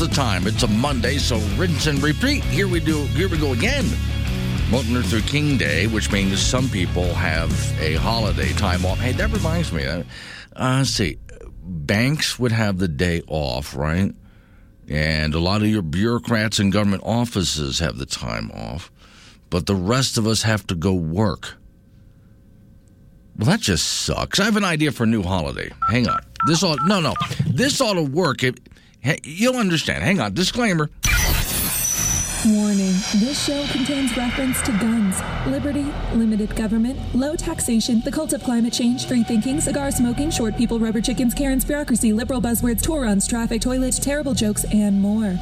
Is the time. It's a Monday, so rinse and repeat. Here we do. Here we go again. Martin Luther King Day, which means some people have a holiday time off. Hey, that reminds me. Uh, uh, let's see, banks would have the day off, right? And a lot of your bureaucrats and government offices have the time off, but the rest of us have to go work. Well, that just sucks. I have an idea for a new holiday. Hang on. This ought no no. This ought to work. If, hey, you'll understand. Hang on. Disclaimer. Warning this show contains reference to guns, liberty, limited government, low taxation, the cult of climate change, free thinking, cigar smoking, short people, rubber chickens, Karen's bureaucracy, liberal buzzwords, tour runs, traffic, toilets, terrible jokes, and more.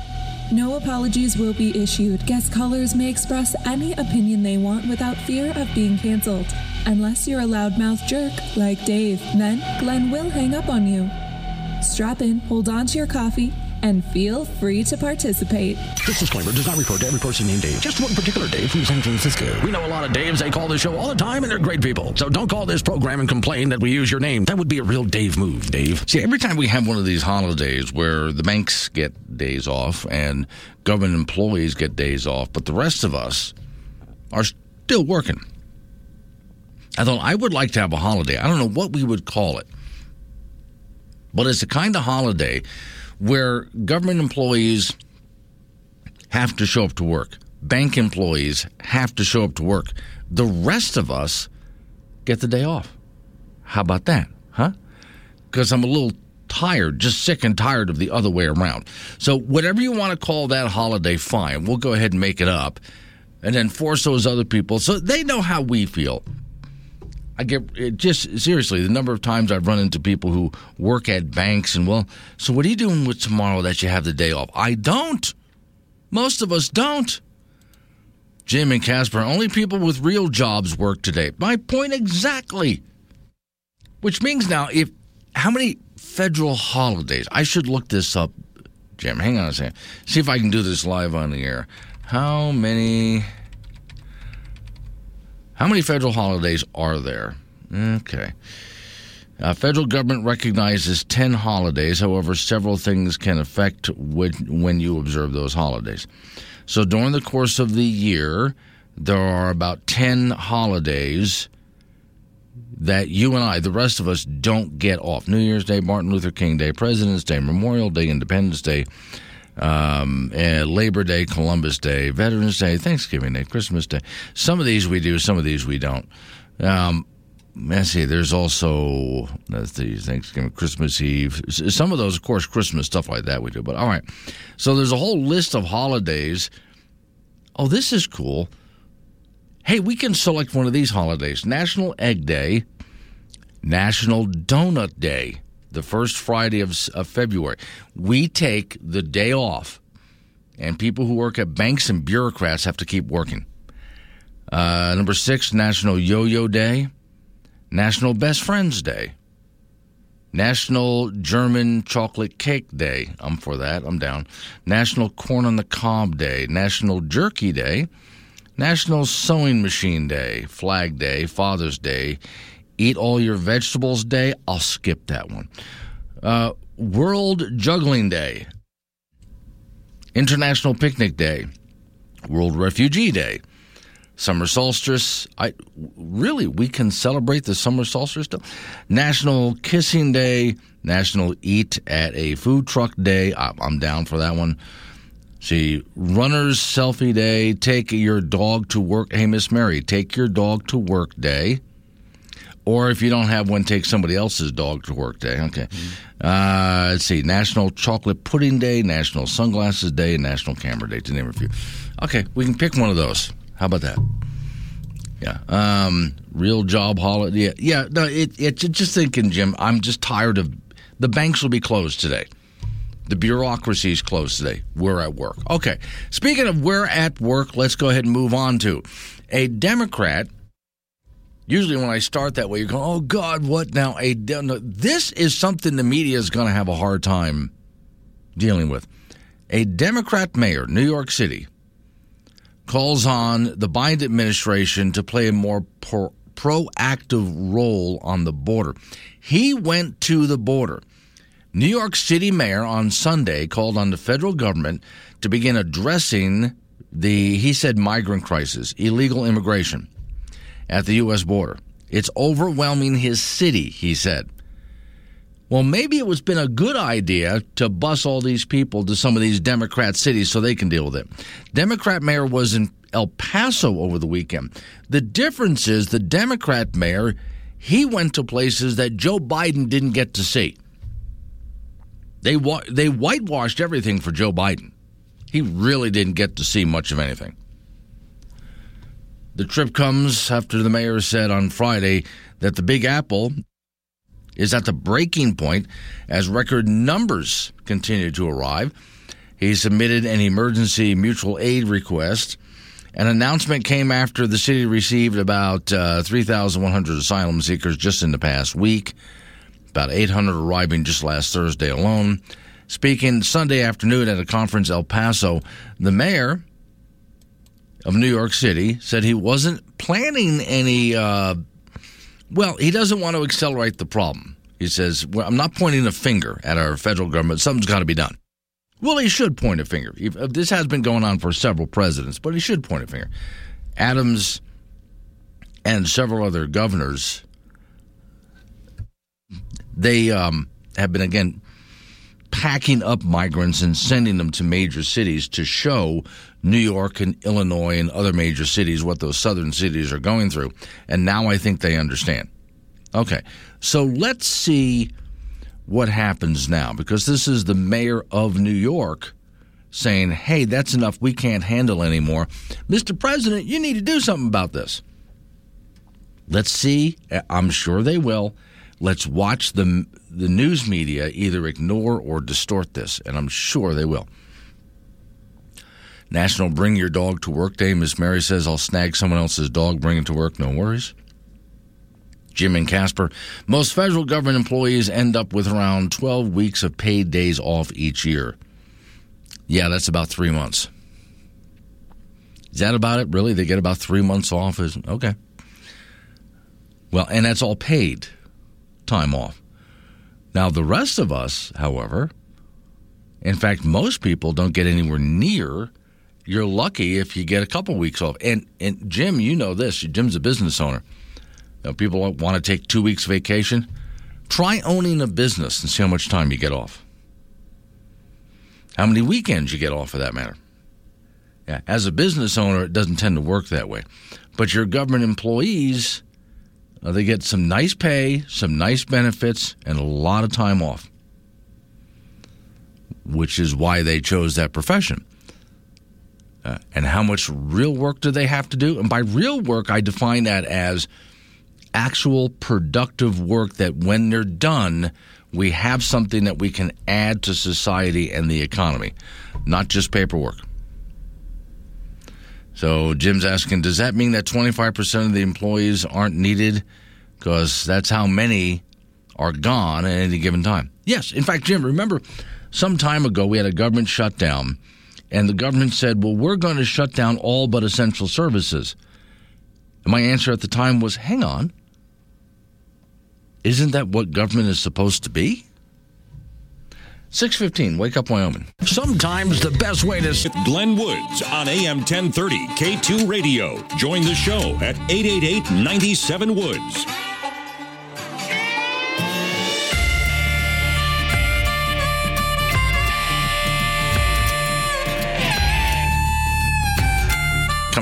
No apologies will be issued. Guest callers may express any opinion they want without fear of being canceled. Unless you're a loudmouth jerk like Dave, then Glenn will hang up on you. Strap in, hold on to your coffee, and feel free to participate. This disclaimer does not refer to every person named Dave, just one particular Dave from San Francisco. We know a lot of Daves. They call this show all the time, and they're great people. So don't call this program and complain that we use your name. That would be a real Dave move, Dave. See, every time we have one of these holidays where the banks get days off and government employees get days off, but the rest of us are still working. I thought I would like to have a holiday. I don't know what we would call it, but it's the kind of holiday where government employees have to show up to work, bank employees have to show up to work. The rest of us get the day off. How about that, huh? Because I'm a little tired, just sick and tired of the other way around. So, whatever you want to call that holiday, fine. We'll go ahead and make it up and then force those other people so they know how we feel. I get just seriously the number of times I've run into people who work at banks and well, so what are you doing with tomorrow that you have the day off? I don't. Most of us don't. Jim and Casper, only people with real jobs work today. My point exactly. Which means now, if how many federal holidays? I should look this up, Jim. Hang on a second. See if I can do this live on the air. How many? How many federal holidays are there? Okay. Uh, federal government recognizes 10 holidays. However, several things can affect when, when you observe those holidays. So, during the course of the year, there are about 10 holidays that you and I, the rest of us, don't get off. New Year's Day, Martin Luther King Day, President's Day, Memorial Day, Independence Day, um, Labor Day, Columbus Day, Veterans Day, Thanksgiving Day, Christmas Day. Some of these we do, some of these we don't. Um, let's see, there's also let's see, Thanksgiving, Christmas Eve. Some of those, of course, Christmas stuff like that we do. But all right, so there's a whole list of holidays. Oh, this is cool. Hey, we can select one of these holidays: National Egg Day, National Donut Day the first Friday of, of February. We take the day off, and people who work at banks and bureaucrats have to keep working. Uh, number six, National Yo Yo Day, National Best Friends Day, National German Chocolate Cake Day. I'm for that. I'm down. National Corn on the Cob Day, National Jerky Day, National Sewing Machine Day, Flag Day, Father's Day, Eat All Your Vegetables Day. I'll skip that one. Uh, World Juggling Day, International Picnic Day, World Refugee Day, Summer Solstice. I really we can celebrate the summer solstice. Still. National Kissing Day, National Eat at a Food Truck Day. I'm down for that one. See, Runner's Selfie Day, Take Your Dog to Work. Hey, Miss Mary, Take Your Dog to Work Day. Or if you don't have one, take somebody else's dog to work day. Okay. Mm-hmm. Uh, let's see. National Chocolate Pudding Day, National Sunglasses Day, and National Camera Day, to name a few. Okay, we can pick one of those. How about that? Yeah. Um, real job holiday. Yeah. Yeah. No, it, it, just thinking, Jim, I'm just tired of the banks will be closed today. The bureaucracy is closed today. We're at work. Okay. Speaking of we're at work, let's go ahead and move on to a Democrat. Usually, when I start that way, you're going, "Oh God, what now?" A no, this is something the media is going to have a hard time dealing with. A Democrat mayor, New York City, calls on the Biden administration to play a more pro- proactive role on the border. He went to the border. New York City mayor on Sunday called on the federal government to begin addressing the, he said, migrant crisis, illegal immigration at the U.S. border. It's overwhelming his city, he said. Well, maybe it was been a good idea to bus all these people to some of these Democrat cities so they can deal with it. Democrat mayor was in El Paso over the weekend. The difference is the Democrat mayor, he went to places that Joe Biden didn't get to see. They they whitewashed everything for Joe Biden. He really didn't get to see much of anything. The trip comes after the mayor said on Friday that the Big Apple is at the breaking point as record numbers continue to arrive. He submitted an emergency mutual aid request. An announcement came after the city received about uh, 3,100 asylum seekers just in the past week about 800 arriving just last Thursday alone. Speaking Sunday afternoon at a conference El Paso, the mayor of New York City said he wasn't planning any. Uh, well, he doesn't want to accelerate the problem. He says, well, I'm not pointing a finger at our federal government. Something's got to be done. Well, he should point a finger. This has been going on for several presidents, but he should point a finger. Adams and several other governors they um, have been, again, packing up migrants and sending them to major cities to show New York and Illinois and other major cities what those southern cities are going through. And now I think they understand. Okay, so let's see what happens now because this is the mayor of New York saying, hey, that's enough. We can't handle anymore. Mr. President, you need to do something about this. Let's see. I'm sure they will. Let's watch the the news media either ignore or distort this, and I'm sure they will. National Bring Your Dog to Work Day. Miss Mary says, I'll snag someone else's dog, bring it to work, no worries. Jim and Casper. Most federal government employees end up with around 12 weeks of paid days off each year. Yeah, that's about three months. Is that about it? Really? They get about three months off? Is okay. Well, and that's all paid time off. Now, the rest of us, however, in fact, most people don't get anywhere near. You're lucky if you get a couple weeks off. And and Jim, you know this. Jim's a business owner. You know, people want to take two weeks vacation. Try owning a business and see how much time you get off. How many weekends you get off, for that matter. Yeah, as a business owner, it doesn't tend to work that way. But your government employees, uh, they get some nice pay, some nice benefits, and a lot of time off, which is why they chose that profession. Uh, and how much real work do they have to do? And by real work, I define that as actual productive work that when they're done, we have something that we can add to society and the economy, not just paperwork. So Jim's asking, does that mean that 25% of the employees aren't needed? Because that's how many are gone at any given time. Yes. In fact, Jim, remember some time ago we had a government shutdown, and the government said, well, we're going to shut down all but essential services. And my answer at the time was, hang on. Isn't that what government is supposed to be? 615, Wake Up Wyoming. Sometimes the best way to. With Glenn Woods on AM 1030 K2 Radio. Join the show at 888 97 Woods.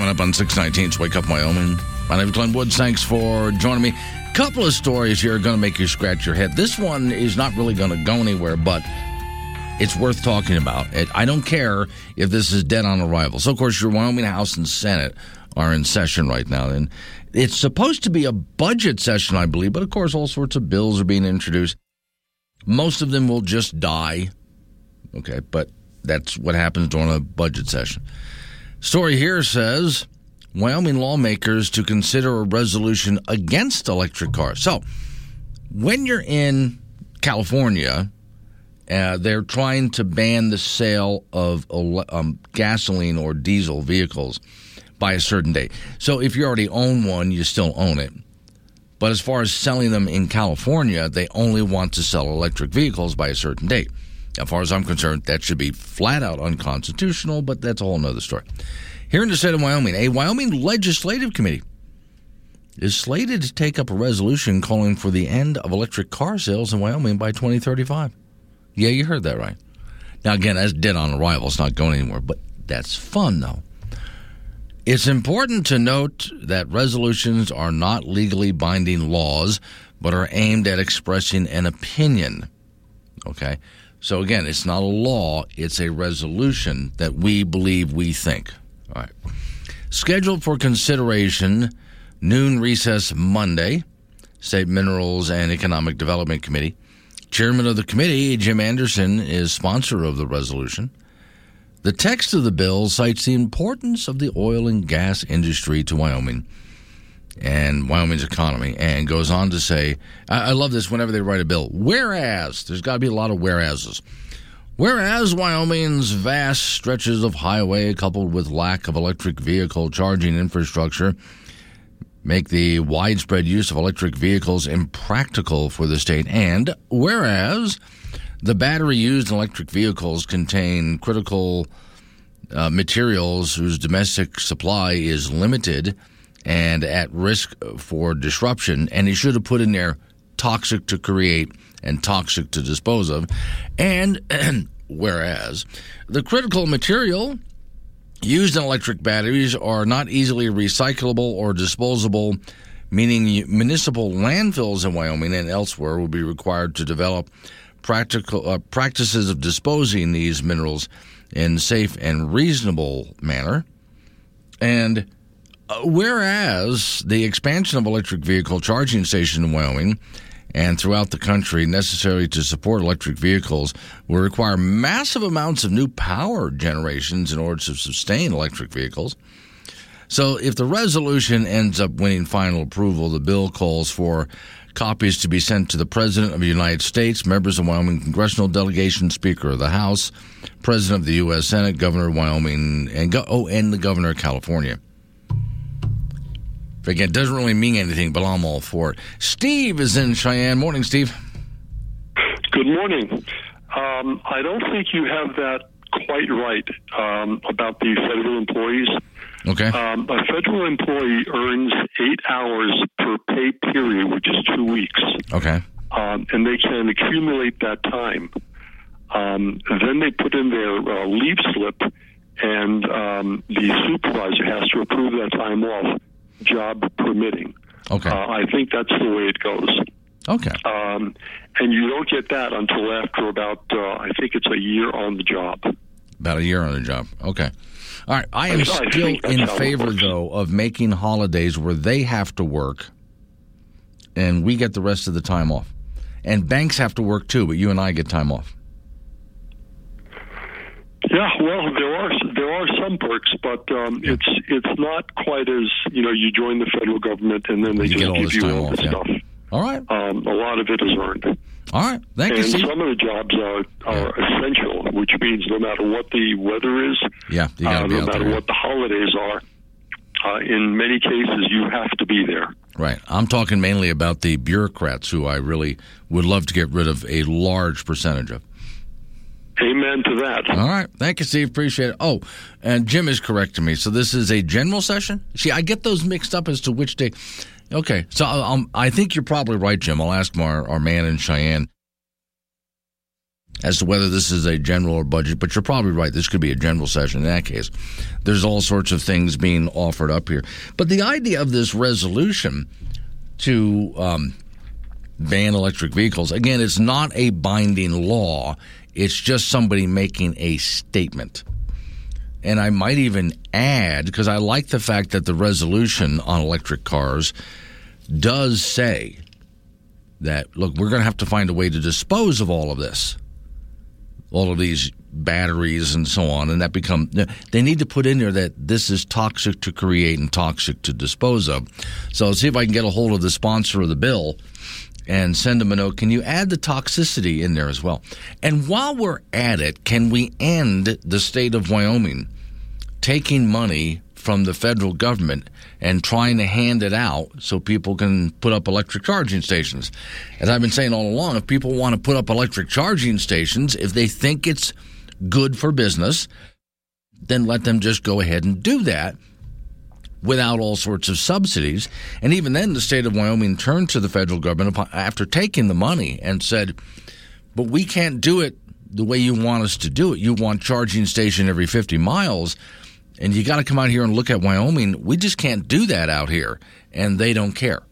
Coming up on 619's Wake Up Wyoming. My name is Glenn Woods. Thanks for joining me. Couple of stories here are going to make you scratch your head. This one is not really going to go anywhere, but it's worth talking about. I don't care if this is dead on arrival. So, of course, your Wyoming House and Senate are in session right now. And it's supposed to be a budget session, I believe, but of course, all sorts of bills are being introduced. Most of them will just die Okay, but that's what happens during a budget session. Story here says Wyoming lawmakers to consider a resolution against electric cars. So, when you're in California, uh, they're trying to ban the sale of um, gasoline or diesel vehicles by a certain date. So, if you already own one, you still own it. But as far as selling them in California, they only want to sell electric vehicles by a certain date. As far as I'm concerned, that should be flat out unconstitutional, but that's a whole other story. Here in the state of Wyoming, a Wyoming legislative committee is slated to take up a resolution calling for the end of electric car sales in Wyoming by 2035. Yeah, you heard that right. Now, again, that's dead on arrival. It's not going anywhere, but that's fun, though. It's important to note that resolutions are not legally binding laws, but are aimed at expressing an opinion. Okay? So, again, it's not a law, it's a resolution that we believe we think. All right. Scheduled for consideration noon recess Monday, State Minerals and Economic Development Committee. Chairman of the committee, Jim Anderson, is sponsor of the resolution. The text of the bill cites the importance of the oil and gas industry to Wyoming and Wyoming's economy, and goes on to say, I, I love this whenever they write a bill. Whereas, there's got to be a lot of whereases. Whereas Wyoming's vast stretches of highway, coupled with lack of electric vehicle charging infrastructure, make the widespread use of electric vehicles impractical for the state. And whereas the battery used in electric vehicles contain critical uh, materials whose domestic supply is limited and at risk for disruption, and he should have put in there toxic to create and toxic to dispose of. And whereas the critical material used in electric batteries are not easily recyclable or disposable, meaning municipal landfills in Wyoming and elsewhere will be required to develop practical uh, practices of disposing these minerals in safe and reasonable manner. And Uh, whereas the expansion of electric vehicle charging stations in Wyoming and throughout the country necessary to support electric vehicles will require massive amounts of new power generations in order to sustain electric vehicles. So, if the resolution ends up winning final approval, the bill calls for copies to be sent to the President of the United States, members of Wyoming congressional delegation, Speaker of the House, President of the U.S. Senate, Governor of Wyoming, and go- oh, and the Governor of California. Again, it doesn't really mean anything, but I'm all for it. Steve is in Cheyenne. Morning, Steve. Good morning. Um, I don't think you have that quite right um, about the federal employees. Okay. Um, a federal employee earns eight hours per pay period, which is two weeks. Okay. Um, and they can accumulate that time. Um, then they put in their uh, leave slip, and um, the supervisor has to approve that time off job permitting. Okay. Uh, I think that's the way it goes. Okay. Um, and you don't get that until after about, uh, I think it's a year on the job. About a year on the job. Okay. All right. I am I still in favor, though, of making holidays where they have to work and we get the rest of the time off. And banks have to work too, but you and I get time off. Yeah, well, there are there are some perks, but um, yeah. it's it's not quite as you know you join the federal government and then they you just give you all the yeah. stuff. All right, um, a lot of it is earned. All right, thank and you. And some of the jobs are are yeah. essential, which means no matter what the weather is, yeah, you uh, no matter there. what the holidays are, uh, in many cases you have to be there. Right. I'm talking mainly about the bureaucrats who I really would love to get rid of a large percentage of. Amen to that. All right. Thank you, Steve. Appreciate it. Oh, and Jim is correcting me. So this is a general session? See, I get those mixed up as to which day. Okay. So I think you're probably right, Jim. I'll ask our, our man in Cheyenne as to whether this is a general or budget, but you're probably right. This could be a general session in that case. There's all sorts of things being offered up here. But the idea of this resolution to um, ban electric vehicles, again, it's not a binding law. It's just somebody making a statement. And I might even add, because I like the fact that the resolution on electric cars does say that, look, we're going to have to find a way to dispose of all of this, all of these batteries and so on, and that become they need to put in there that this is toxic to create and toxic to dispose of. So see if I can get a hold of the sponsor of the bill and send them a note. Can you add the toxicity in there as well? And while we're at it, can we end the state of Wyoming taking money from the federal government and trying to hand it out so people can put up electric charging stations. As I've been saying all along, if people want to put up electric charging stations, if they think it's good for business, then let them just go ahead and do that without all sorts of subsidies. And even then, the state of Wyoming turned to the federal government after taking the money and said, but we can't do it the way you want us to do it. You want charging station every 50 miles and you got to come out here and look at Wyoming. We just can't do that out here, and they don't care.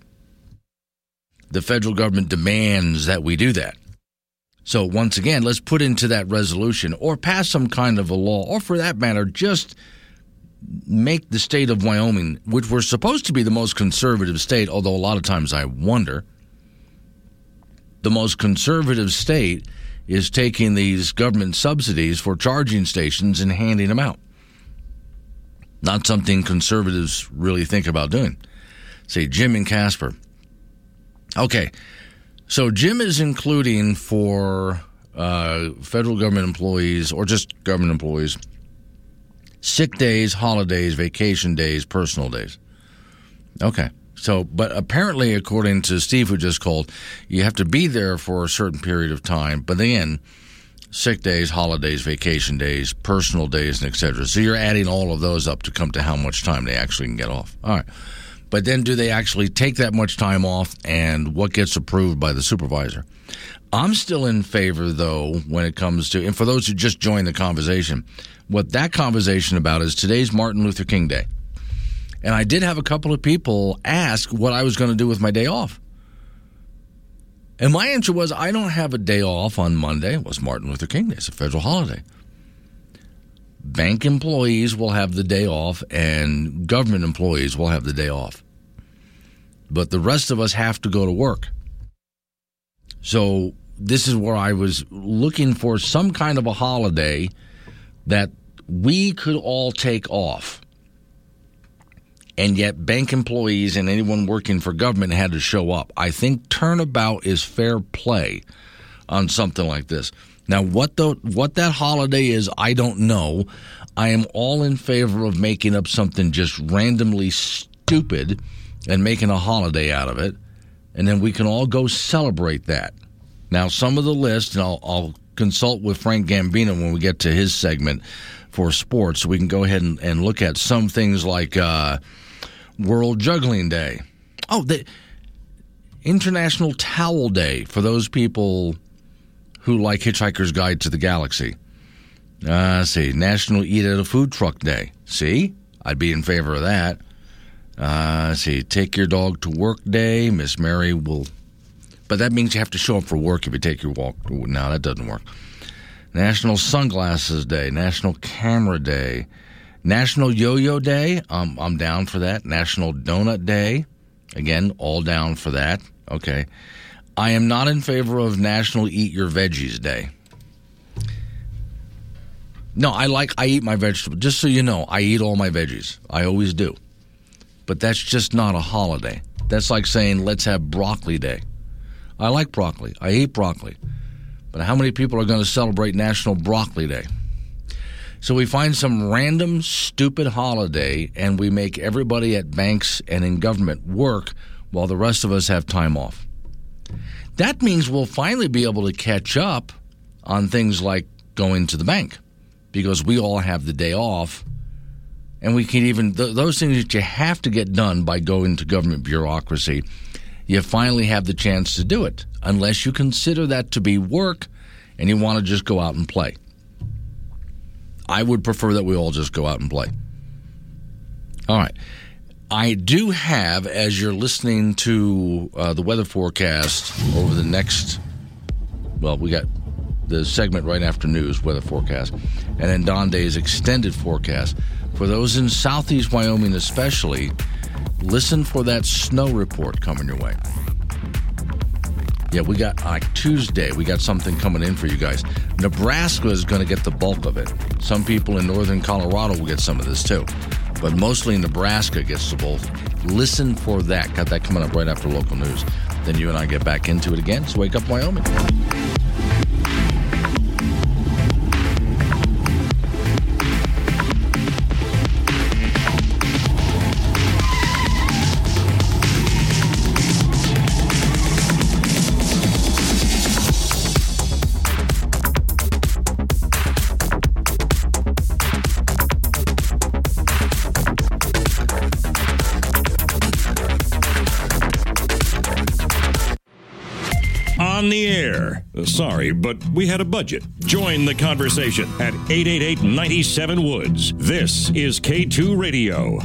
The federal government demands that we do that. So, once again, let's put into that resolution or pass some kind of a law, or for that matter, just make the state of Wyoming, which we're supposed to be the most conservative state, although a lot of times I wonder, the most conservative state is taking these government subsidies for charging stations and handing them out. Not something conservatives really think about doing. Say Jim and Casper. Okay, so Jim is including for uh, federal government employees or just government employees sick days, holidays, vacation days, personal days. Okay. So, but apparently, according to Steve, who just called, you have to be there for a certain period of time. But again, sick days, holidays, vacation days, personal days, and etc. So you're adding all of those up to come to how much time they actually can get off. All right. But then do they actually take that much time off and what gets approved by the supervisor? I'm still in favor, though, when it comes to, and for those who just joined the conversation, what that conversation about is today's Martin Luther King Day. And I did have a couple of people ask what I was going to do with my day off. And my answer was, I don't have a day off on Monday. It was Martin Luther King Day. It's a federal holiday. Bank employees will have the day off, and government employees will have the day off. But the rest of us have to go to work. So this is where I was looking for some kind of a holiday that we could all take off and yet bank employees and anyone working for government had to show up. I think turnabout is fair play on something like this. Now, what the what that holiday is, I don't know. I am all in favor of making up something just randomly stupid and making a holiday out of it, and then we can all go celebrate that. Now, some of the list, and I'll, I'll consult with Frank Gambino when we get to his segment for sports. We can go ahead and, and look at some things like. Uh, World Juggling Day. Oh, the International Towel Day for those people who like Hitchhiker's Guide to the Galaxy. Uh, see, National Eat at a Food Truck Day. See, I'd be in favor of that. Uh, see, Take Your Dog to Work Day. Miss Mary will, but that means you have to show up for work if you take your walk. No, that doesn't work. National Sunglasses Day. National Camera Day. National Yo Yo Day, um, I'm down for that. National Donut Day, again, all down for that. Okay. I am not in favor of National Eat Your Veggies Day. No, I like, I eat my vegetables. Just so you know, I eat all my veggies. I always do. But that's just not a holiday. That's like saying, let's have broccoli day. I like broccoli. I eat broccoli. But how many people are going to celebrate National Broccoli Day? So we find some random stupid holiday and we make everybody at banks and in government work while the rest of us have time off. That means we'll finally be able to catch up on things like going to the bank because we all have the day off and we can even th- those things that you have to get done by going to government bureaucracy you finally have the chance to do it unless you consider that to be work and you want to just go out and play I would prefer that we all just go out and play. All right. I do have, as you're listening to uh, the weather forecast over the next, well, we got the segment right after news, weather forecast, and then Don Day's extended forecast. For those in southeast Wyoming, especially, listen for that snow report coming your way. Yeah, we got like Tuesday, we got something coming in for you guys. Nebraska is going to get the bulk of it. Some people in northern Colorado will get some of this too, but mostly Nebraska gets the bulk. Listen for that. Got that coming up right after local news. Then you and I get back into it again. So wake up, Wyoming. But we had a budget. Join the conversation at 888 97 Woods. This is K2 Radio.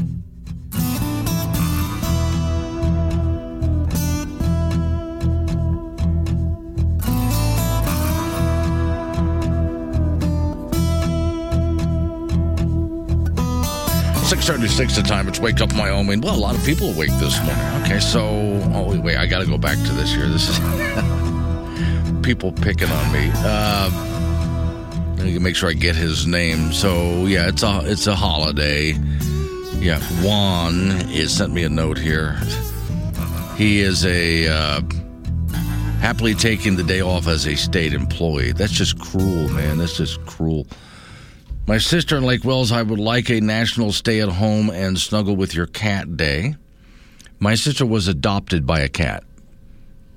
Six thirty-six. The time. It's wake up Wyoming. Well, a lot of people awake this morning. Okay, so oh wait I got to go back to this here. This is people picking on me. Uh, let me make sure I get his name. So yeah, it's a it's a holiday. Yeah, Juan is sent me a note here. He is a uh, happily taking the day off as a state employee. That's just cruel, man. That's just cruel. My sister in Lake Wales, I would like a national stay at home and snuggle with your cat day. My sister was adopted by a cat.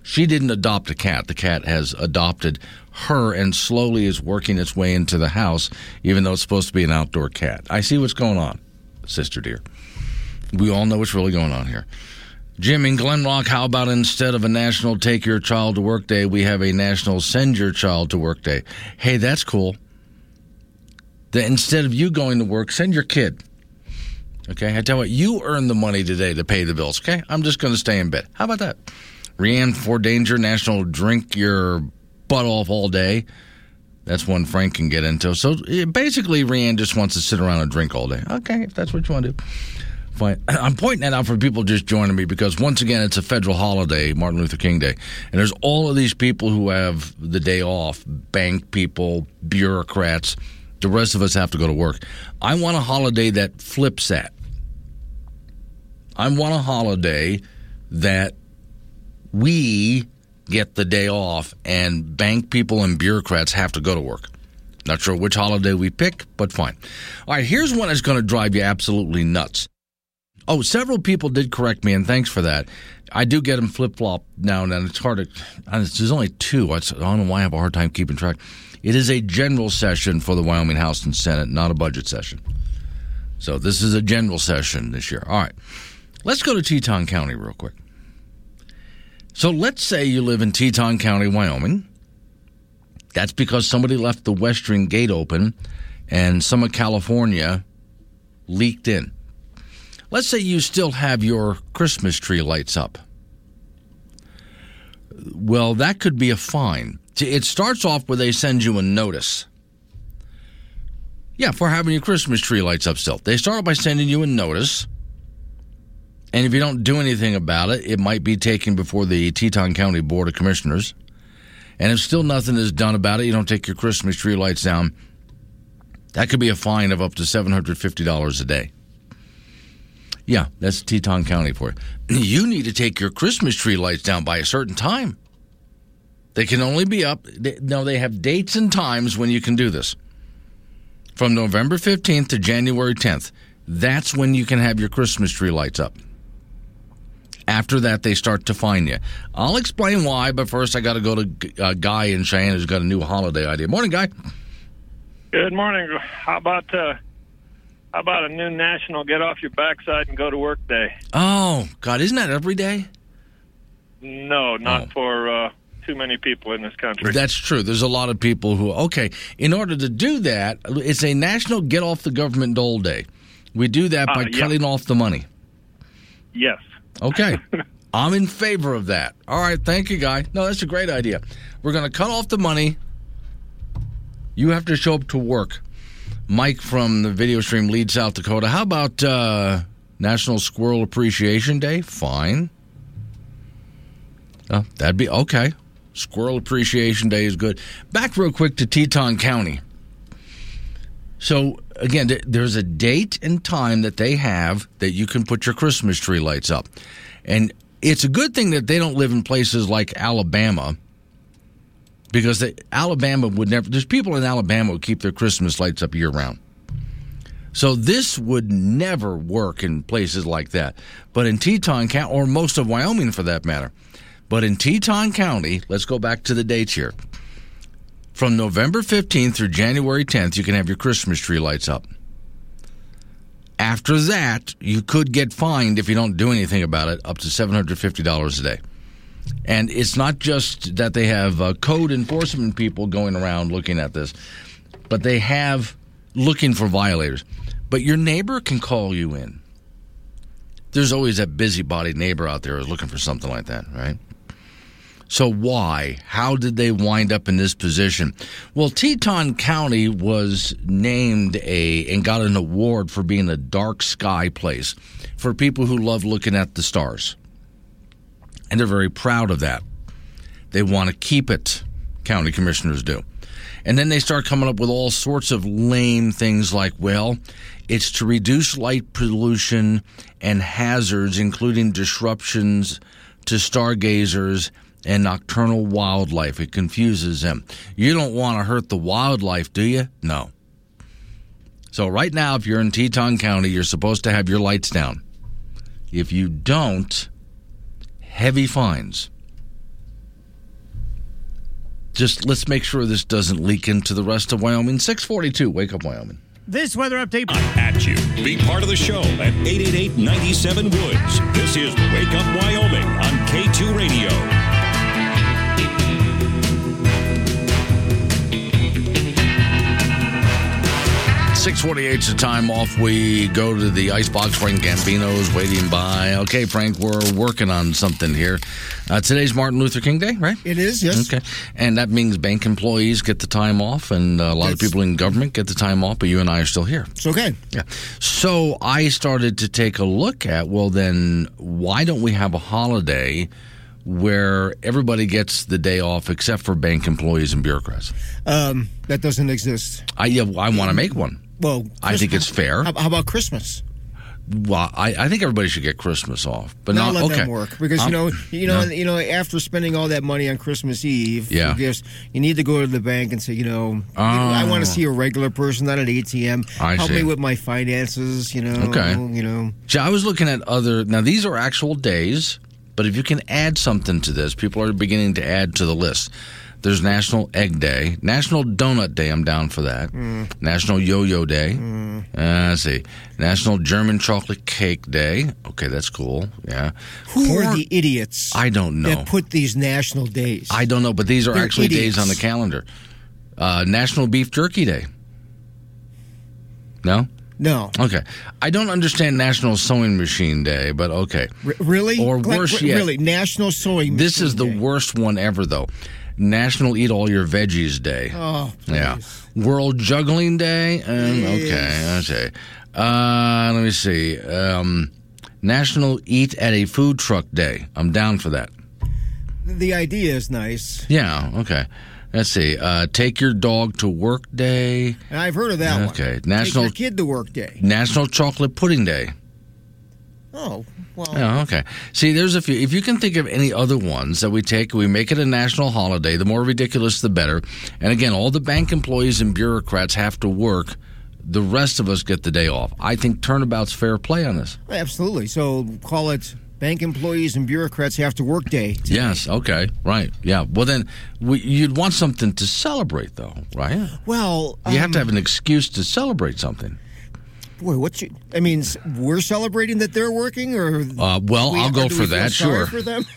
She didn't adopt a cat. The cat has adopted her and slowly is working its way into the house, even though it's supposed to be an outdoor cat. I see what's going on, sister dear. We all know what's really going on here. Jim in Glenrock, how about instead of a national take your child to work day, we have a national send your child to work day? Hey, that's cool that instead of you going to work, send your kid. Okay, I tell you what, you earn the money today to pay the bills. Okay, I'm just going to stay in bed. How about that? Rianne for Danger National Drink Your Butt Off All Day. That's one Frank can get into. So eh, basically, Rianne just wants to sit around and drink all day. Okay, if that's what you want to do. Fine. I'm pointing that out for people just joining me because once again, it's a federal holiday, Martin Luther King Day. And there's all of these people who have the day off bank people, bureaucrats the rest of us have to go to work. I want a holiday that flips that. I want a holiday that we get the day off and bank people and bureaucrats have to go to work. Not sure which holiday we pick, but fine. All right, here's one that's going to drive you absolutely nuts. Oh, several people did correct me, and thanks for that. I do get them flip flop now and then. It's hard to. There's only two. I don't know why I have a hard time keeping track. It is a general session for the Wyoming House and Senate, not a budget session. So this is a general session this year. All right. Let's go to Teton County real quick. So let's say you live in Teton County, Wyoming. That's because somebody left the western gate open and some of California leaked in. Let's say you still have your Christmas tree lights up. Well, that could be a fine. It starts off where they send you a notice. Yeah, for having your Christmas tree lights up still. They start by sending you a notice. And if you don't do anything about it, it might be taken before the Teton County Board of Commissioners. And if still nothing is done about it, you don't take your Christmas tree lights down, that could be a fine of up to $750 a day. Yeah, that's Teton County for you. You need to take your Christmas tree lights down by a certain time. They can only be up. No, they have dates and times when you can do this. From November 15th to January 10th. That's when you can have your Christmas tree lights up. After that, they start to find you. I'll explain why, but first I got to go to uh, Guy in Cheyenne who's got a new holiday idea. Morning, Guy. Good morning. How about uh, how about a new national get off your backside and go to work day? Oh God, isn't that every day? No, not oh. for uh, too many people in this country. That's true. There's a lot of people who, okay, in order to do that, it's a national get off the government dole day. We do that by uh, yeah. cutting off the money. Yes. Okay. I'm in favor of that. All right. Thank you, Guy. No, that's a great idea. We're going to cut off the money. You have to show up to work. Mike from the video stream Lead South Dakota. How about uh, National Squirrel Appreciation Day? Fine. Uh, that'd be okay. Squirrel Appreciation Day is good. Back real quick to Teton County. So again, there's a date and time that they have that you can put your Christmas tree lights up, and it's a good thing that they don't live in places like Alabama because they, Alabama would never. There's people in Alabama who keep their Christmas lights up year round. So this would never work in places like that. But in Teton County, or most of Wyoming for that matter, but in Teton County, let's go back to the dates here. From November 15th through January 10th, you can have your Christmas tree lights up. After that, you could get fined if you don't do anything about it, up to $750 a day. And it's not just that they have uh, code enforcement people going around looking at this, but they have looking for violators. But your neighbor can call you in. There's always that busybody neighbor out there who's looking for something like that, right? So why? How did they wind up in this position? Well, Teton County was named a and got an award for being a dark sky place for people who love looking at the stars. And they're very proud of that. They want to keep it, county commissioners do. And then they start coming up with all sorts of lame things like, well, it's to reduce light pollution and hazards, including disruptions to stargazers and nocturnal wildlife. It confuses them. You don't want to hurt the wildlife, do you? No. So, right now, if you're in Teton County, you're supposed to have your lights down. If you don't, heavy fines. Just let's make sure this doesn't leak into the rest of Wyoming. 642, Wake Up Wyoming. This weather update at you. Be part of the show at 888 97 Woods. This is Wake Up Wyoming on K2 Radio. 648 is the time off. We go to the icebox. Frank Gambino's waiting by. Okay, Frank, we're working on something here. Uh, today's Martin Luther King Day, right? It is, yes. Okay. And that means bank employees get the time off, and uh, a lot of people in government get the time off, but you and I are still here. It's okay. Yeah. So I started to take a look at, well, then why don't we have a holiday? where everybody gets the day off except for bank employees and bureaucrats. Um, that doesn't exist. I yeah, I want to make one. Well, I think it's fair. How, how about Christmas? Well, I, I, think everybody should get Christmas off, but not, not let okay. them work because you um, know you know no. you know after spending all that money on Christmas Eve yeah. gifts, you need to go to the bank and say you know, oh. you know I want to oh. see a regular person, not an ATM. I Help see. me with my finances, you know. Okay, you know. So I was looking at other. Now these are actual days, but if you can add something to this, people are beginning to add to the list. There's National Egg Day, National Donut Day. I'm down for that. Mm. National Yo-Yo Day. Mm. Uh, let's see, National German Chocolate Cake Day. Okay, that's cool. Yeah. Who Corn, are the idiots? I don't know. That put these national days. I don't know, but these are They're actually idiots. days on the calendar. Uh, National Beef Jerky Day. No. No. Okay. I don't understand National Sewing Machine Day, but okay. R- really? Or Glenn, worse r- yet. Really, National Sewing. This is the Day. worst one ever, though. National Eat All Your Veggies Day. Oh, yeah. World Juggling Day. Um, okay. Okay. Uh, let me see. Um, National Eat at a Food Truck Day. I'm down for that. The idea is nice. Yeah. Okay. Let's see. Uh, take your dog to work day. And I've heard of that one. Okay. Take National your kid to work day. National Chocolate Pudding Day. Oh, well. Oh, okay. See, there's a few. If you can think of any other ones that we take, we make it a national holiday. The more ridiculous, the better. And again, all the bank employees and bureaucrats have to work. The rest of us get the day off. I think turnabout's fair play on this. Absolutely. So call it bank employees and bureaucrats have to work day. today. Yes. Okay. Right. Yeah. Well, then we, you'd want something to celebrate, though, right? Well, You have um, to have an excuse to celebrate something. Boy, what you? I mean, we're celebrating that they're working, or Uh, well, we- I'll go for that. Sure. For them.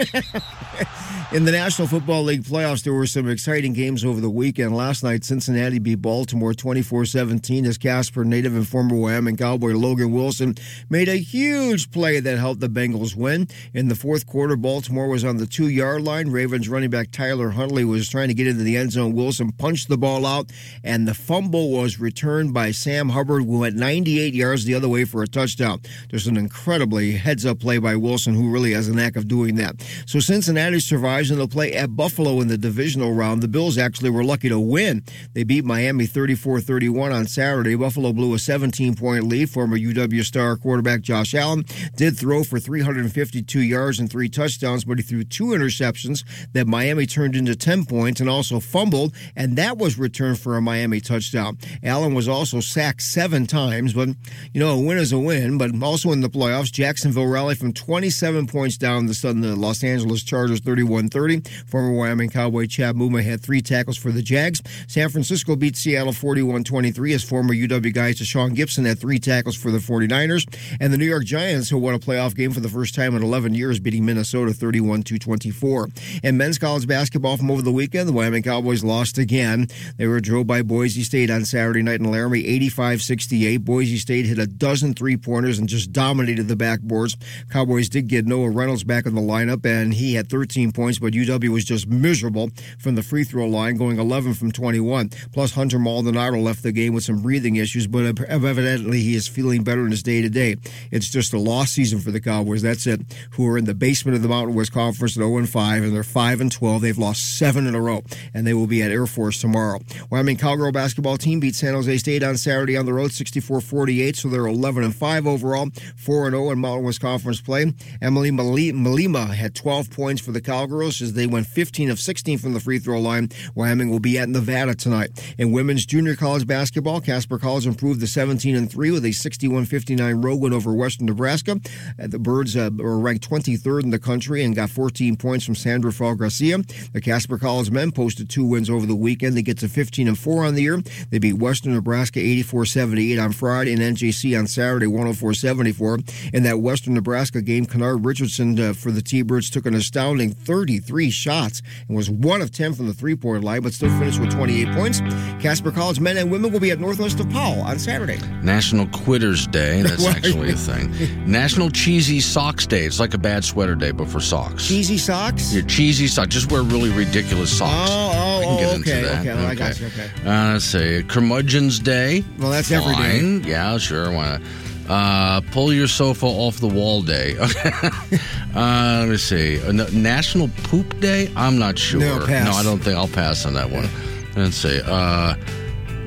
In the National Football League playoffs, there were some exciting games over the weekend. Last night, Cincinnati beat Baltimore 24 17 as Casper native and former Wyoming Cowboy Logan Wilson made a huge play that helped the Bengals win. In the fourth quarter, Baltimore was on the two yard line. Ravens running back Tyler Huntley was trying to get into the end zone. Wilson punched the ball out, and the fumble was returned by Sam Hubbard, who went 98 58 yards the other way for a touchdown. There's an incredibly heads up play by Wilson, who really has a knack of doing that. So Cincinnati survives and they'll play at Buffalo in the divisional round. The Bills actually were lucky to win. They beat Miami 34 31 on Saturday. Buffalo blew a 17 point lead. Former UW star quarterback Josh Allen did throw for 352 yards and three touchdowns, but he threw two interceptions that Miami turned into 10 points and also fumbled, and that was returned for a Miami touchdown. Allen was also sacked seven times, but you know, a win is a win. But also in the playoffs, Jacksonville rallied from 27 points down the Southern the Los Angeles Chargers 31 30. Former Wyoming Cowboy Chad Muma had three tackles for the Jags. San Francisco beat Seattle 41 23 as former UW guy Tashaun Gipson had three tackles for the 49ers. And the New York Giants, who won a playoff game for the first time in 11 years, beating Minnesota 31 24. And men's college basketball from over the weekend, the Wyoming Cowboys lost again. They were drove by Boise State on Saturday night in Laramie 85 68. Boise State hit a dozen three pointers and just dominated the backboards. Cowboys did get Noah Reynolds back in the lineup, and he had 13 points, but UW was just miserable from the free throw line, going 11 from 21. Plus, Hunter Maldonado left the game with some breathing issues, but evidently he is feeling better in his day to day. It's just a lost season for the Cowboys. That's it. Who are in the basement of the Mountain West Conference at 0 5, and they're 5 and 12. They've lost seven in a row, and they will be at Air Force tomorrow. Wyoming Cowgirl basketball team beat San Jose State on Saturday on the road 64 48, so they're 11 and 5 overall, 4 and 0 in Mountain West Conference play. Emily Mellema had 12 points for the Cowgirls as they went 15 of 16 from the free throw line. Wyoming will be at Nevada tonight. In women's junior college basketball, Casper College improved to 17 and 3 with a 61 59 road win over Western Nebraska. Uh, the Birds uh, were ranked 23rd in the country and got 14 points from Sandra Fall Garcia. The Casper College men posted two wins over the weekend. They get to 15 and 4 on the year. They beat Western Nebraska 84 78 on Friday and NJC on Saturday 104 74. In that Western Nebraska game, Kennard Richardson uh, for the T Birds took an astounding 33 shots and was 1 of 10 from the three point line, but still finished with 28 points. Casper College men and women will be at Northwest of Powell on Saturday. National Quitters Day. That's actually a thing. National Cheesy Socks Day. It's like a bad sweater day, but for socks. Cheesy socks? Your cheesy socks. Just wear really ridiculous socks. Oh, oh, I can get oh, into okay, that. okay, well, I got you, okay. Uh, let's see. Curmudgeon's Day. Well, that's every day. Yeah, sure. Why not? Uh, pull your sofa off the wall day. uh, let me see. Uh, National Poop Day? I'm not sure. No, pass. I don't think I'll pass on that one. Let's see. Uh,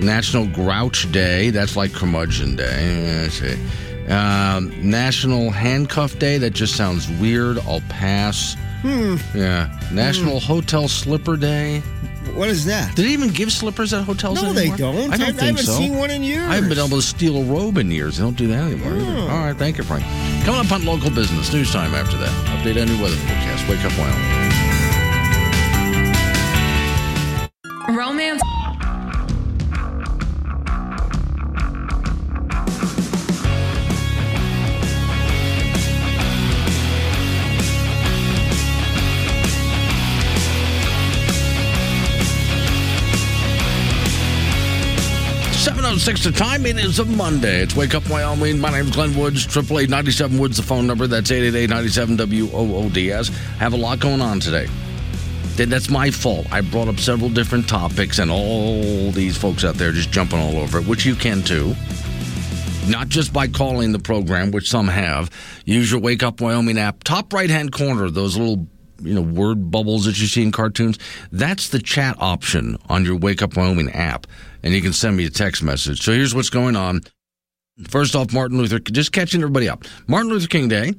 National Grouch Day. That's like Curmudgeon Day. Let's see. Um, National Handcuff Day. That just sounds weird. I'll pass. Hmm. Yeah. National Hotel Slipper Day. What is that? Did they even give slippers at hotels No, anymore? they don't. I don't I- I think haven't so. seen one in years. I haven't been able to steal a robe in years. They don't do that anymore. either. Oh. All right, thank you, Frank. Coming up on local business news time after that. Update on your weather forecast. Wake up, Wyoming. Romance. Oh six the time. It is a Monday. It's Wake Up Wyoming. My name is Glenn Woods. Triple eight ninety seven Woods. The phone number. That's eight eight eight ninety seven W O O D S. Have a lot going on today. That's my fault. I brought up several different topics, and all these folks out there just jumping all over it, which you can too. Not just by calling the program, which some have. Use your Wake Up Wyoming app. Top right hand corner, those little you know word bubbles that you see in cartoons. That's the chat option on your Wake Up Wyoming app, and you can send me a text message. So here's what's going on. First off, Martin Luther, just catching everybody up. Martin Luther King Day.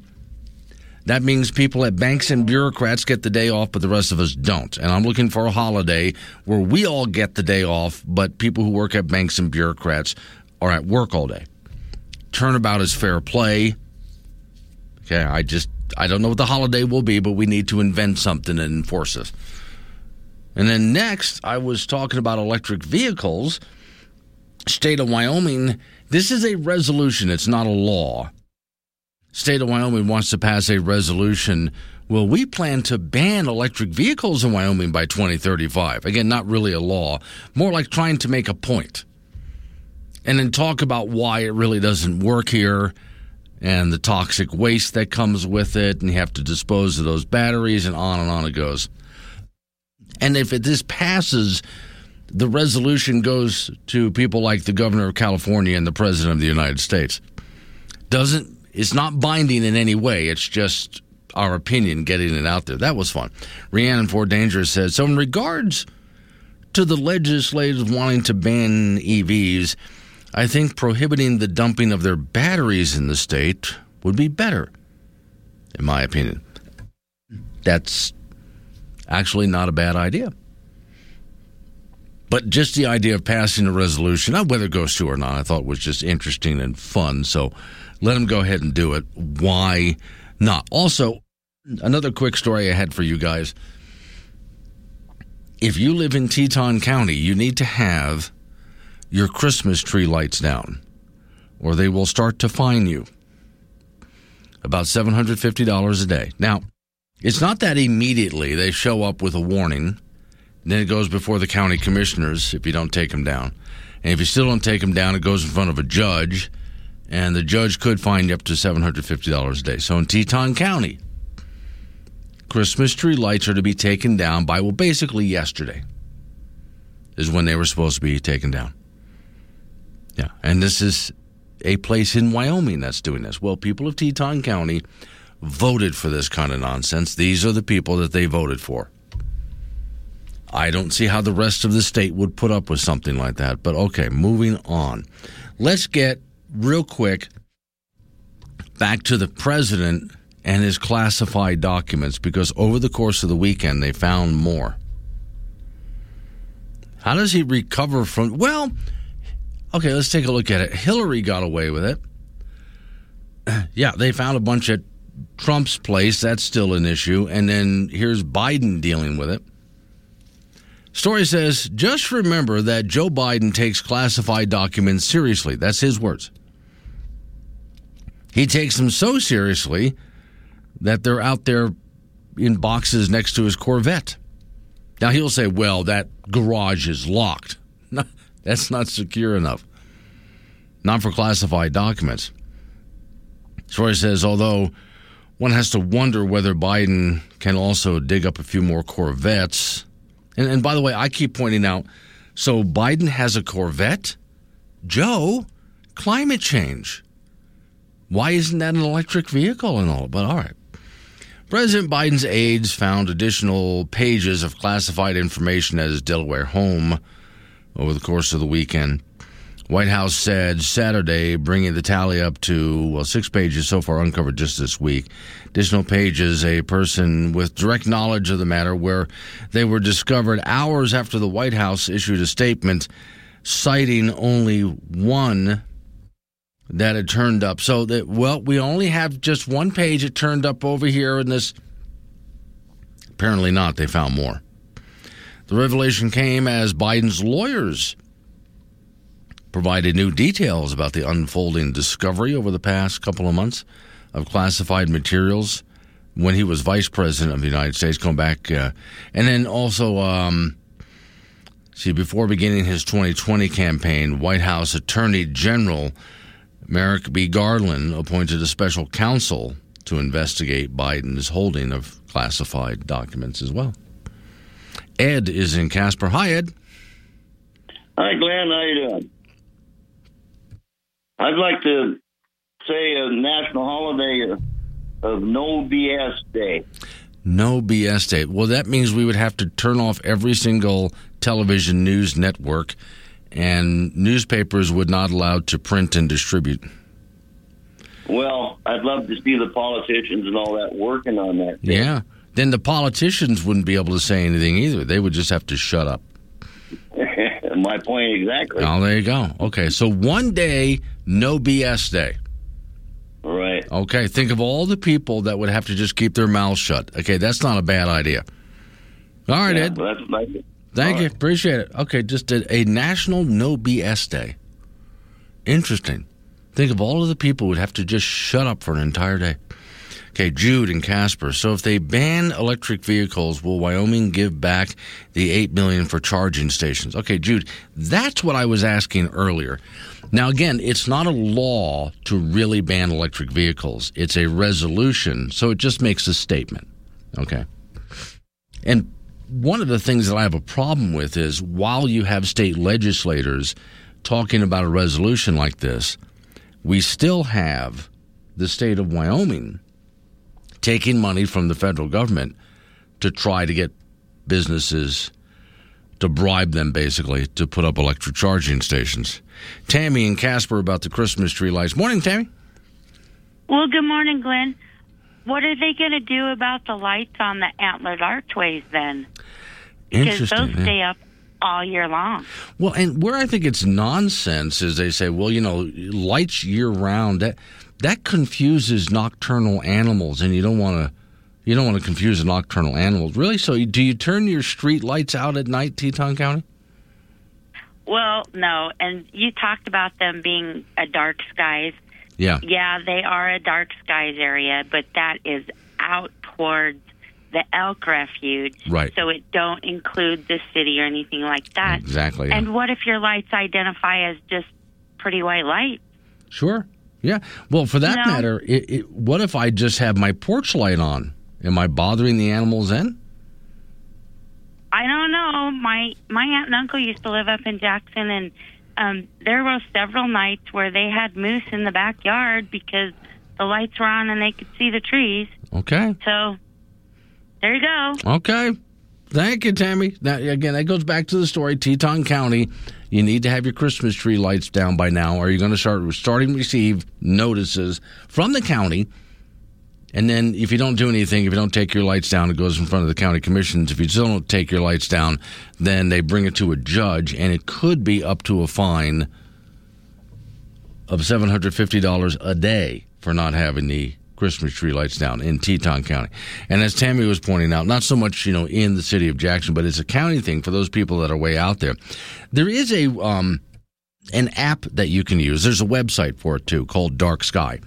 That means people at banks and bureaucrats get the day off, but the rest of us don't. And I'm looking for a holiday where we all get the day off, but people who work at banks and bureaucrats are at work all day. Turnabout is fair play. Okay, I just I don't know what the holiday will be, but we need to invent something and enforce it. And then next, I was talking about electric vehicles. State of Wyoming, this is a resolution, it's not a law. State of Wyoming wants to pass a resolution. Well, we plan to ban electric vehicles in Wyoming by 2035. Again, not really a law, more like trying to make a point. And then talk about why it really doesn't work here and the toxic waste that comes with it, and you have to dispose of those batteries, and on and on it goes. And if it, this passes, the resolution goes to people like the governor of California and the president of the United States. Doesn't it's not binding in any way. It's just our opinion getting it out there. That was fun. Rhiannon Fort Dangerous said so. In regards to the legislators wanting to ban EVs, I think prohibiting the dumping of their batteries in the state would be better, in my opinion. That's actually not a bad idea. But just the idea of passing a resolution, whether it goes through or not, I thought was just interesting and fun. So let them go ahead and do it. Why not? Also, another quick story I had for you guys. If you live in Teton County, you need to have your Christmas tree lights down, or they will start to fine you. About $750 a day. Now, it's not that immediately they show up with a warning. Then it goes before the county commissioners if you don't take them down. And if you still don't take them down, it goes in front of a judge, and the judge could fine you up to $750 a day. So in Teton County, Christmas tree lights are to be taken down by, well, basically yesterday is when they were supposed to be taken down. Yeah, and this is a place in Wyoming that's doing this. Well, people of Teton County voted for this kind of nonsense. These are the people that they voted for. I don't see how the rest of the state would put up with something like that. But okay, moving on. Let's get real quick back to the president and his classified documents because over the course of the weekend they found more. How does he recover from? Well, okay, let's take a look at it. Hillary got away with it. Yeah, they found a bunch at Trump's place. That's still an issue. And then here's Biden dealing with it. Story says just remember that Joe Biden takes classified documents seriously. That's his words. He takes them so seriously that they're out there in boxes next to his Corvette. Now he'll say, well, that garage is locked. That's not secure enough. Not for classified documents. Story says, although one has to wonder whether Biden can also dig up a few more Corvettes and, and by the way, I keep pointing out so Biden has a Corvette? Joe, climate change. Why isn't that an electric vehicle and all? But all right. President Biden's aides found additional pages of classified information at his Delaware home over the course of the weekend. White House said Saturday, bringing the tally up to, well, six pages so far uncovered just this week. Additional pages, a person with direct knowledge of the matter, where they were discovered hours after the White House issued a statement citing only one that had turned up. So that, well, we only have just one page that turned up over here in this. Apparently not. They found more. The revelation came as Biden's lawyers provided new details about the unfolding discovery over the past couple of months of classified materials when he was vice president of the United States, going back, uh, and then also, um, see, before beginning his 2020 campaign, White House Attorney General Merrick B. Garland appointed a special counsel to investigate Biden's holding of classified documents as well. Ed is in Casper. Hi, Ed. Hi, Glenn. How you doing? I'd like to say a national holiday of no BS day. No BS day. Well, that means we would have to turn off every single television news network, and newspapers would not allowed to print and distribute. Well, I'd love to see the politicians and all that working on that. Yeah. Then the politicians wouldn't be able to say anything either. They would just have to shut up. My point exactly. Oh, there you go. Okay, so one day, no BS day. Right. Okay, think of all the people that would have to just keep their mouths shut. Okay, that's not a bad idea. All right, yeah, Ed. That's nice. Thank all you. right. Appreciate it. Okay, just a, a national no BS day. Interesting. Think of all of the people who would have to just shut up for an entire day. Okay, Jude and Casper. So if they ban electric vehicles, will Wyoming give back the eight million for charging stations? Okay, Jude, that's what I was asking earlier. Now again, it's not a law to really ban electric vehicles. It's a resolution, so it just makes a statement. Okay. And one of the things that I have a problem with is while you have state legislators talking about a resolution like this, we still have the state of Wyoming taking money from the federal government to try to get businesses to bribe them basically to put up electric charging stations. Tammy and Casper about the Christmas tree lights. Morning, Tammy. Well, good morning, Glenn. What are they going to do about the lights on the antlered archways then? Because those yeah. stay up all year long. Well, and where I think it's nonsense is they say, well, you know, lights year round. That that confuses nocturnal animals, and you don't want to. You don't want to confuse the nocturnal animals, really. So, do you turn your street lights out at night, Teton County? Well, no, and you talked about them being a dark skies. Yeah. Yeah, they are a dark skies area, but that is out towards the elk refuge. Right. So it don't include the city or anything like that. Exactly. yeah. And what if your lights identify as just pretty white lights? Sure. Yeah. Well, for that No. matter, it, it, what if I just have my porch light on? Am I bothering the animals then? I don't know. My my aunt and uncle used to live up in Jackson, and um, there were several nights where they had moose in the backyard because the lights were on and they could see the trees. Okay. So there you go. Okay. Thank you, Tammy. Now, again, that goes back to the story. Teton County, you need to have your Christmas tree lights down by now. Or you're going to start starting to receive notices from the county. And then, if you don't do anything, if you don't take your lights down, it goes in front of the county commissions. If you still don't take your lights down, then they bring it to a judge, and it could be up to a fine of $750 a day for not having the Christmas tree lights down in Teton County. And as Tammy was pointing out, not so much, you know, in the city of Jackson, but it's a county thing for those people that are way out there. There is a um, an app that you can use. There's a website for it too called Dark Sky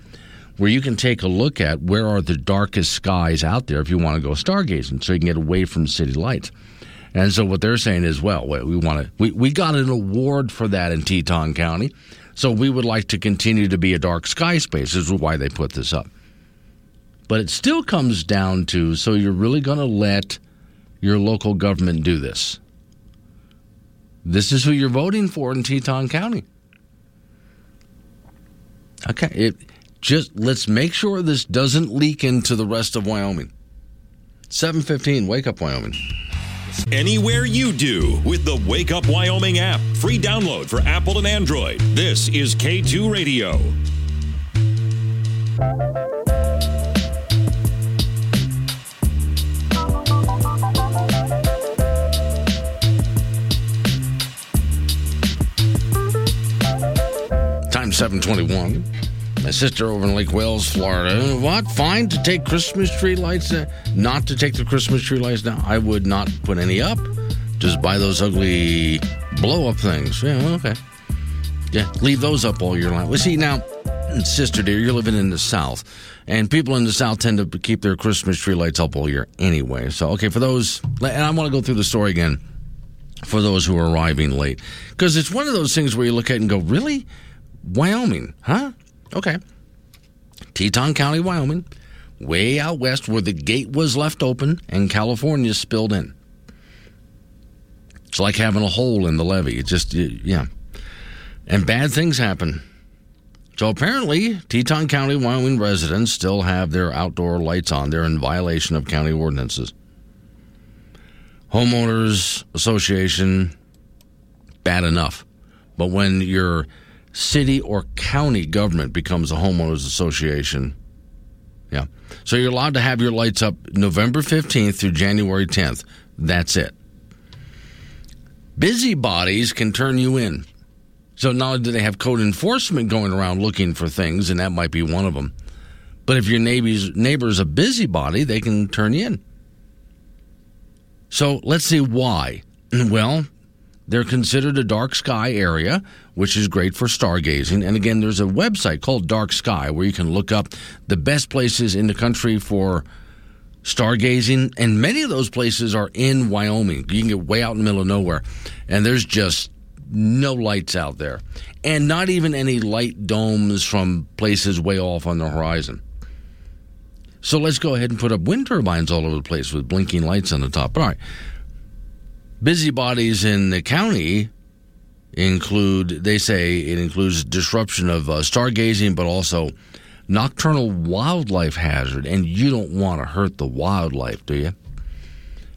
where you can take a look at where are the darkest skies out there if you want to go stargazing so you can get away from city lights. And so what they're saying is, well, we want to we, we got an award for that in Teton County. So we would like to continue to be a dark sky space. This is why they put this up. But it still comes down to so you're really going to let your local government do this. This is who you're voting for in Teton County. Okay, it just let's make sure this doesn't leak into the rest of Wyoming. 715 Wake Up Wyoming. Anywhere you do with the Wake Up Wyoming app. Free download for Apple and Android. This is K2 Radio. 721. My sister over in Lake Wales, Florida. What? Fine to take Christmas tree lights down? Not to take the Christmas tree lights down? I would not put any up. Just buy those ugly blow up things. Yeah, okay. Yeah, leave those up all year long. Well, see, now, sister dear, you're living in the South, and people in the South tend to keep their Christmas tree lights up all year anyway. So, okay, for those, and I want to go through the story again for those who are arriving late. Because it's one of those things where you look at it and go, really? Wyoming, huh? Okay. Teton County, Wyoming, way out west where the gate was left open and California spilled in. It's like having a hole in the levee. It just, yeah. And bad things happen. So apparently, Teton County, Wyoming residents still have their outdoor lights on. They're in violation of county ordinances. Homeowners Association, bad enough. But when your city or county government becomes a homeowners association, yeah. So you're allowed to have your lights up November 15th through January 10th. That's it. Busybodies can turn you in. So not only do they have code enforcement going around looking for things, and that might be one of them, but if your neighbor's, neighbor's a busybody, they can turn you in. So let's see why. Well, they're considered a dark sky area, which is great for stargazing. And again, there's a website called Dark Sky where you can look up the best places in the country for stargazing. And many of those places are in Wyoming. You can get way out in the middle of nowhere, and there's just no lights out there. And not even any light domes from places way off on the horizon. So let's go ahead and put up wind turbines all over the place with blinking lights on the top. All right. Busybodies in the county include, they say it includes disruption of uh, stargazing, but also nocturnal wildlife hazard. And you don't want to hurt the wildlife, do you?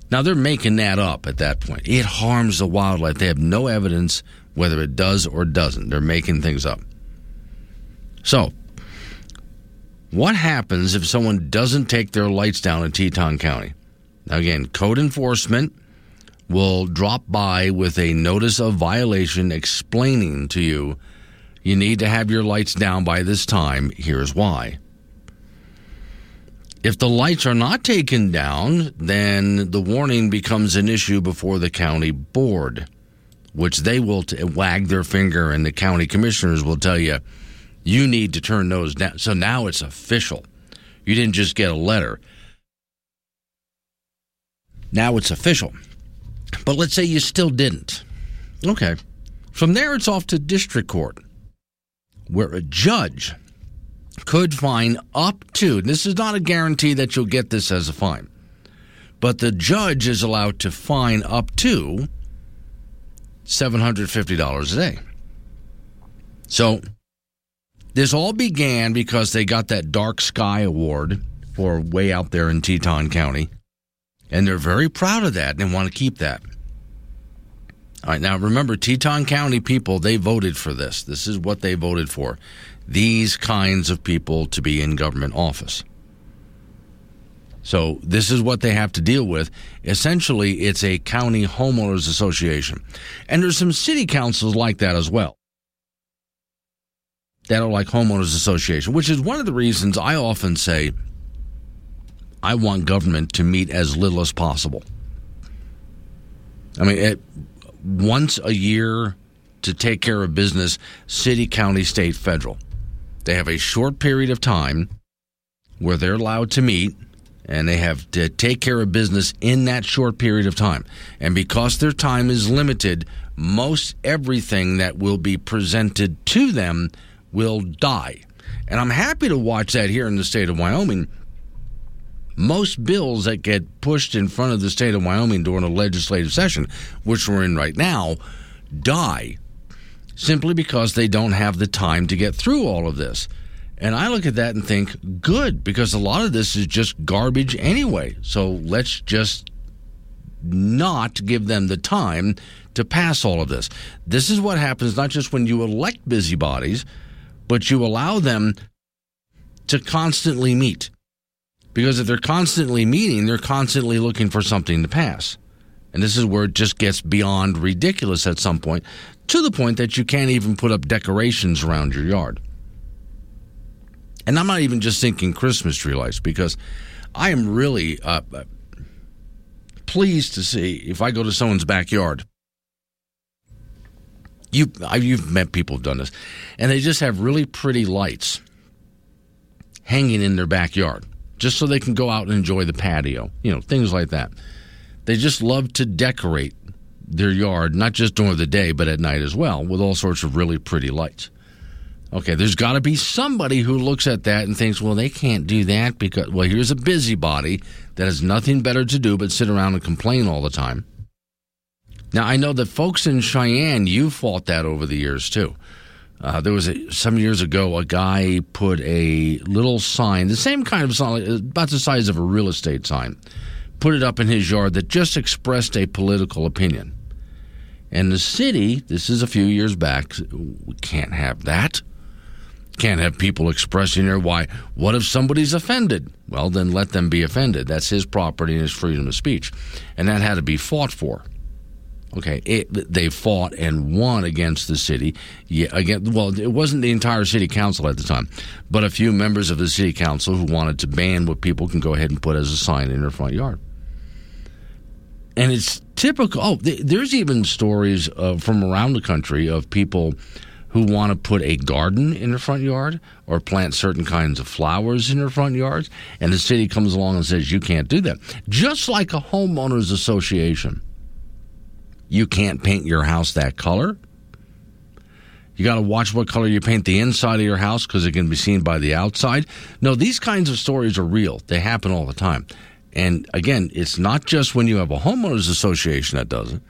Now, they're making that up at that point. It harms the wildlife. They have no evidence whether it does or doesn't. They're making things up. So, what happens if someone doesn't take their lights down in Teton County? Now, again, code enforcement will drop by with a notice of violation explaining to you you need to have your lights down by this time. Here's why. If the lights are not taken down, then the warning becomes an issue before the county board, which they will t- wag their finger, and the county commissioners will tell you, you need to turn those down. So now it's official. You didn't just get a letter. Now it's official. But let's say you still didn't. Okay. From there, it's off to district court, where a judge could fine up to, this is not a guarantee that you'll get this as a fine, but the judge is allowed to fine up to $750 a day. So this all began because they got that Dark Sky Award for way out there in Teton County. And they're very proud of that and want to keep that. All right, now remember, Teton County people, they voted for this. This is what they voted for. These kinds of people to be in government office. So this is what they have to deal with. Essentially, it's a county homeowners association. And there's some city councils like that as well. That are like homeowners association, which is one of the reasons I often say I want government to meet as little as possible. I mean, once a year to take care of business, city, county, state, federal. They have a short period of time where they're allowed to meet and they have to take care of business in that short period of time. And because their time is limited, most everything that will be presented to them will die. And I'm happy to watch that here in the state of Wyoming. Most bills that get pushed in front of the state of Wyoming during a legislative session, which we're in right now, die simply because they don't have the time to get through all of this. And I look at that and think, good, because a lot of this is just garbage anyway. So let's just not give them the time to pass all of this. This is what happens not just when you elect busybodies, but you allow them to constantly meet. Because if they're constantly meeting, they're constantly looking for something to pass. And this is where it just gets beyond ridiculous at some point, to the point that you can't even put up decorations around your yard. And I'm not even just thinking Christmas tree lights, because I am really uh, pleased to see if I go to someone's backyard. You, you've met people who've done this, and they just have really pretty lights hanging in their backyard just so they can go out and enjoy the patio, you know, things like that. They just love to decorate their yard, not just during the day, but at night as well, with all sorts of really pretty lights. Okay, there's got to be somebody who looks at that and thinks, well, they can't do that because, well, here's a busybody that has nothing better to do but sit around and complain all the time. Now, I know that folks in Cheyenne, you fought that over the years too. Uh, there was a, some years ago a guy put a little sign, the same kind of sign, about the size of a real estate sign, put it up in his yard that just expressed a political opinion. And the city, this is a few years back, we can't have that. Can't have people expressing their why. What if somebody's offended? Well, then let them be offended. That's his property and his freedom of speech. And that had to be fought for. Okay, it, they fought and won against the city. Yeah, again, well, it wasn't the entire city council at the time, but a few members of the city council who wanted to ban what people can go ahead and put as a sign in their front yard. And it's typical. Oh, there's even stories from around the country of people who want to put a garden in their front yard or plant certain kinds of flowers in their front yards, and the city comes along and says you can't do that. Just like a homeowners association you can't paint your house that color. You got to watch what color you paint the inside of your house because it can be seen by the outside. No, these kinds of stories are real. They happen all the time. And again, it's not just when you have a homeowners association that does it.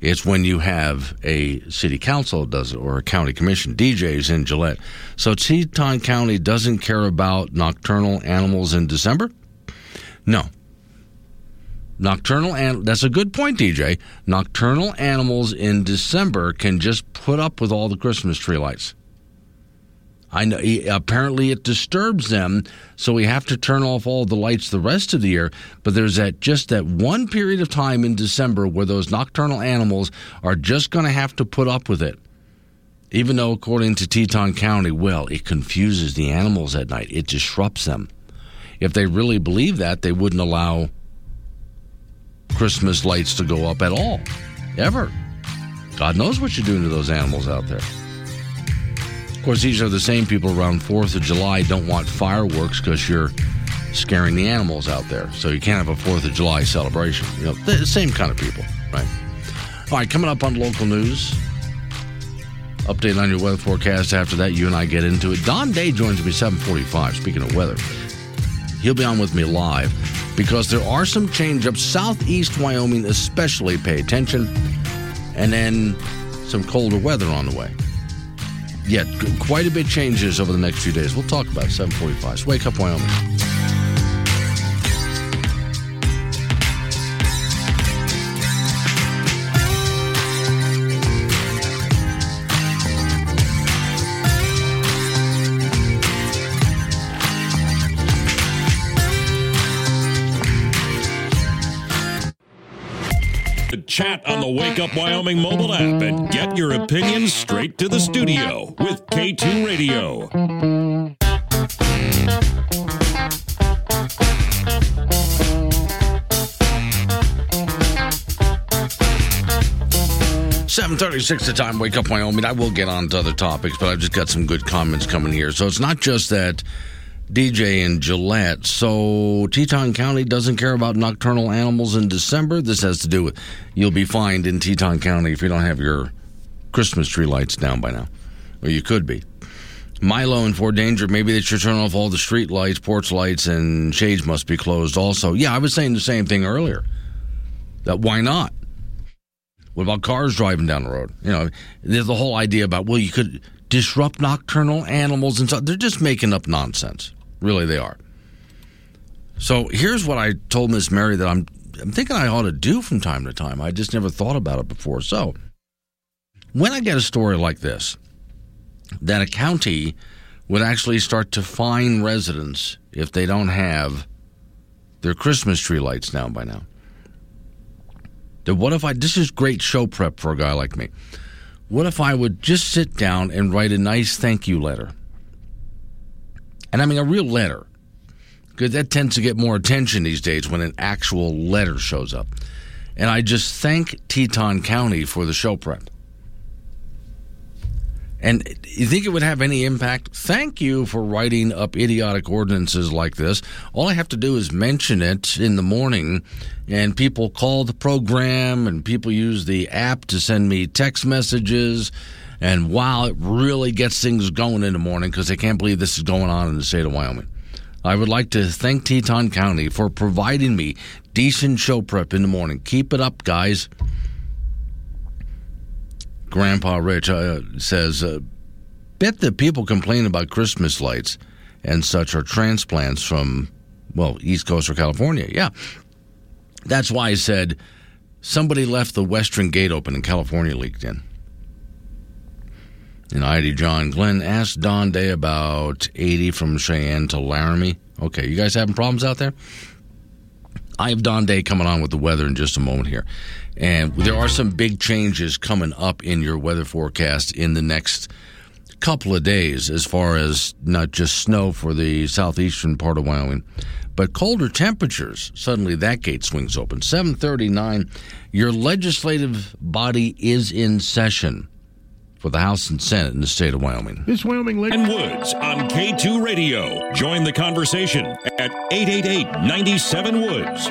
It's when you have a city council that does it or a county commission. DJs in Gillette. So Teton County doesn't care about nocturnal animals in December? No. Nocturnal and that's a good point, DJ. Nocturnal animals in December can just put up with all the Christmas tree lights. I know apparently it disturbs them, so we have to turn off all the lights the rest of the year. But there's that just that one period of time in December where those nocturnal animals are just going to have to put up with it. Even though, according to Teton County, well, it confuses the animals at night. It disrupts them. If they really believe that, they wouldn't allow Christmas lights to go up at all, ever. God knows what you're doing to those animals out there. Of course, these are the same people around 4th of July don't want fireworks because you're scaring the animals out there. So you can't have a 4th of July celebration. You know, the same kind of people, right? All right, coming up on local news. Update on your weather forecast after that. You and I get into it. Don Day joins me 745. Speaking of weather, he'll be on with me live because there are some change-ups. Southeast Wyoming, especially, pay attention. And then some colder weather on the way. Yet, quite a bit changes over the next few days. We'll talk about it, 745. So wake up, Wyoming. Chat on the Wake Up Wyoming mobile app and get your opinions straight to the studio with K2 Radio. Seven thirty-six. The time. Wake up, Wyoming. I will get on to other topics, but I've just got some good comments coming here. So it's not just that DJ and Gillette. So Teton County doesn't care about nocturnal animals in December. This has to do with you'll be fined in Teton County if you don't have your Christmas tree lights down by now, or you could be. Milo and Fort Danger, maybe they should turn off all the street lights, porch lights, and shades must be closed also. Yeah, I was saying the same thing earlier. That why not? What about cars driving down the road? You know, there's the whole idea about, well, you could disrupt nocturnal animals and stuff. They're just making up nonsense. Really, they are. So here's what I told Miss Mary that I'm, I'm thinking I ought to do from time to time. I just never thought about it before. So when I get a story like this, that a county would actually start to fine residents if they don't have their Christmas tree lights down by now. Then what if I, this is great show prep for a guy like me. What if I would just sit down and write a nice thank you letter? And I mean a real letter. Because that tends to get more attention these days when an actual letter shows up. And I just thank Teton County for the show prep. And you think it would have any impact? Thank you for writing up idiotic ordinances like this. All I have to do is mention it in the morning, and people call the program, and people use the app to send me text messages. And wow, it really gets things going in the morning because they can't believe this is going on in the state of Wyoming. I would like to thank Teton County for providing me decent show prep in the morning. Keep it up, guys. Grandpa Rich uh, says, uh, bet that people complain about Christmas lights and such are transplants from, well, East Coast or California. Yeah. That's why I said somebody left the Western Gate open and California leaked in. And ID John Glenn asked Don Day about 80 from Cheyenne to Laramie. Okay, you guys having problems out there? I have Don Day coming on with the weather in just a moment here. And there are some big changes coming up in your weather forecast in the next couple of days as far as not just snow for the southeastern part of Wyoming, but colder temperatures. Suddenly that gate swings open. 739. Your legislative body is in session for the House and Senate in the state of Wyoming. This Wyoming Lake and Woods on K2 Radio. Join the conversation at 888 97 Woods.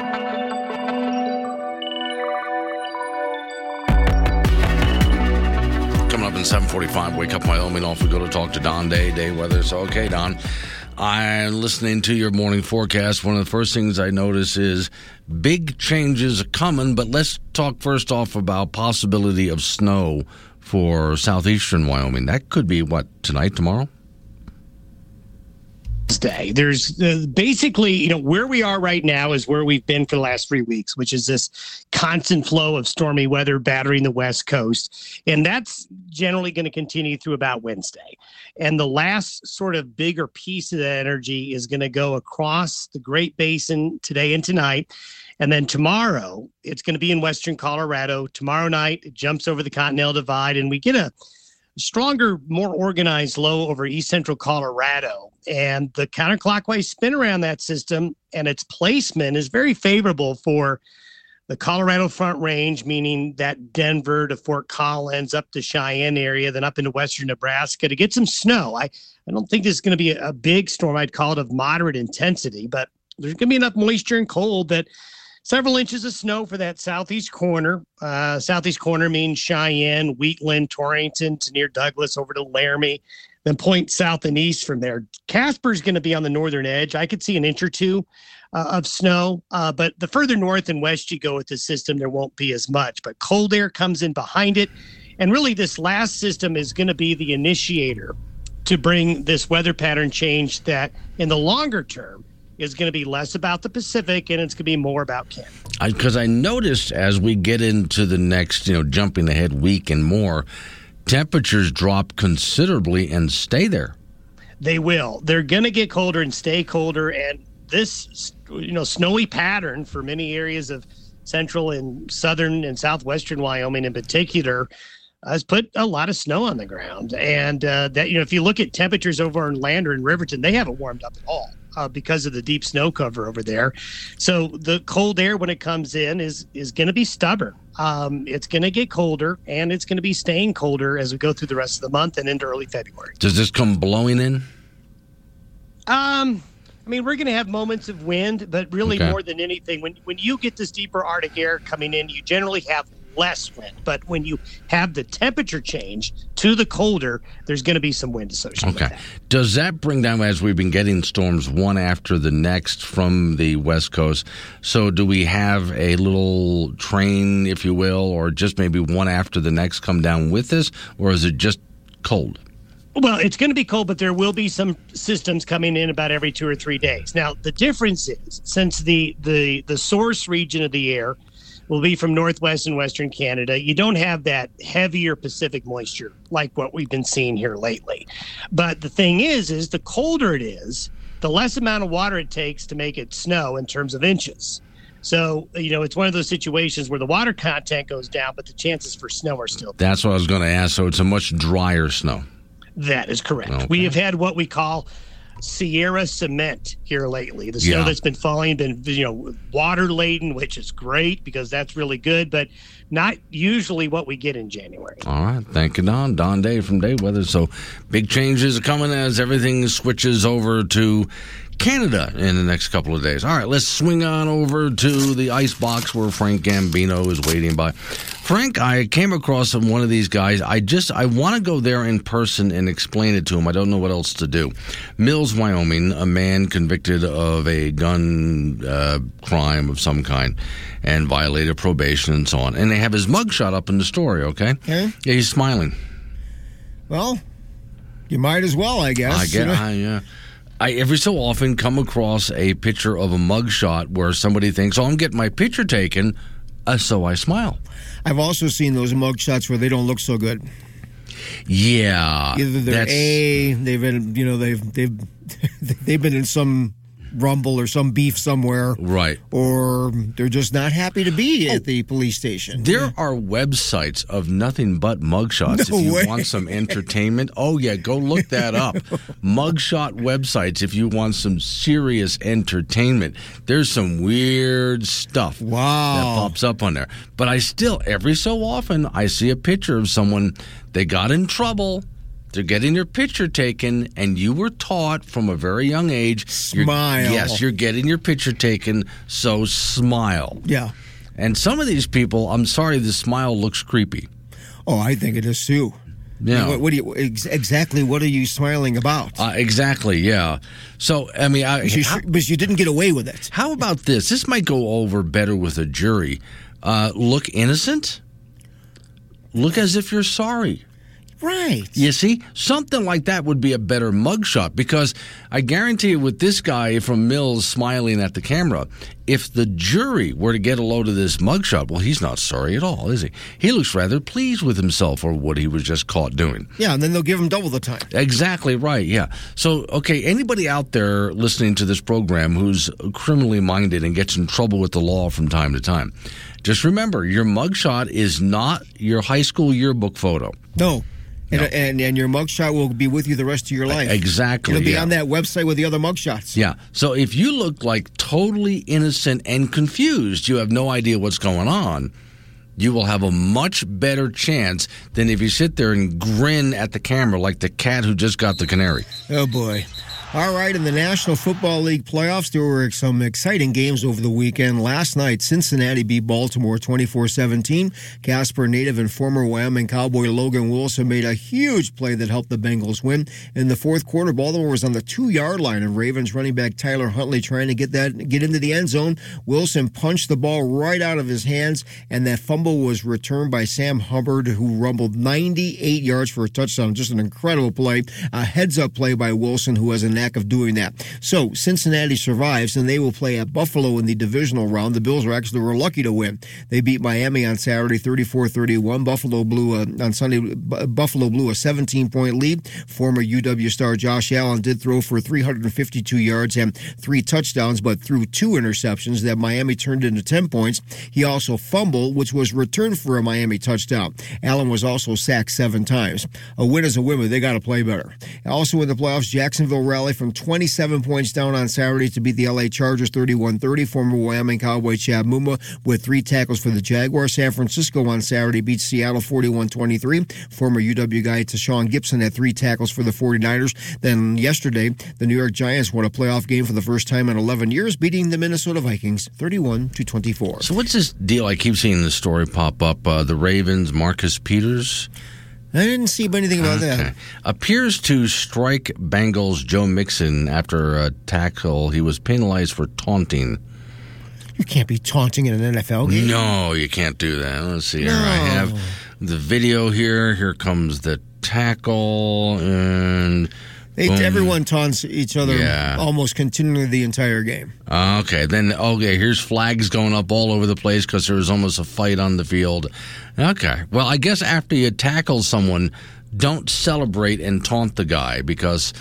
Coming up in 745, Wake Up Wyoming. Off we go to talk to Don Day, day weather. So, okay, Don, I'm listening to your morning forecast. One of the first things I notice is big changes are coming, but let's talk first off about possibility of snow for southeastern Wyoming. That could be what tonight, tomorrow. Day. There's uh, basically, you know, where we are right now is where we've been for the last three weeks, which is this constant flow of stormy weather battering the West Coast. And that's generally going to continue through about Wednesday. And the last sort of bigger piece of that energy is going to go across the Great Basin today and tonight. And then tomorrow, it's going to be in Western Colorado. Tomorrow night, it jumps over the Continental Divide, and we get a stronger, more organized low over east central Colorado. And the counterclockwise spin around that system and its placement is very favorable for the Colorado Front Range, meaning that Denver to Fort Collins, up to Cheyenne area, then up into western Nebraska to get some snow. I, I don't think this is going to be a, a big storm. I'd call it of moderate intensity, but there's going to be enough moisture and cold that several inches of snow for that southeast corner. Uh, southeast corner means Cheyenne, Wheatland, Torrington to near Douglas over to Laramie, then point south and east from there. Casper's going to be on the northern edge. I could see an inch or two uh, of snow, uh, but the further north and west you go with the system, there won't be as much. But cold air comes in behind it. And really, this last system is going to be the initiator to bring this weather pattern change that in the longer term is going to be less about the Pacific and it's going to be more about Canada. Because I, I, noticed as we get into the next, you know, jumping ahead week and more, temperatures drop considerably and stay there. They will. They're going to get colder and stay colder. And this, you know, snowy pattern for many areas of central and southern and southwestern Wyoming in particular has put a lot of snow on the ground. And uh, that, you know, if you look at temperatures over in Lander and Riverton, they haven't warmed up at all uh, because of the deep snow cover over there. So the cold air when it comes in is is going to be stubborn. Um, it's going to get colder and it's going to be staying colder as we go through the rest of the month and into early February. Does this come blowing in? Um. I mean, we're going to have moments of wind, but really okay. more than anything, when when you get this deeper Arctic air coming in, you generally have less wind. But when you have the temperature change to the colder, there's going to be some wind associated okay. That. Does that bring down, as we've been getting storms one after the next from the West Coast? So do we have a little train, if you will, or just maybe one after the next come down with this? Or is it just cold? Well, it's going to be cold, but there will be some systems coming in about every two or three days. Now, the difference is since the the the source region of the air will be from northwest and western Canada. You don't have that heavier Pacific moisture like what we've been seeing here lately. But the thing is, is the colder it is, the less amount of water it takes to make it snow in terms of inches. So, you know, it's one of those situations where the water content goes down, but the chances for snow are still. That's what I was going to ask. So it's a much drier snow. That is correct. Okay. We have had what we call Sierra cement here lately. The snow yeah. that's been falling, been you know water laden, which is great because that's really good, but not usually what we get in January. All right, thank you, Don. Don Day from Day Weather. So big changes are coming as everything switches over to Canada in the next couple of days. All right, let's swing on over to the ice box where Frank Gambino is waiting by. Frank, I came across one of these guys. I just I want to go there in person and explain it to him. I don't know what else to do. Mills, Wyoming, a man convicted of a gun uh, crime of some kind and violated probation and so on. And they have his mugshot up in the story. Okay, okay. yeah, he's smiling. Well, you might as well, I guess. I get, you know? I, yeah. I every so often come across a picture of a mugshot where somebody thinks, "Oh, I'm getting my picture taken," uh, so I smile. I've also seen those mugshots where they don't look so good. Yeah, either they're a they've been you know they've they've they've been in some rumble or some beef somewhere. Right. Or they're just not happy to be oh, at the police station. There yeah. are websites of nothing but mugshots no if you way. want some entertainment. Oh, yeah, go look that up. Mugshot websites if you want some serious entertainment. There's some weird stuff wow. that pops up on there. But I still, every so often, I see a picture of someone, they got in trouble they're getting your picture taken, and you were taught from a very young age. Smile. You're, yes, you're getting your picture taken, so smile. Yeah. And some of these people, I'm sorry, the smile looks creepy. Oh, I think it is too. Yeah. What, what do you ex- exactly? What are you smiling about? Uh, exactly. Yeah. So I mean, I, But you, how, but you didn't get away with it. how about this? This might go over better with a jury. Uh, look innocent. Look as if you're sorry. Right. You see, something like that would be a better mugshot because I guarantee you, with this guy from Mills smiling at the camera, if the jury were to get a load of this mugshot, well, he's not sorry at all, is he? He looks rather pleased with himself for what he was just caught doing. Yeah, and then they'll give him double the time. Exactly right. Yeah. So, okay, anybody out there listening to this program who's criminally minded and gets in trouble with the law from time to time, just remember your mugshot is not your high school yearbook photo. No. And, and and your mugshot will be with you the rest of your life. Exactly. It'll be yeah. on that website with the other mugshots. Yeah. So if you look like totally innocent and confused, you have no idea what's going on, you will have a much better chance than if you sit there and grin at the camera like the cat who just got the canary. Oh boy. All right, in the National Football League playoffs, there were some exciting games over the weekend. Last night, Cincinnati beat Baltimore 24 17. Casper native and former Wyoming Cowboy Logan Wilson made a huge play that helped the Bengals win. In the fourth quarter, Baltimore was on the two yard line, and Ravens running back Tyler Huntley trying to get that get into the end zone. Wilson punched the ball right out of his hands, and that fumble was returned by Sam Hubbard, who rumbled 98 yards for a touchdown. Just an incredible play. A heads up play by Wilson, who has a knack of doing that. So Cincinnati survives, and they will play at Buffalo in the divisional round. The Bills are actually were lucky to win. They beat Miami on Saturday, 34-31. Buffalo blew a, on Sunday. Buffalo blew a 17 point lead. Former UW star Josh Allen did throw for 352 yards and three touchdowns, but threw two interceptions that Miami turned into 10 points. He also fumbled, which was returned for a Miami touchdown. Allen was also sacked seven times. A win is a win, but they got to play better. Also in the playoffs, Jacksonville rallied from 27 points down on Saturday to beat the LA Chargers 31-30. Former Wyoming Cowboy Chad Muma with three tackles for the Jaguars. San Francisco on Saturday beat Seattle 41-23. Former UW guy Tashaun Gipson had three tackles for the 49ers. Then yesterday, the New York Giants won a playoff game for the first time in 11 years, beating the Minnesota Vikings 31 to 24. So what's this deal? I keep seeing this story pop up. Uh, the Ravens, Marcus Peters. I didn't see anything about that. Appears to strike Bengals Joe Mixon after a tackle. He was penalized for taunting. You can't be taunting in an NFL game. No, you can't do that. Let's see here. I have the video here. Here comes the tackle and They, everyone taunts each other Yeah. almost continually the entire game. Ah, okay, then okay, here's flags going up all over the place because there was almost a fight on the field. Okay, well, I guess after you tackle someone, don't celebrate and taunt the guy because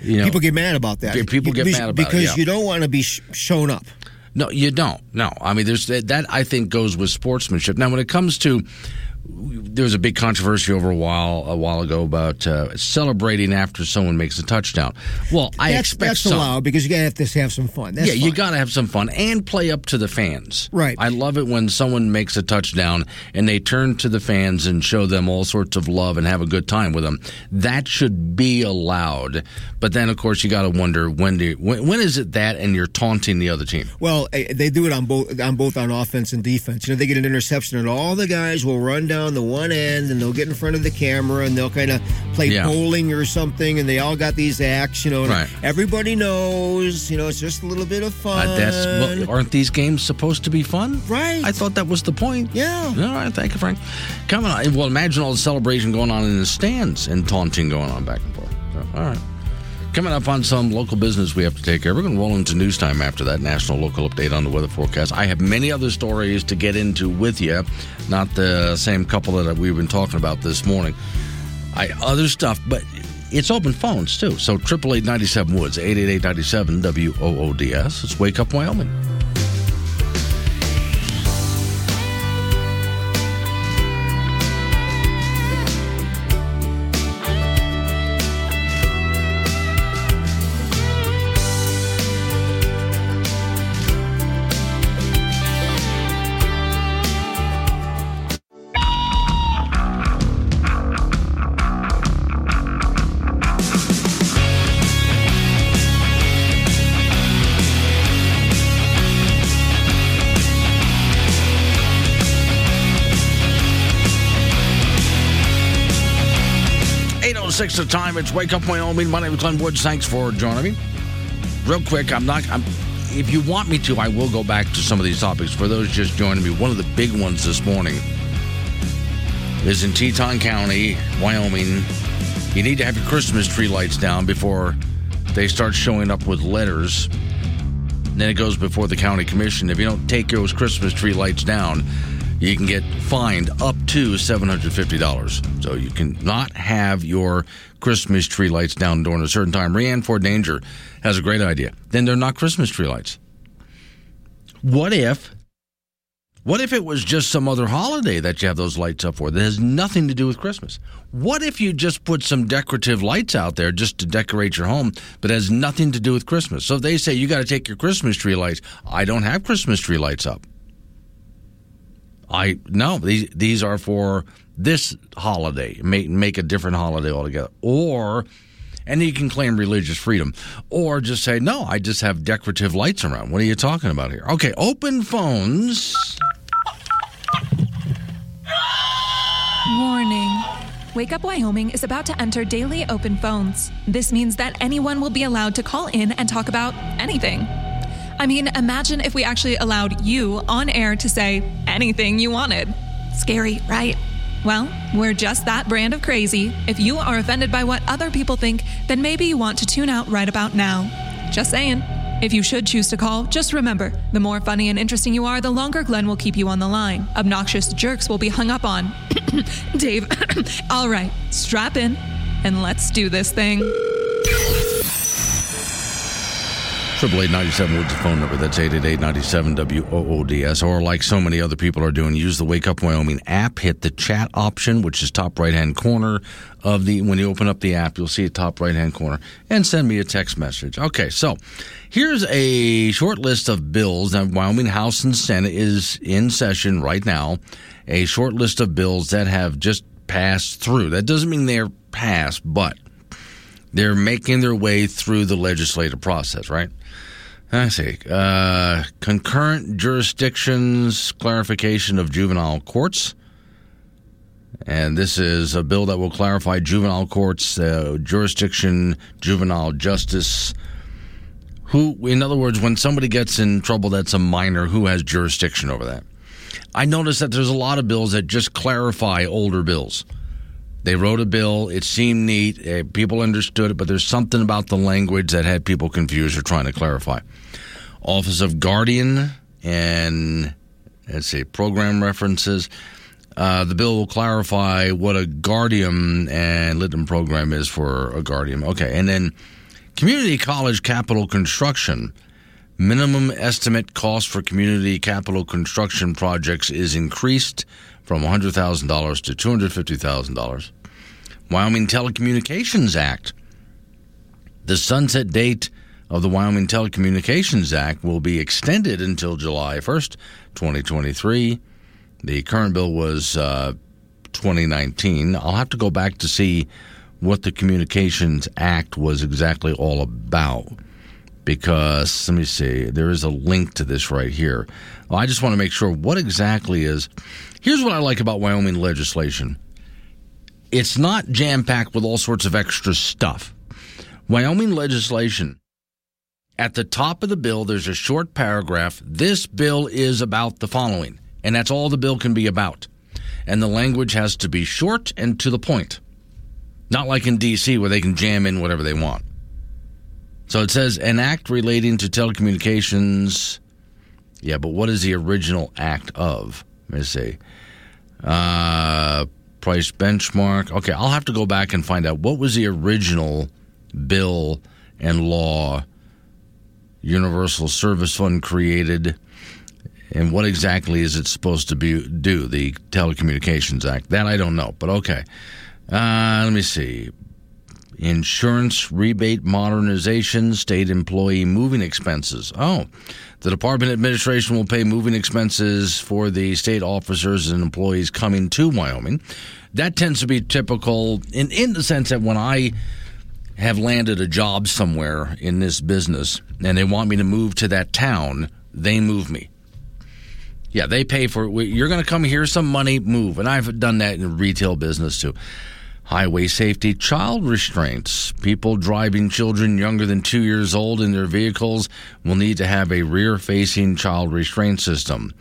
you know people get mad about that. People get Be- mad about it, because yeah. you don't want to be sh- shown up. No, you don't. No, I mean, there's that I think goes with sportsmanship. Now, when it comes to there was a big controversy over a while a while ago about uh, celebrating after someone makes a touchdown. Well, I that's, expect that's some. allowed because you gotta have to have some fun. That's yeah, you fine. got to have some fun and play up to the fans. Right. I love it when someone makes a touchdown and they turn to the fans and show them all sorts of love and have a good time with them. That should be allowed. But then, of course, you got to wonder when do you, when, when is it that and you're taunting the other team? Well, eh, they do it on both on both on offense and defense. You know, they get an interception, and all the guys will run down the one end, and they'll get in front of the camera, and they'll kind of play Yeah. bowling or something, and they all got these acts. You know, and Right. everybody knows. You know, it's just a little bit of fun. Uh, that's well, aren't these games supposed to be fun? Right. I thought that was the point. Yeah. All right. Thank you, Frank. Coming on. Well, imagine all the celebration going on in the stands and taunting going on back and forth. So, all right. Coming up on some local business we have to take care. of. We're going to roll into news time after that national local update on the weather forecast. I have many other stories to get into with you, not the same couple that we've been talking about this morning. I other stuff, but it's open phones too. So triple eight ninety seven Woods eight eight eight ninety seven W O O D S. It's Wake Up Wyoming. The time. It's Wake Up Wyoming. My name is Glenn Woods. Thanks for joining me. Real quick, I'm not. I'm, if you want me to, I will go back to some of these topics. For those just joining me, one of the big ones this morning is in Teton County, Wyoming. You need to have your Christmas tree lights down before they start showing up with letters. And then it goes before the county commission. If you don't take those Christmas tree lights down, you can get fined up to $750. So you can not have your Christmas tree lights down during a certain time. Rianne Ford Danger has a great idea. Then they're not Christmas tree lights. What if what if it was just some other holiday that you have those lights up for that has nothing to do with Christmas? What if you just put some decorative lights out there just to decorate your home, but has nothing to do with Christmas? So they say you got to take your Christmas tree lights, I don't have Christmas tree lights up. I no, these these are for this holiday. Make make a different holiday altogether. Or and you can claim religious freedom. Or just say, no, I just have decorative lights around. What are you talking about here? Okay, open phones. Warning. Wake Up Wyoming is about to enter daily open phones. This means that anyone will be allowed to call in and talk about anything. I mean, imagine if we actually allowed you on air to say anything you wanted. Scary, right? Well, we're just that brand of crazy. If you are offended by what other people think, then maybe you want to tune out right about now. Just saying. If you should choose to call, just remember the more funny and interesting you are, the longer Glenn will keep you on the line. Obnoxious jerks will be hung up on. Dave, all right, strap in and let's do this thing. Triple eight ninety seven Woods the phone number. That's eight eight eight ninety seven W O O D S. Or like so many other people are doing, use the Wake Up Wyoming app. Hit the chat option, which is top right hand corner of the. When you open up the app, you'll see a top right hand corner, and send me a text message. Okay, so here's a short list of bills that Wyoming House and Senate is in session right now. A short list of bills that have just passed through. That doesn't mean they're passed, but they're making their way through the legislative process, right? I see. Uh, concurrent jurisdictions clarification of juvenile courts. And this is a bill that will clarify juvenile courts, uh, jurisdiction, juvenile justice. Who, in other words, when somebody gets in trouble that's a minor, who has jurisdiction over that? I notice that there's a lot of bills that just clarify older bills. They wrote a bill. It seemed neat. Uh, people understood it, but there's something about the language that had people confused or trying to clarify. Office of Guardian and let's see, program references. Uh, the bill will clarify what a guardian ad litem program is for a guardian. Okay, and then community college capital construction. Minimum estimate cost for community capital construction projects is increased from $100,000 to $250,000. Wyoming Telecommunications Act. The sunset date of the Wyoming Telecommunications Act will be extended until July 1st, 2023. The current bill was uh, 2019. I'll have to go back to see what the Communications Act was exactly all about because let me see, there is a link to this right here. I just want to make sure what exactly is. Here's what I like about Wyoming legislation it's not jam packed with all sorts of extra stuff. Wyoming legislation, at the top of the bill, there's a short paragraph. This bill is about the following, and that's all the bill can be about. And the language has to be short and to the point. Not like in D.C., where they can jam in whatever they want. So it says an act relating to telecommunications. Yeah, but what is the original act of? Let me see. Uh, price benchmark. Okay, I'll have to go back and find out what was the original bill and law Universal Service Fund created and what exactly is it supposed to be do the Telecommunications Act? That I don't know, but okay. Uh, let me see. Insurance rebate modernization, state employee moving expenses. Oh, the department administration will pay moving expenses for the state officers and employees coming to Wyoming. That tends to be typical in, in the sense that when I have landed a job somewhere in this business and they want me to move to that town, they move me. Yeah, they pay for it. You're going to come here, some money, move. And I've done that in retail business too. Highway safety child restraints. People driving children younger than two years old in their vehicles will need to have a rear facing child restraint system.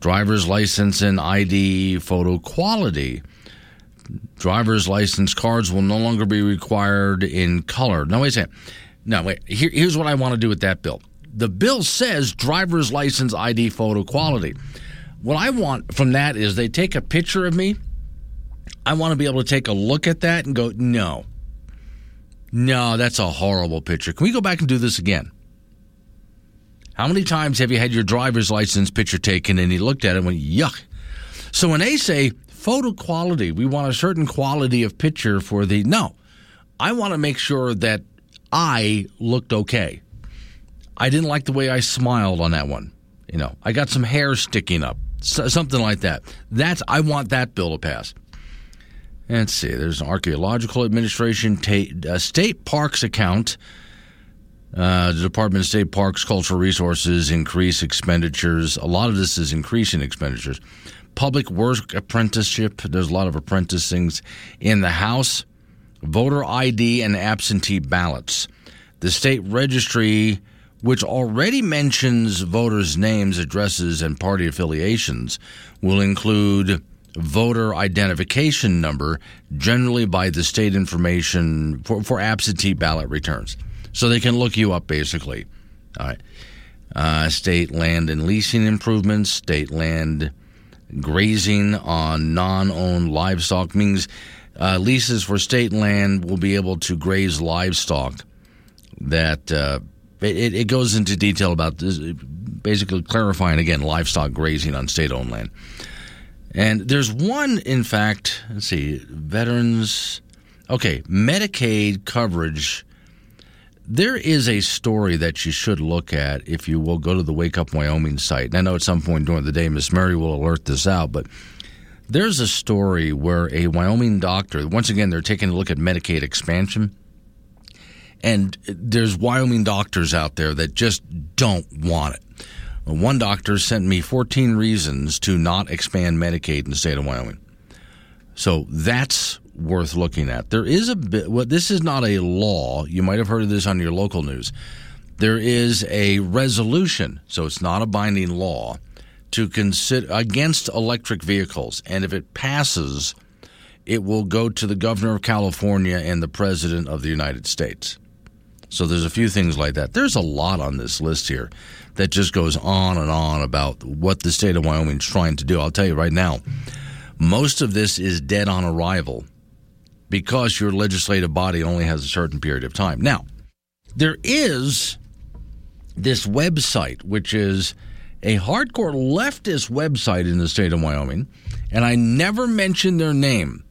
Driver's license and ID photo quality. Driver's license cards will no longer be required in color. No, wait a second. No, wait. Here, here's what I want to do with that bill. The bill says driver's license ID photo quality. What I want from that is they take a picture of me I want to be able to take a look at that and go, no, no, that's a horrible picture. Can we go back and do this again? How many times have you had your driver's license picture taken and you looked at it and went, yuck? So when they say photo quality, we want a certain quality of picture for the, no, I want to make sure that I looked okay. I didn't like the way I smiled on that one. You know, I got some hair sticking up, something like that. That's, I want that bill to pass. Let's see. There's an Archaeological Administration uh, State Parks account. Uh, the Department of State Parks Cultural Resources increase expenditures. A lot of this is increasing expenditures. Public work apprenticeship. There's a lot of apprenticings in the House. Voter ID and absentee ballots. The state registry, which already mentions voters' names, addresses, and party affiliations, will include voter identification number, generally by the state information for, for absentee ballot returns. So they can look you up basically. All right. Uh, state land and leasing improvements, state land grazing on non owned livestock means uh, leases for state land will be able to graze livestock that. Uh, it, it, goes into detail about this, basically clarifying again livestock grazing on state owned land. And there's one, in fact, let's see, veterans. Okay, Medicaid coverage. There is a story that you should look at if you will go to the Wake Up Wyoming site. And I know at some point during the day, Miss Mary will alert this out, but there's a story where a Wyoming doctor, once again, they're taking a look at Medicaid expansion. And there's Wyoming doctors out there that just don't want it. One doctor sent me 14 reasons to not expand Medicaid in the state of Wyoming. So that's worth looking at. There is a bit, well, this is not a law. You might have heard of this on your local news. There is a resolution, so it's not a binding law, to consider against electric vehicles. And if it passes, it will go to the governor of California and the president of the United States. So there's a few things like that. There's a lot on this list here that just goes on and on about what the state of Wyoming is trying to do. I'll tell you right now, most of this is dead on arrival because your legislative body only has a certain period of time. Now, there is this website, which is a hardcore leftist website in the state of Wyoming, and I never mention their name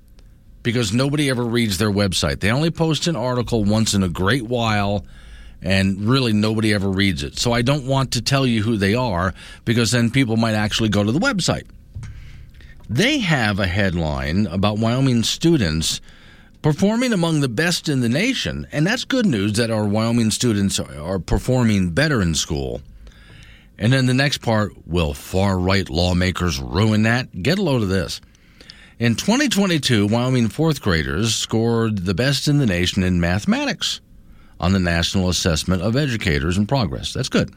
because nobody ever reads their website. They only post an article once in a great while and really nobody ever reads it. So I don't want to tell you who they are because then people might actually go to the website. They have a headline about Wyoming students performing among the best in the nation, and that's good news that our Wyoming students are performing better in school. And then the next part will far right lawmakers ruin that? Get a load of this. In 2022, Wyoming fourth graders scored the best in the nation in mathematics on the National Assessment of Educators in Progress. That's good.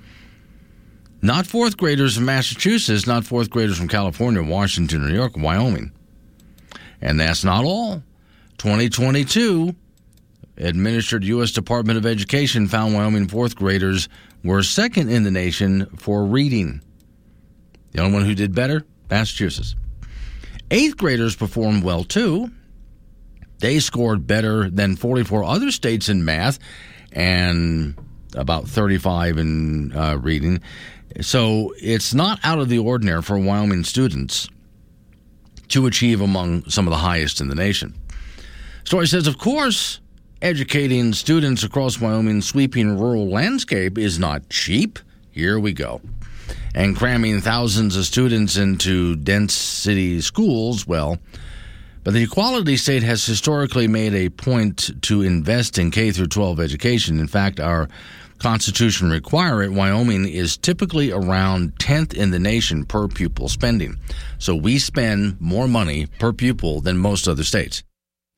Not fourth graders from Massachusetts, not fourth graders from California, Washington, New York, Wyoming. And that's not all. 2022, administered U.S. Department of Education found Wyoming fourth graders were second in the nation for reading. The only one who did better, Massachusetts. Eighth graders performed well too. They scored better than 44 other states in math and about 35 in uh, reading. So it's not out of the ordinary for Wyoming students to achieve among some of the highest in the nation. Story says, of course, educating students across Wyoming's sweeping rural landscape is not cheap. Here we go. And cramming thousands of students into dense city schools, well, but the Equality State has historically made a point to invest in K through 12 education. In fact, our Constitution require it. Wyoming is typically around 10th in the nation per pupil spending. So we spend more money per pupil than most other states.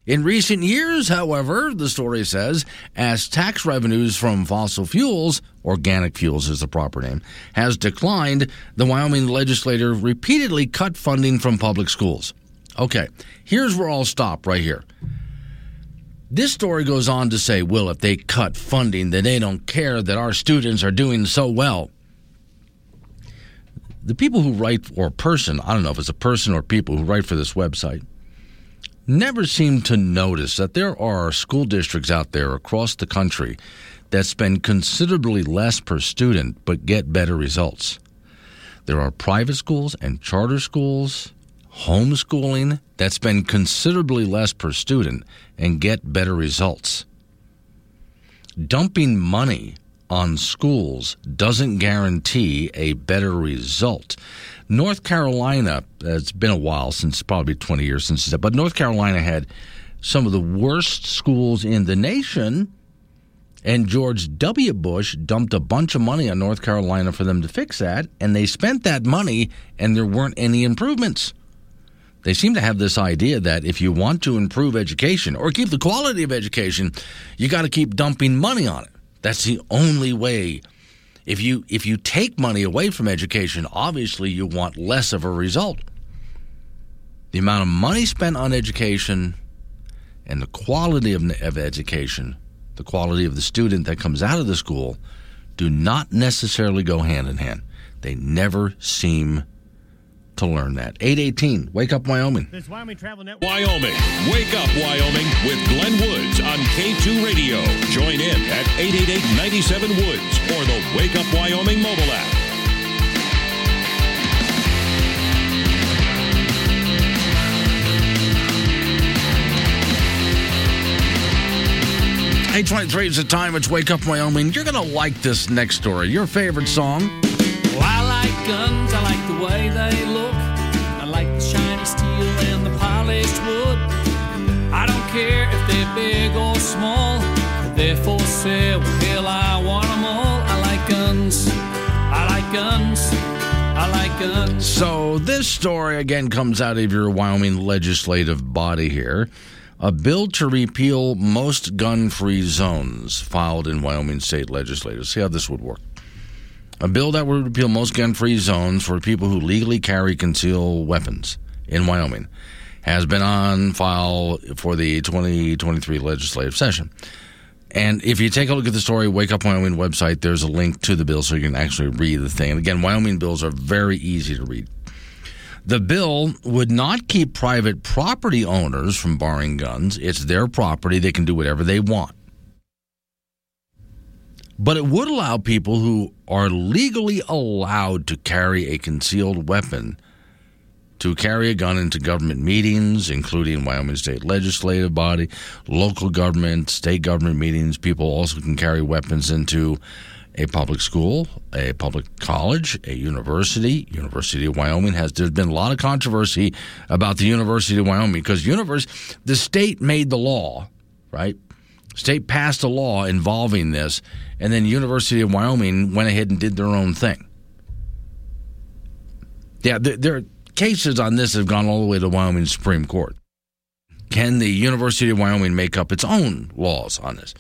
In recent years, however, the story says, as tax revenues from fossil fuels, organic fuels is the proper name, has declined, the Wyoming legislature repeatedly cut funding from public schools. Okay, here's where I'll stop right here. This story goes on to say, well, if they cut funding, then they don't care that our students are doing so well. The people who write, or person, I don't know if it's a person or people who write for this website, never seem to notice that there are school districts out there across the country that spend considerably less per student but get better results. There are private schools and charter schools, homeschooling that spend considerably less per student and get better results. Dumping money on schools doesn't guarantee a better result. North Carolina, it's been a while since probably 20 years since that, but North Carolina had some of the worst schools in the nation. And George W. Bush dumped a bunch of money on North Carolina for them to fix that, and they spent that money, and there weren't any improvements. They seem to have this idea that if you want to improve education or keep the quality of education, you got to keep dumping money on it. That's the only way if you if you take money away from education, obviously you want less of a result. The amount of money spent on education and the quality of, of education, the quality of the student that comes out of the school, do not necessarily go hand in hand. They never seem to learn that. 818, Wake Up Wyoming. This Wyoming Travel Network. Wyoming. Wake Up Wyoming with Glenn Woods on K2 Radio. Join in at 888-97-WOODS or the Wake Up Wyoming mobile app. Eight twenty-three is the time. It's Wake Up Wyoming. You're gonna like this next story. Your favorite song. Well, I like guns. I like the way they look. Big or small. They're for sale. Hell, I want them all. I like guns. I like guns. I like guns. So this story again comes out of your Wyoming legislative body here. A bill to repeal most gun-free zones filed in Wyoming state legislature. See how this would work. A bill that would repeal most gun free zones for people who legally carry concealed weapons in Wyoming has been on file for the 2023 legislative session. And if you take a look at the story, Wake Up Wyoming website, there's a link to the bill so you can actually read the thing. And again, Wyoming bills are very easy to read. The bill would not keep private property owners from borrowing guns. It's their property. They can do whatever they want but it would allow people who are legally allowed to carry a concealed weapon to carry a gun into government meetings, including Wyoming State Legislative Body, local government, state government meetings. People also can carry weapons into a public school, a public college, a university. University of Wyoming has there's been a lot of controversy about the University of Wyoming because universe the state made the law, right? State passed a law involving this, and then University of Wyoming went ahead and did their own thing. Yeah, there cases on this have gone all the way to Wyoming Supreme Court. Can the University of Wyoming make up its own laws on this?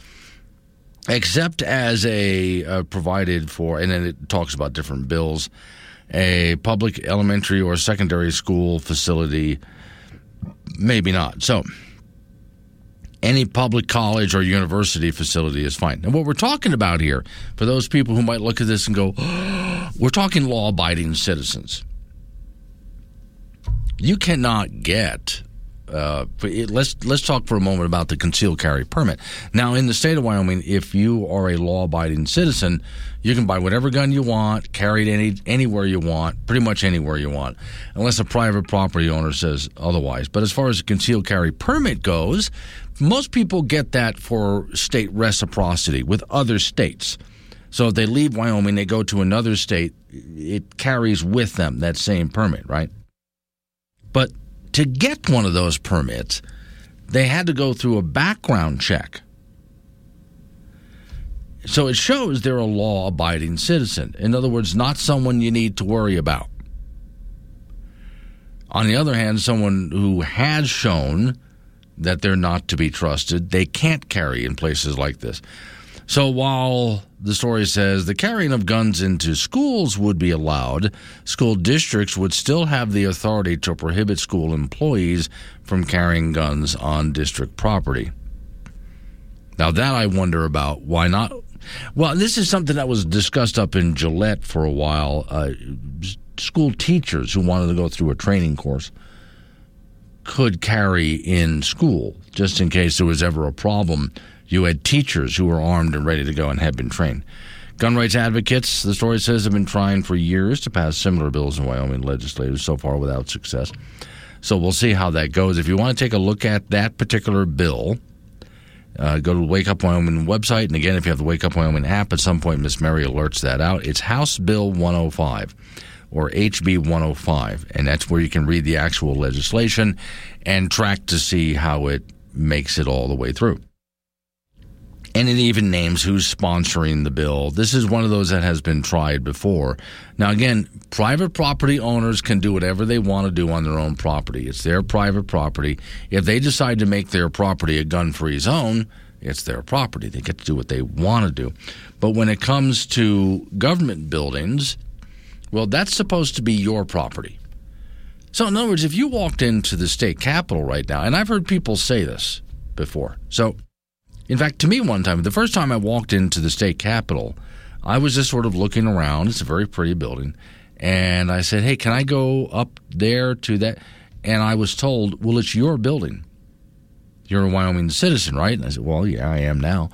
Except as a uh, provided for, and then it talks about different bills, a public elementary or secondary school facility, maybe not. So, any public college or university facility is fine. And what we're talking about here, for those people who might look at this and go, oh, we're talking law abiding citizens. You cannot get. Uh, let's let's talk for a moment about the concealed carry permit. Now, in the state of Wyoming, if you are a law-abiding citizen, you can buy whatever gun you want, carry it any anywhere you want, pretty much anywhere you want, unless a private property owner says otherwise. But as far as the concealed carry permit goes, most people get that for state reciprocity with other states. So if they leave Wyoming, they go to another state, it carries with them that same permit, right? But to get one of those permits, they had to go through a background check. So it shows they're a law abiding citizen. In other words, not someone you need to worry about. On the other hand, someone who has shown that they're not to be trusted. They can't carry in places like this. So while the story says the carrying of guns into schools would be allowed, school districts would still have the authority to prohibit school employees from carrying guns on district property. Now, that I wonder about. Why not? Well, this is something that was discussed up in Gillette for a while. Uh, school teachers who wanted to go through a training course could carry in school just in case there was ever a problem. You had teachers who were armed and ready to go and had been trained. Gun rights advocates, the story says, have been trying for years to pass similar bills in Wyoming legislators, so far without success. So we'll see how that goes. If you want to take a look at that particular bill, uh, go to the Wake Up Wyoming website. And again, if you have the Wake Up Wyoming app, at some point Miss Mary alerts that out. It's House Bill 105 or HB 105. And that's where you can read the actual legislation and track to see how it makes it all the way through. And it even names who's sponsoring the bill. This is one of those that has been tried before. Now, again, private property owners can do whatever they want to do on their own property. It's their private property. If they decide to make their property a gun free zone, it's their property. They get to do what they want to do. But when it comes to government buildings, well, that's supposed to be your property. So, in other words, if you walked into the state capitol right now, and I've heard people say this before. So, in fact, to me, one time, the first time I walked into the state capitol, I was just sort of looking around. It's a very pretty building. And I said, Hey, can I go up there to that? And I was told, Well, it's your building. You're a Wyoming citizen, right? And I said, Well, yeah, I am now.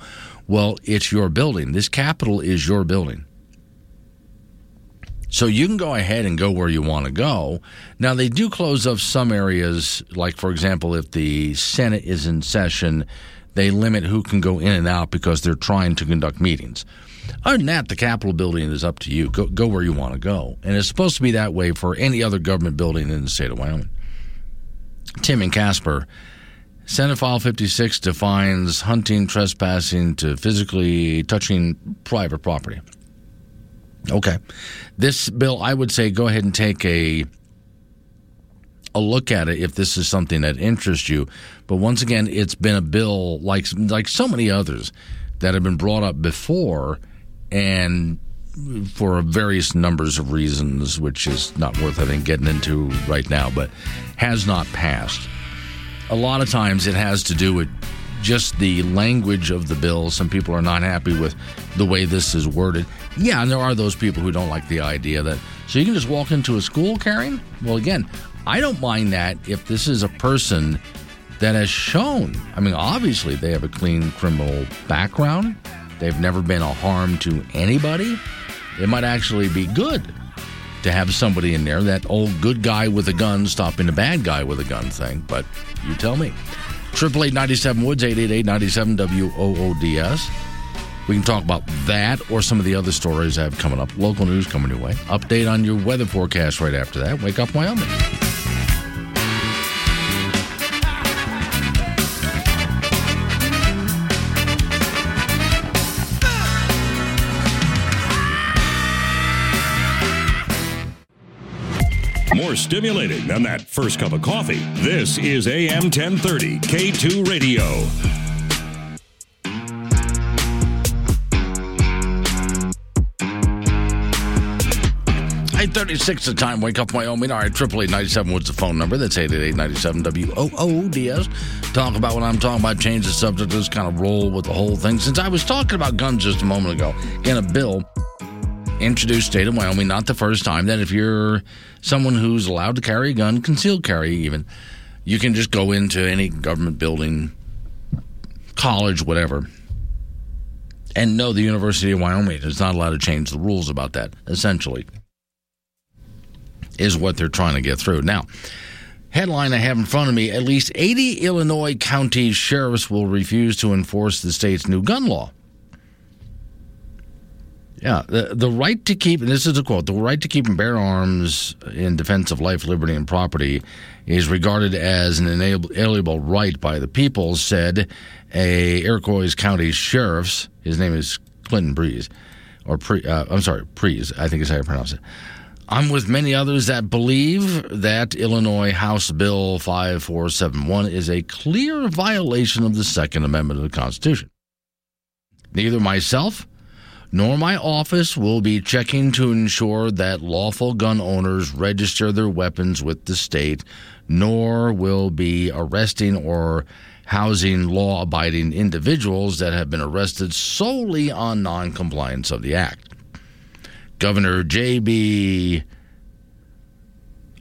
Well, it's your building. This capitol is your building. So you can go ahead and go where you want to go. Now, they do close off some areas, like, for example, if the Senate is in session, they limit who can go in and out because they're trying to conduct meetings. Other than that, the Capitol building is up to you. Go, go where you want to go. And it's supposed to be that way for any other government building in the state of Wyoming. Tim and Casper. Senate File 56 defines hunting, trespassing to physically touching private property. Okay. This bill, I would say go ahead and take a a look at it if this is something that interests you. But once again, it's been a bill like like so many others that have been brought up before and for various numbers of reasons, which is not worth I think getting into right now, but has not passed. A lot of times it has to do with just the language of the bill. Some people are not happy with the way this is worded. Yeah, and there are those people who don't like the idea that so you can just walk into a school carrying. Well, again, I don't mind that if this is a person that has shown. I mean, obviously they have a clean criminal background. They've never been a harm to anybody. It might actually be good to have somebody in there, that old good guy with a gun stopping a bad guy with a gun thing. But you tell me. Triple eight ninety seven Woods eight eight eight ninety seven W O O D S. We can talk about that or some of the other stories I have coming up. Local news coming your way. Update on your weather forecast right after that. Wake up, Wyoming. More stimulating than that first cup of coffee. This is AM 1030 K2 Radio. 836 the time. Wake up, Wyoming. All right, triple eight ninety seven. What's the phone number? That's eight eight eight ninety seven W O O D S. Talk about what I'm talking about. Change the subject. Just kind of roll with the whole thing. Since I was talking about guns just a moment ago, again, a bill introduced state of Wyoming, not the first time, that if you're someone who's allowed to carry a gun, concealed carry even, you can just go into any government building, college, whatever. And no, the University of Wyoming is not allowed to change the rules about that, essentially is what they're trying to get through. Now, headline I have in front of me at least 80 Illinois county sheriffs will refuse to enforce the state's new gun law. Yeah, the, the right to keep, and this is a quote, the right to keep and bear arms in defense of life, liberty, and property is regarded as an inalienable right by the people, said a Iroquois County sheriff's, his name is Clinton Breeze, or Pre, uh, I'm sorry, Prees, I think is how you pronounce it I'm with many others that believe that Illinois House Bill 5471 is a clear violation of the Second Amendment of the Constitution. Neither myself nor my office will be checking to ensure that lawful gun owners register their weapons with the state, nor will be arresting or housing law abiding individuals that have been arrested solely on noncompliance of the act. Governor J.B.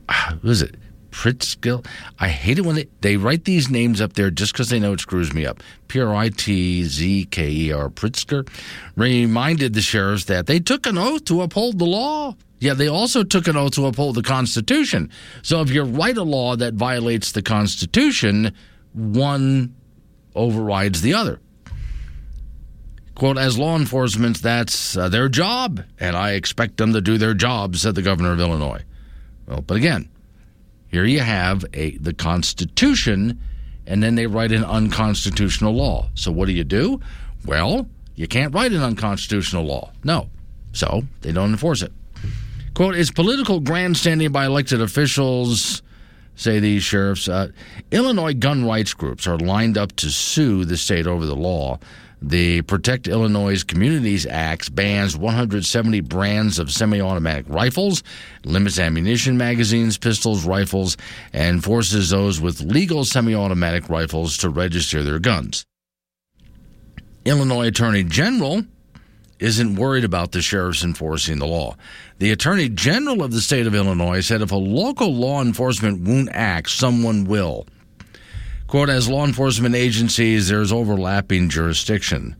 Ah, what is it? Pritzker? I hate it when they, they write these names up there just because they know it screws me up. P R I T Z K E R Pritzker reminded the sheriffs that they took an oath to uphold the law. Yeah, they also took an oath to uphold the Constitution. So if you write a law that violates the Constitution, one overrides the other. Quote, as law enforcement, that's uh, their job, and I expect them to do their job, said the governor of Illinois. Well, but again, here you have a the Constitution, and then they write an unconstitutional law. So what do you do? Well, you can't write an unconstitutional law. No. So they don't enforce it. Quote, is political grandstanding by elected officials, say these sheriffs. Uh, Illinois gun rights groups are lined up to sue the state over the law. The Protect Illinois Communities Act bans 170 brands of semi automatic rifles, limits ammunition magazines, pistols, rifles, and forces those with legal semi automatic rifles to register their guns. Illinois Attorney General isn't worried about the sheriffs enforcing the law. The Attorney General of the state of Illinois said if a local law enforcement won't act, someone will. Quote, as law enforcement agencies, there's overlapping jurisdiction.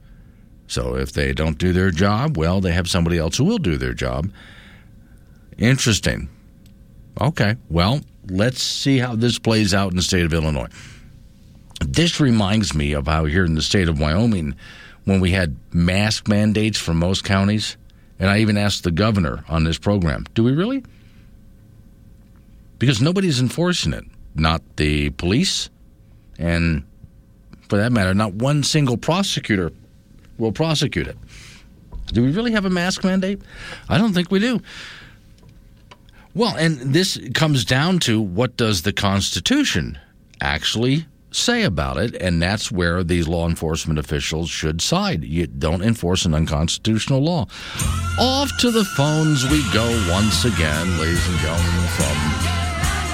So if they don't do their job, well, they have somebody else who will do their job. Interesting. Okay, well, let's see how this plays out in the state of Illinois. This reminds me of how here in the state of Wyoming, when we had mask mandates for most counties, and I even asked the governor on this program, do we really? Because nobody's enforcing it. Not the police, and for that matter, not one single prosecutor will prosecute it. Do we really have a mask mandate? I don't think we do. Well, and this comes down to what does the Constitution actually say about it, and that's where these law enforcement officials should side. You don't enforce an unconstitutional law. Off to the phones we go once again, ladies and gentlemen, from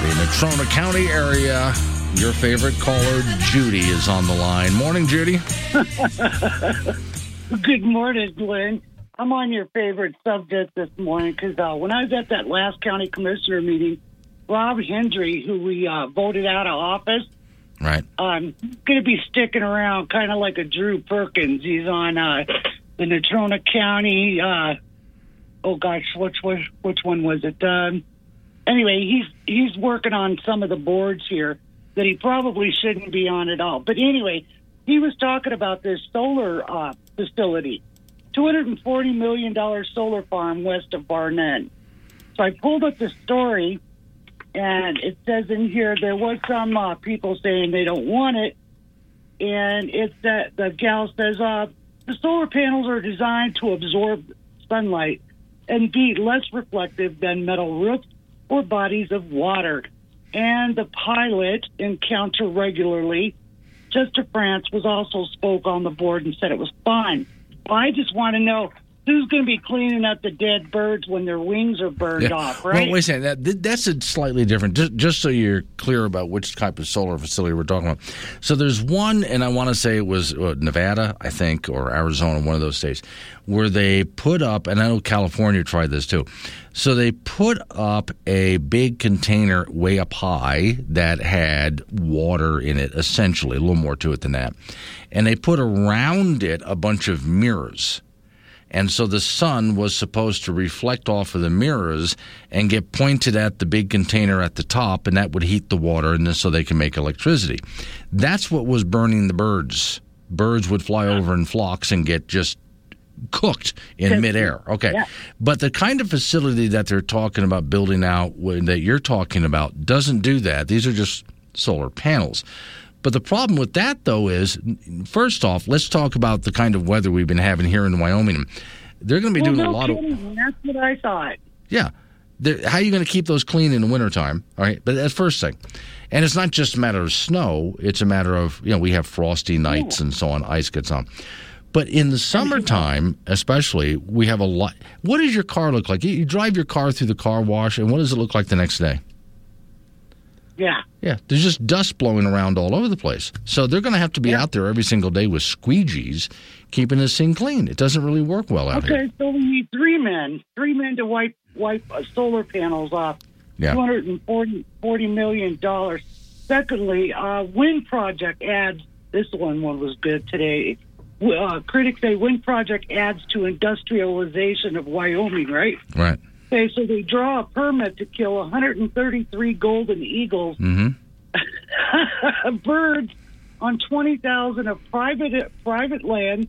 the Natrona County area. Your favorite caller, Judy, is on the line. Morning, Judy. Good morning, Glenn. I'm on your favorite subject this morning because uh, when I was at that last county commissioner meeting, Rob Hendry, who we uh, voted out of office, right, um, going to be sticking around, kind of like a Drew Perkins. He's on uh, the Natrona County. Uh, oh gosh, which was which one was it? Um, anyway, he's he's working on some of the boards here that he probably shouldn't be on at all. But anyway, he was talking about this solar uh, facility, $240 million solar farm west of Barnett. So I pulled up the story, and it says in here there was some uh, people saying they don't want it. And it's that the gal says uh, the solar panels are designed to absorb sunlight and be less reflective than metal roofs or bodies of water and the pilot encounter regularly. Chester France was also spoke on the board and said it was fine. I just want to know who's going to be cleaning up the dead birds when their wings are burned Yeah. off, right? Well, wait a second. That, that's a slightly different. Just, just so you're clear about which type of solar facility we're talking about. So there's one, and I want to say it was uh, Nevada, I think, or Arizona, one of those states, where they put up, and I know California tried this too. So they put up a big container way up high that had water in it, essentially, a little more to it than that. And they put around it a bunch of mirrors. And so the sun was supposed to reflect off of the mirrors and get pointed at the big container at the top, and that would heat the water, and then so they can make electricity. That's what was burning the birds. Birds would fly over in flocks and get just cooked in midair. Okay. Yeah. But the kind of facility that they're talking about building out, that you're talking about, doesn't do that. These are just solar panels. But the problem with that, though, is first off, let's talk about the kind of weather we've been having here in Wyoming. They're going to be well, doing no a lot of. That's what I thought. yeah. there- how are you going to keep those clean in the wintertime? All right, but that's first thing. And it's not just a matter of snow; it's a matter of you know we have frosty nights and so on. Ice gets on. But in the summertime, especially, we have a lot. What does your car look like? You drive your car through the car wash, and what does it look like the next day? Yeah. Yeah, there's just dust blowing around all over the place. So they're going to have to be out there every single day with squeegees, keeping this thing clean. It doesn't really work well out Okay, here. so we need three men, three men to wipe wipe uh, solar panels off. Yeah. Two hundred and forty forty million dollars. Secondly, uh, wind project adds. This one one was good today. Uh, critics say wind project adds to industrialization of Wyoming. Right. Right. Okay, so they draw a permit to kill 133 golden eagles, Mm-hmm. birds, on 20,000 of private private land,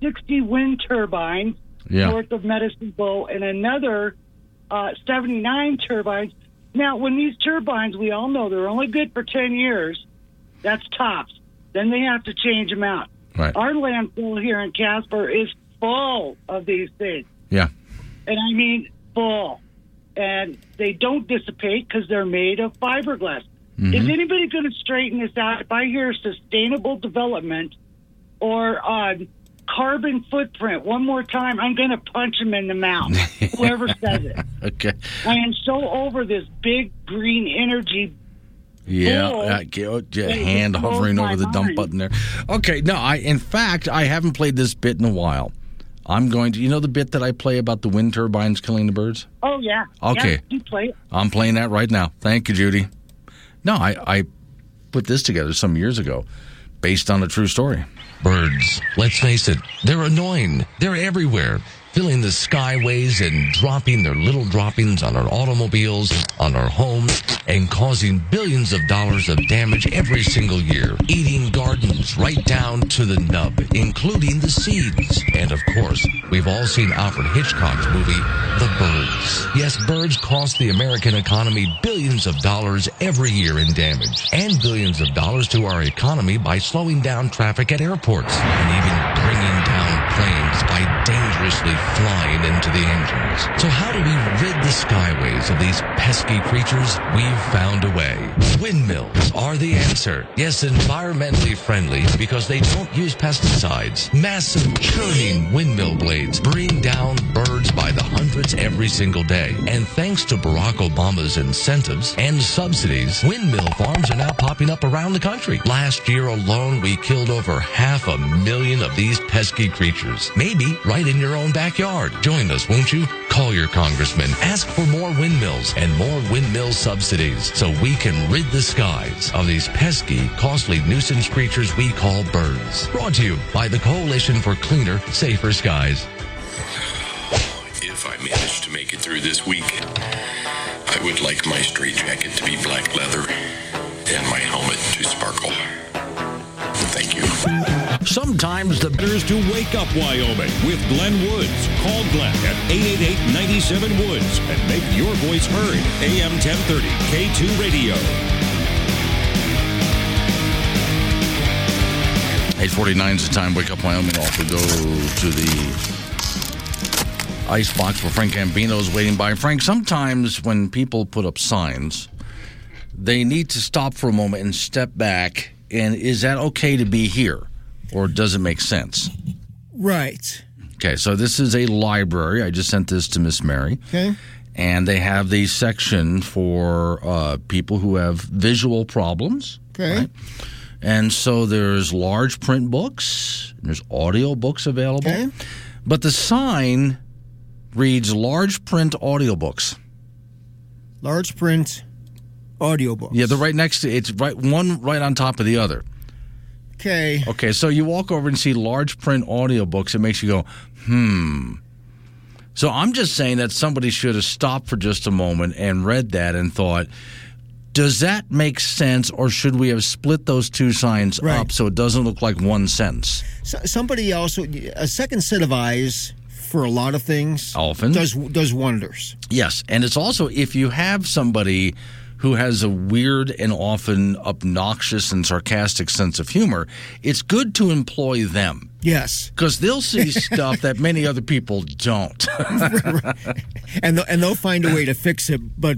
60 wind turbines Yeah. north of Medicine Bow, and another uh, 79 turbines. Now, when these turbines, we all know they're only good for 10 years. That's tops. Then they have to change them out. Right. Our landfill here in Casper is full of these things Yeah. and I mean full. And they don't dissipate because they're made of fiberglass. Mm-hmm. Is anybody going to straighten this out? If I hear sustainable development or uh, carbon footprint one more time, I'm going to punch them in the mouth. Whoever says it. Okay. I am so over this big green energy. Yeah, uh, oh, yeah, hand hovering over the dump button there. Okay, no, I in fact I haven't played this bit in a while. I'm going to. You know the bit that I play about the wind turbines killing the birds. Oh yeah. Okay. Yeah, you play it. I'm playing that right now. Thank you, Judy. No, I, I put this together some years ago, based on a true story. Birds, let's face it, they're annoying. They're everywhere, filling the skyways and dropping their little droppings on our automobiles, on our homes, and causing billions of dollars of damage every single year, eating gardens right down to the nub, including the seeds. And of course, we've all seen Alfred Hitchcock's movie, The Birds. Yes, birds cost the American economy billions of dollars every year in damage, and billions of dollars to our economy by slowing down traffic at airports, and even bringing down planes by dangerously flying into the engines. So how do we rid the skyways of these pesky creatures? We've found a way. Windmills are the answer. Yes, environmentally friendly because they don't use pesticides. Massive churning windmill blades bring down birds by the hundreds every single day. And thanks to Barack Obama's incentives and subsidies, windmill farms are now popping up around the country. Last year alone, we killed over half a million of these pesky creatures. Maybe right in your own backyard. Join us, won't you? Call your congressman. Ask for more windmills and more windmill subsidies so we can rid the skies of these pesky, costly nuisance creatures we call birds. Brought to you by the Coalition for Cleaner, Safer Skies. If I manage to make it through this week, I would like my straitjacket to be black leather and my helmet to sparkle. Thank you. Sometimes the Here's to Wake Up Wyoming with Glenn Woods. Call Glenn at 888-97 Woods and make your voice heard. AM 1030 K2 Radio. 849 is the time. Wake up, Wyoming. Off go to the ice box where Frank Gambino is waiting by. Frank, sometimes when people put up signs, they need to stop for a moment and step back. And is that okay to be here? Or does it make sense? Right. Okay, so this is a library. I just sent this to Miss Mary. Okay. And they have the section for uh, people who have visual problems. Okay. And so there's large print books, and there's audio books available. Okay. But the sign reads large print audiobooks. Large print audiobook. Yeah, they're right next to it's right one right on top of the other. Okay. Okay, so you walk over and see large print audiobooks, it makes you go, hmm. So I'm just saying that somebody should have stopped for just a moment and read that and thought, does that make sense, or should we have split those two signs up so it doesn't look like one sentence? So, somebody also a second set of eyes for a lot of things Often. does does wonders. Yes, and it's also if you have somebody who has a weird and often obnoxious and sarcastic sense of humor, it's good to employ them. Yes. Because they'll see stuff that many other people don't. and they'll, and they'll find a way to fix it, but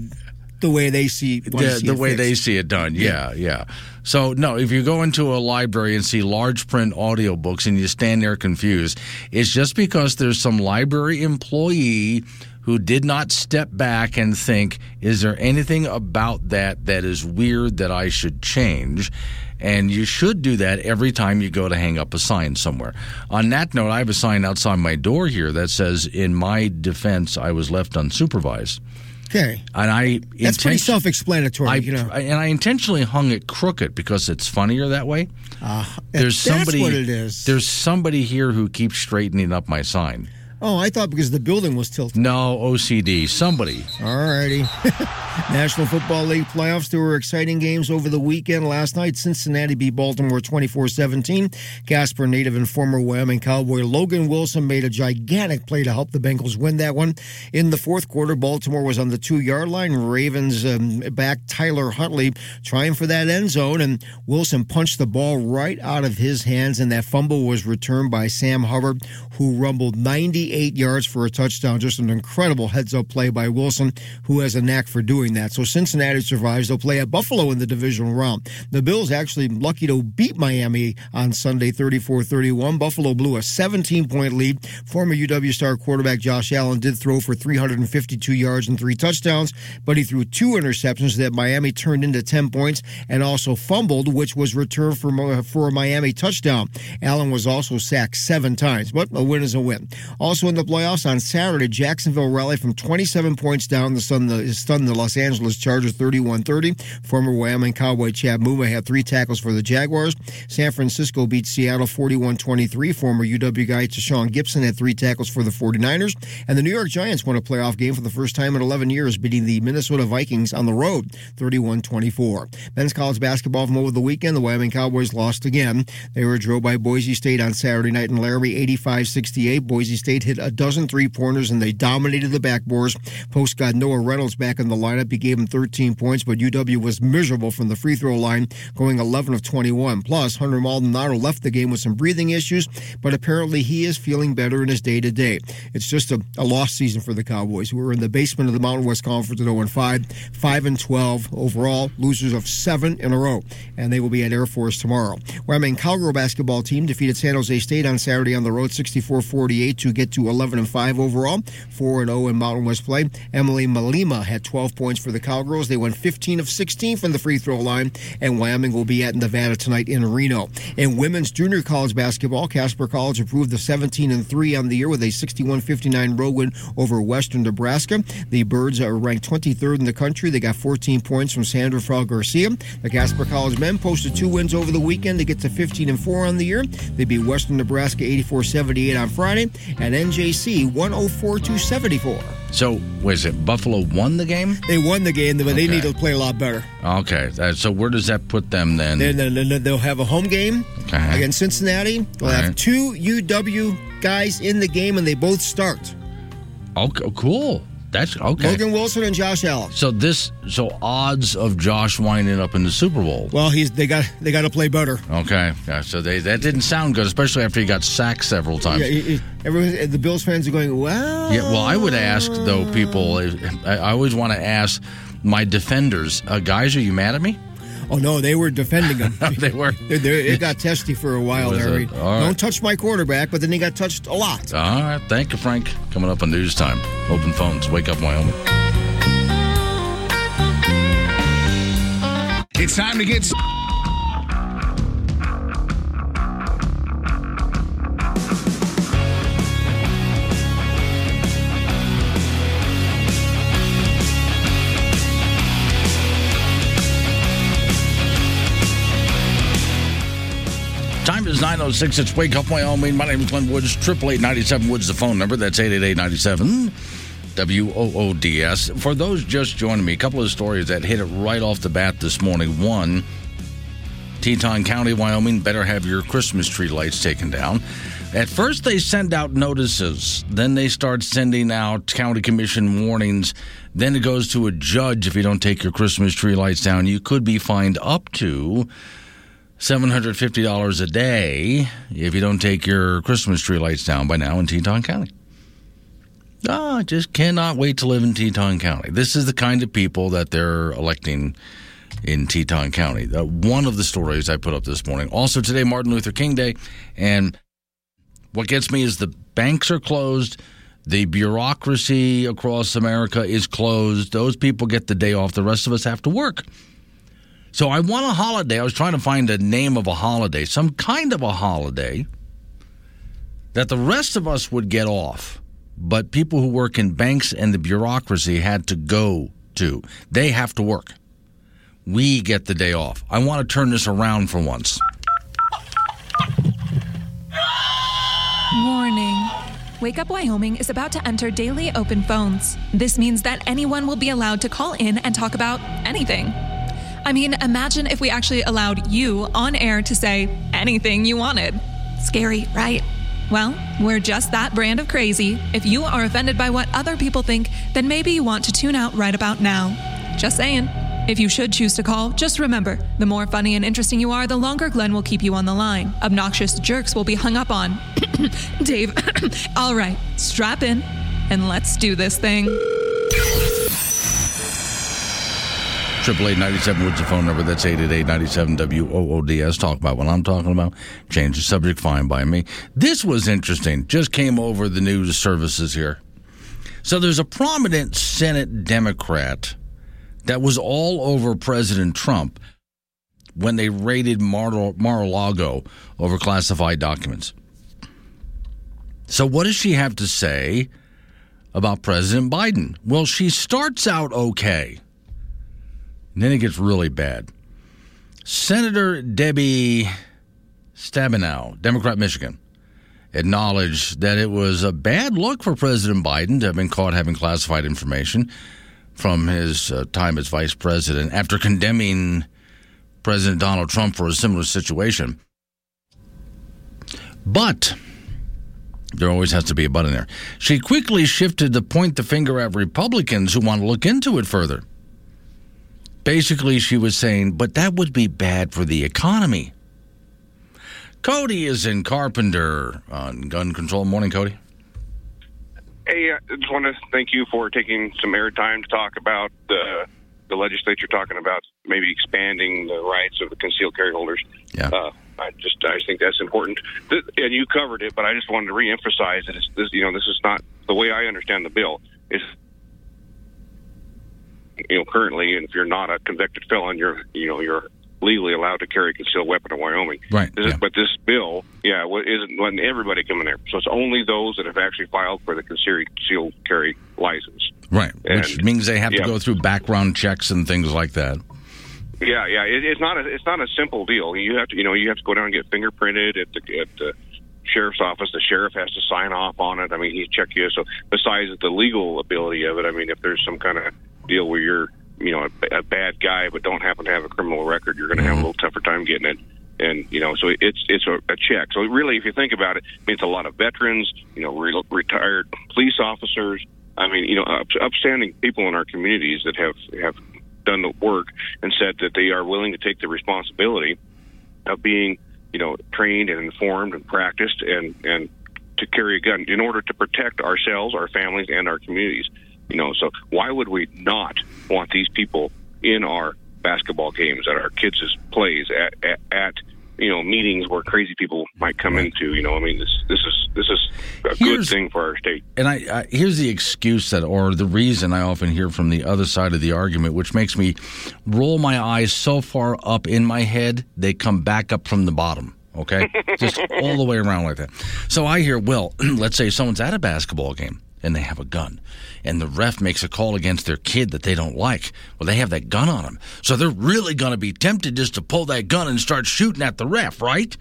the way they see the, see the way fixed. they see it done. Yeah, yeah. So no, if you go into a library and see large print audiobooks and you stand there confused, it's just because there's some library employee who did not step back and think, is there anything about that that is weird that I should change? And you should do that every time you go to hang up a sign somewhere. On that note, I have a sign outside my door here that says, In my defense, I was left unsupervised. Okay. And I That's pretty self-explanatory. I, you know. and I intentionally hung it crooked because it's funnier that way. Uh, There's that's somebody. what it is. There's somebody here who keeps straightening up my sign. Oh, I thought because the building was tilted. No OCD. Somebody. All righty. National Football League playoffs. There were exciting games over the weekend. Last night, Cincinnati beat Baltimore 24 17. Casper native and former Wyoming Cowboy Logan Wilson made a gigantic play to help the Bengals win that one. In the fourth quarter, Baltimore was on the two yard line. Ravens um, back Tyler Huntley trying for that end zone, and Wilson punched the ball right out of his hands, and that fumble was returned by Sam Hubbard, who rumbled 98 yards for a touchdown. Just an incredible heads up play by Wilson, who has a knack for doing that. So Cincinnati survives. They'll play at Buffalo in the divisional round. The Bills actually lucky to beat Miami on Sunday 34 31. Buffalo blew a 17 point lead. Former UW star quarterback Josh Allen did throw for 352 yards and three touchdowns, but he threw two interceptions that Miami turned into 10 points and also fumbled, which was returned for, uh, for a Miami touchdown. Allen was also sacked seven times, but a win is a win. Also in the playoffs on Saturday, Jacksonville rallied from 27 points down to stun the, stun the Los Angeles Chargers 31 30. Former Wyoming Cowboy Chad Muma had three tackles for the Jaguars. San Francisco beat Seattle 41 23. Former UW guy Tashaun Gipson had three tackles for the 49ers. And the New York Giants won a playoff game for the first time in 11 years, beating the Minnesota Vikings on the road 31 24. Men's college basketball from over the weekend, the Wyoming Cowboys lost again. They were drilled by Boise State on Saturday night in Laramie 85 68. Boise State hit a dozen three pointers and they dominated the backboards. Post got Noah Reynolds back in the lineup. He gave him 13 points, but UW was miserable from the free throw line, going 11 of 21. Plus, Hunter Maldonado left the game with some breathing issues, but apparently he is feeling better in his day to day. It's just a, a lost season for the Cowboys, We're in the basement of the Mountain West Conference at 0 5, 5 and 12 overall, losers of seven in a row, and they will be at Air Force tomorrow. Wyoming Cowgirl basketball team defeated San Jose State on Saturday on the road 64 48 to get to 11 and 5 overall, 4 and 0 in Mountain West play. Emily Mellema had 12 points for the Cowgirls. They went 15 of 16 from the free throw line, and Wyoming will be at Nevada tonight in Reno. In women's junior college basketball, Casper College improved to 17 and 3 on the year with a 61 59 road win over Western Nebraska. The Birds are ranked 23rd in the country. They got 14 points from Sandra Frau Garcia. The Casper College men posted two wins over the weekend to get to 15 and 4 on the year. They beat Western Nebraska 84 78 on Friday, and NJC 104 74. So, was it Buffalo won the game? They won the game, but they need to play a lot better. Okay. So, where does that put them then? Then they'll have a home game Okay. against Cincinnati. They'll All have right. two UW guys in the game, and they both start. Okay, oh, cool. That's okay. Logan Wilson and Josh Allen. So this, so odds of Josh winding up in the Super Bowl. Well, he's they got they got to play better. Okay, yeah, so they that didn't sound good, especially after he got sacked several times. Yeah, he- he- everyone, the Bills fans are going, well. Yeah, well, I would ask though, people. I, I always want to ask my defenders, uh, guys, are you mad at me? Oh no, they were defending him. they were. They- they- it got testy for a while Was there. it? He- All right. Don't touch my quarterback, but then he got touched a lot. All right, thank you, Frank. Coming up on news time. Open phones. Wake up, Wyoming. It's time to get. Is 9.06. It's Wake Up Wyoming. My name is Glenn Woods. 888 Woods, the phone number. That's 888 W-O-O-D-S. For those just joining me, a couple of stories that hit it right off the bat this morning. One, Teton County, Wyoming, better have your Christmas tree lights taken down. At first, they send out notices. Then they start sending out county commission warnings. Then it goes to a judge if you don't take your Christmas tree lights down. You could be fined up to $750 a day if you don't take your Christmas tree lights down by now in Teton County. Ah, I just cannot wait to live in Teton County. This is the kind of people that they're electing in Teton County. One of the stories I put up this morning. Also today, Martin Luther King Day, and what gets me is the banks are closed. The bureaucracy across America is closed. Those people get the day off. The rest of us have to work. So I want a holiday. I was trying to find a name of a holiday, some kind of a holiday that the rest of us would get off, but people who work in banks and the bureaucracy had to go to. They have to work. We get the day off. I want to turn this around for once. Warning. Wake Up Wyoming is about to enter daily open phones. This means that anyone will be allowed to call in and talk about anything. I mean, imagine if we actually allowed you on air to say anything you wanted. Scary, right? Well, we're just that brand of crazy. If you are offended by what other people think, then maybe you want to tune out right about now. Just saying. If you should choose to call, just remember the more funny and interesting you are, the longer Glenn will keep you on the line. Obnoxious jerks will be hung up on. Dave, all right, strap in and let's do this thing. Triple eight ninety seven Woods the phone number. That's eight eight eight ninety seven W O O D S. Talk about what I'm talking about. Change the subject. Fine by me. This was interesting. Just came over the news services here. So there's a prominent Senate Democrat that was all over President Trump when they raided Mar-a-Lago over classified documents. So what does she have to say about President Biden? Well, she starts out okay. Then it gets really bad. Senator Debbie Stabenow, Democrat Michigan, acknowledged that it was a bad look for President Biden to have been caught having classified information from his uh, time as vice president after condemning President Donald Trump for a similar situation. But there always has to be a but in there. She quickly shifted to point the finger at Republicans who want to look into it further. Basically, she was saying, but that would be bad for the economy. Cody is in Carpenter on gun control. Morning, Cody. Hey, I just want to thank you for taking some airtime to talk about the the legislature talking about maybe expanding the rights of the concealed carry holders. Yeah. Uh, I just I think that's important, and you covered it, but I just wanted to reemphasize that it's, this you know this is not the way I understand the bill is you know currently, and if you're not a convicted felon, you're you know you're legally allowed to carry a concealed weapon in Wyoming. Right. This is, But this bill, yeah, isn't letting everybody come in there. So it's only those that have actually filed for the concealed carry license. Right, which means they have yeah. to go through background checks and things like that. Yeah, yeah. It, it's not a it's not a simple deal. You have to you know you have to go down and get fingerprinted at the at the sheriff's office. The sheriff has to sign off on it. I mean, he check you. So besides the legal ability of it, I mean, if there's some kind of deal where you're you know a, a bad guy but don't happen to have a criminal record, you're going to have a mm-hmm. little tougher time getting it. And you know, so it's it's a, a check. So really, if you think about it, I mean, it's a lot of veterans, you know, re- retired police officers. I mean, you know, up, upstanding people in our communities that have have done the work and said that they are willing to take the responsibility of being, you know, trained and informed and practiced and and to carry a gun in order to protect ourselves, our families, and our communities. You know, so why would we not want these people in our basketball games, at our kids' plays, at, at, at you know meetings where crazy people might come into? You know, I mean, this this is this is a good thing for our state. And I, I here's the excuse that, or the reason I often hear from the other side of the argument, which makes me roll my eyes so far up in my head they come back up from the bottom. Okay, just all the way around like that. So I hear, well, let's say someone's at a basketball game and they have a gun, and the ref makes a call against their kid that they don't like. Well, they have that gun on them, so they're really going to be tempted just to pull that gun and start shooting at the ref, right?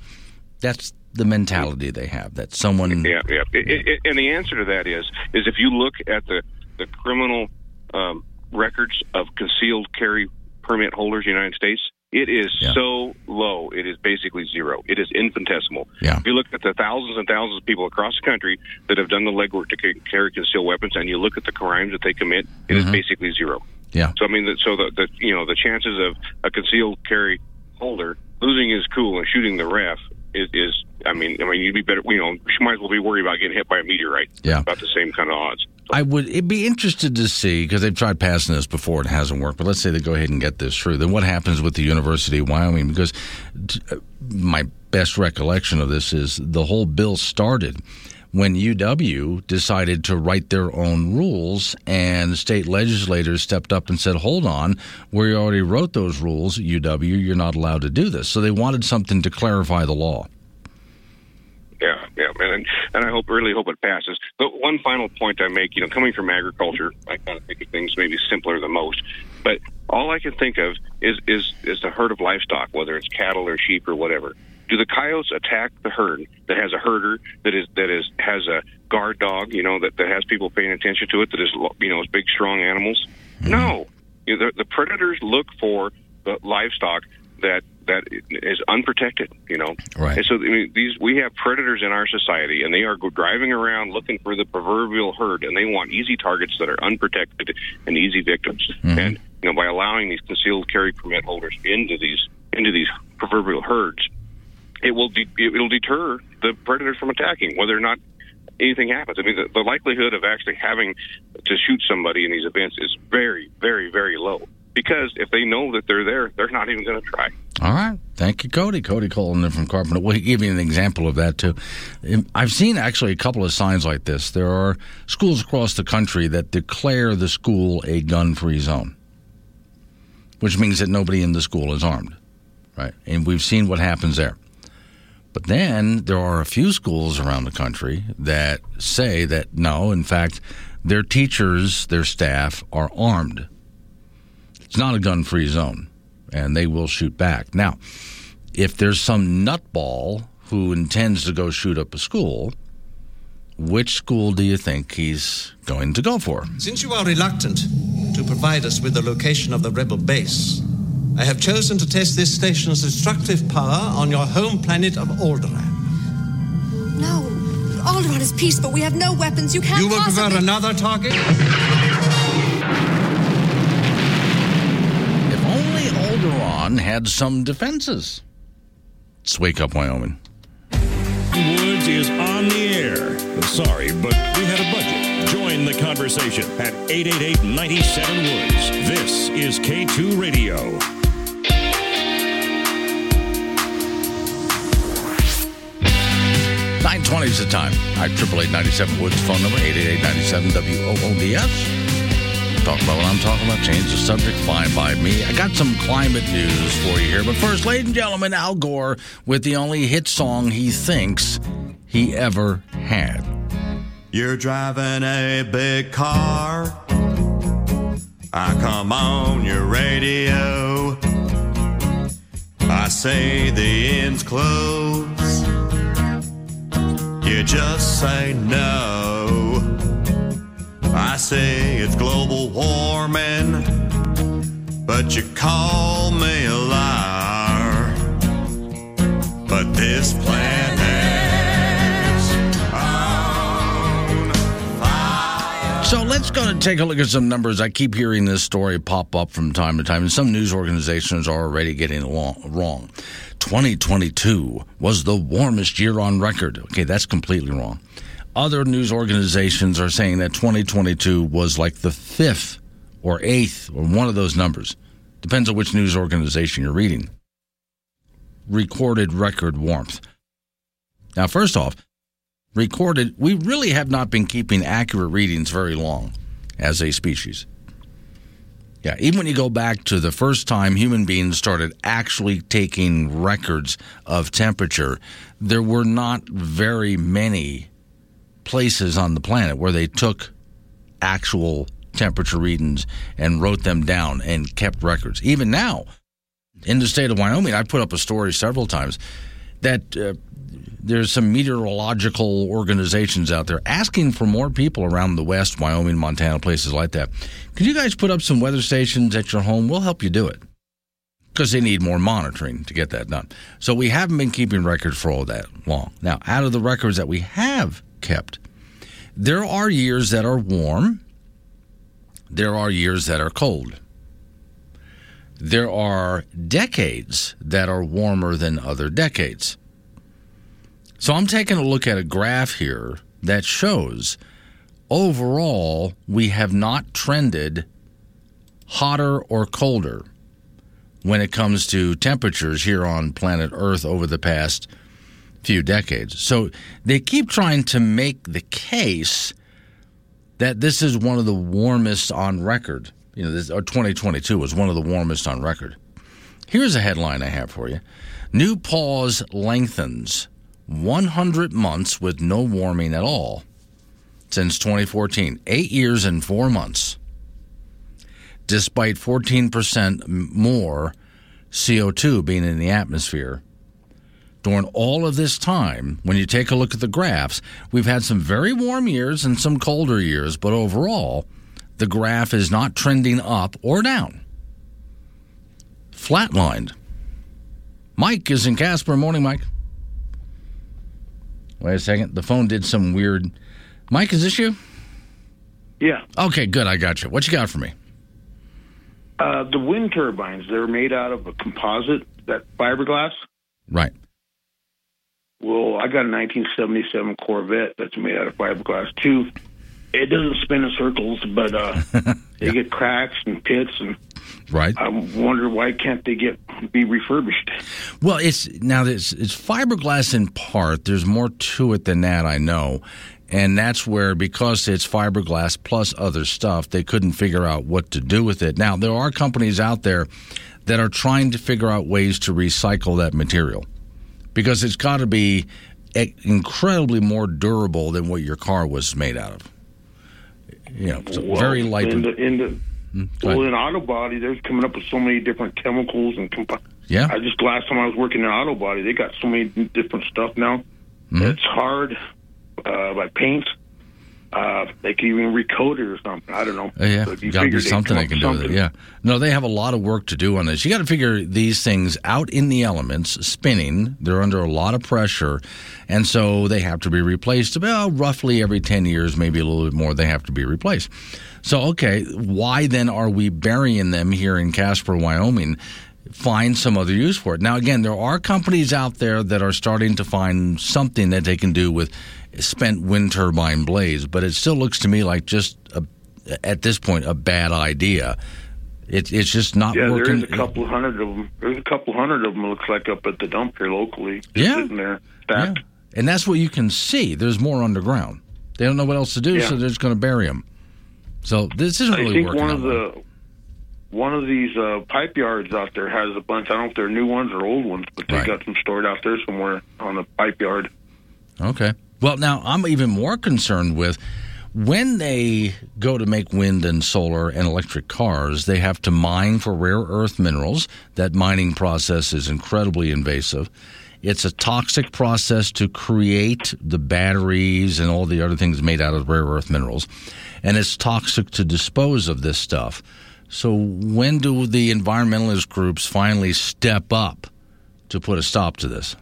That's the mentality they have. That someone Yeah, yeah. It, it, it- and the answer to that is is if you look at the the criminal um, records of concealed carry permit holders in the United States, It is so low. It is basically zero. It is infinitesimal. Yeah. If you look at the thousands and thousands of people across the country that have done the legwork to carry concealed weapons, and you look at the crimes that they commit, it is mm-hmm. basically zero. Yeah. So I mean, so the, the you know the chances of a concealed carry holder losing his cool and shooting the ref is, is I mean, I mean, you'd be better. You know, you might as well be worried about getting hit by a meteorite. Yeah. About the same kind of odds. I would it'd be interested to see because they've tried passing this before it hasn't worked. But let's say they go ahead and get this through. Then what happens with the University of Wyoming? Because uh, my best recollection of this is the whole bill started when UW decided to write their own rules, and state legislators stepped up and said, "Hold on, we already wrote those rules. UW, you're not allowed to do this." So they wanted something to clarify the law. Yeah, yeah, and and I hope really hope it passes. But one final point I make, you know, coming from agriculture, I kind of think of things maybe simpler than most. But all I can think of is is is a herd of livestock, whether it's cattle or sheep or whatever. Do the coyotes attack the herd that has a herder that is that is has a guard dog, you know, that, that has people paying attention to it, that is you know, is big strong animals? Mm-hmm. No, you know, the, the predators look for the livestock that that is unprotected, you know. Right. And so I mean, these we have predators in our society, and they are driving around looking for the proverbial herd, and they want easy targets that are unprotected and easy victims. Mm-hmm. And you know, by allowing these concealed carry permit holders into these into these proverbial herds, it will de- it'll deter the predators from attacking, whether or not anything happens. I mean, the, the likelihood of actually having to shoot somebody in these events is very, very, very low. Because if they know that they're there, they're not even going to try. All right. Thank you, Cody. Cody Colton from Carpenter. We'll give you an example of that, too. I've seen actually a couple of signs like this. There are schools across the country that declare the school a gun free zone, which means that nobody in the school is armed, right? And we've seen what happens there. But then there are a few schools around the country that say that no, in fact, their teachers, their staff are armed. It's not a gun free zone, and they will shoot back. Now, if there's some nutball who intends to go shoot up a school, which school do you think he's going to go for? Since you are reluctant to provide us with the location of the rebel base, I have chosen to test this station's destructive power on your home planet of Alderaan. No. Alderaan is peace, but we have no weapons. You can't You will possibly... prefer another target? Only Alderaan had some defenses. Let's wake up, Wyoming. Woods is on the air. Sorry, but we had a budget. Join the conversation at 888 97 Woods. This is K2 Radio. Nine twenty is the time. Right, triple eight ninety seven Woods phone number eight eight eight ninety seven W O O D S. Talk about what I'm talking about. Change the subject. Fine by me. I got some climate news for you here, but first, ladies and gentlemen, Al Gore with the only hit song he thinks he ever had. You're driving a big car. I come on your radio. I say the end's close. You just say no. I say it's global warming, but you call me a liar. But this planet's on fire. So let's go and take a look at some numbers. I keep hearing this story pop up from time to time, and some news organizations are already getting along, wrong. 2022 was the warmest year on record. Okay, that's completely wrong. Other news organizations are saying that 2022 was like the fifth or eighth or one of those numbers. Depends on which news organization you're reading. Recorded record warmth. Now, first off, recorded, we really have not been keeping accurate readings very long as a species. Yeah, even when you go back to the first time human beings started actually taking records of temperature, there were not very many places on the planet where they took actual temperature readings and wrote them down and kept records. Even now, in the state of Wyoming, I put up a story several times that uh, there's some meteorological organizations out there asking for more people around the West, Wyoming, Montana, places like that. Could you guys put up some weather stations at your home? We'll help you do it. because they need more monitoring to get that done. So we haven't been keeping records for all that long. Now, out of the records that we have kept, there are years that are warm, there are years that are cold. There are decades that are warmer than other decades. So I'm taking a look at a graph here that shows overall we have not trended hotter or colder when it comes to temperatures here on planet Earth over the past few decades. So they keep trying to make the case that this is one of the warmest on record. You know, this, uh, or 2022 was one of the warmest on record. Here's a headline I have for you New pause lengthens 100 months with no warming at all since 2014. Eight years and four months. Despite 14% more CO2 being in the atmosphere. During all of this time, when you take a look at the graphs, we've had some very warm years and some colder years, but overall, the graph is not trending up or down. Flatlined. Mike is in Casper. Morning, Mike. Wait a second. The phone did some weird. Mike, is this you? Yeah. Okay, good. I got you. What you got for me? Uh, the wind turbines, they're made out of a composite, that fiberglass. Right. Well, I got a 1977 Corvette that's made out of fiberglass too. It doesn't spin in circles, but uh, they get cracks and pits, and Right. I wonder why can't they get be refurbished? Well, it's now it's it's fiberglass in part. There's more to it than that, I know. And that's where because it's fiberglass plus other stuff, they couldn't figure out what to do with it. Now, there are companies out there that are trying to figure out ways to recycle that material because it's got to be incredibly more durable than what your car was made out of. You know, so Well, very light. In the, in the Hmm, well, in auto body, they're coming up with so many different chemicals and. Comp- Yeah. I just last time I was working in auto body, they got so many different stuff now. Mm-hmm. It's hard uh, by paint. Uh, they can even recode it or something. I don't know. Uh, yeah, So you got to they'd something they can do with it. something. Yeah, no, they have a lot of work to do on this. You got to figure these things out in the elements, spinning. They're under a lot of pressure, and so they have to be replaced about roughly every ten years, maybe a little bit more. They have to be replaced. So, okay, why then are we burying them here in Casper, Wyoming? Find some other use for it. Now, again, there are companies out there that are starting to find something that they can do with spent wind turbine blades, but it still looks to me like just a, at this point a bad idea. It, it's just not Yeah, working. there's a couple hundred of them. There's a couple hundred of them. Looks like up at the dump here locally, Yeah. sitting there stacked. And that's what you can see. There's more underground. They don't know what else to do, Yeah. so they're just going to bury them. So this isn't I really think working. one of well. the one of these uh, pipe yards out there has a bunch. I don't know if they're new ones or old ones, but they got them stored out there somewhere on the pipe yard. Okay. Well, now I'm even more concerned with when they go to make wind and solar and electric cars, they have to mine for rare earth minerals. That mining process is incredibly invasive. It's a toxic process to create the batteries and all the other things made out of rare earth minerals. And it's toxic to dispose of this stuff. So, when do the environmentalist groups finally step up to put a stop to this?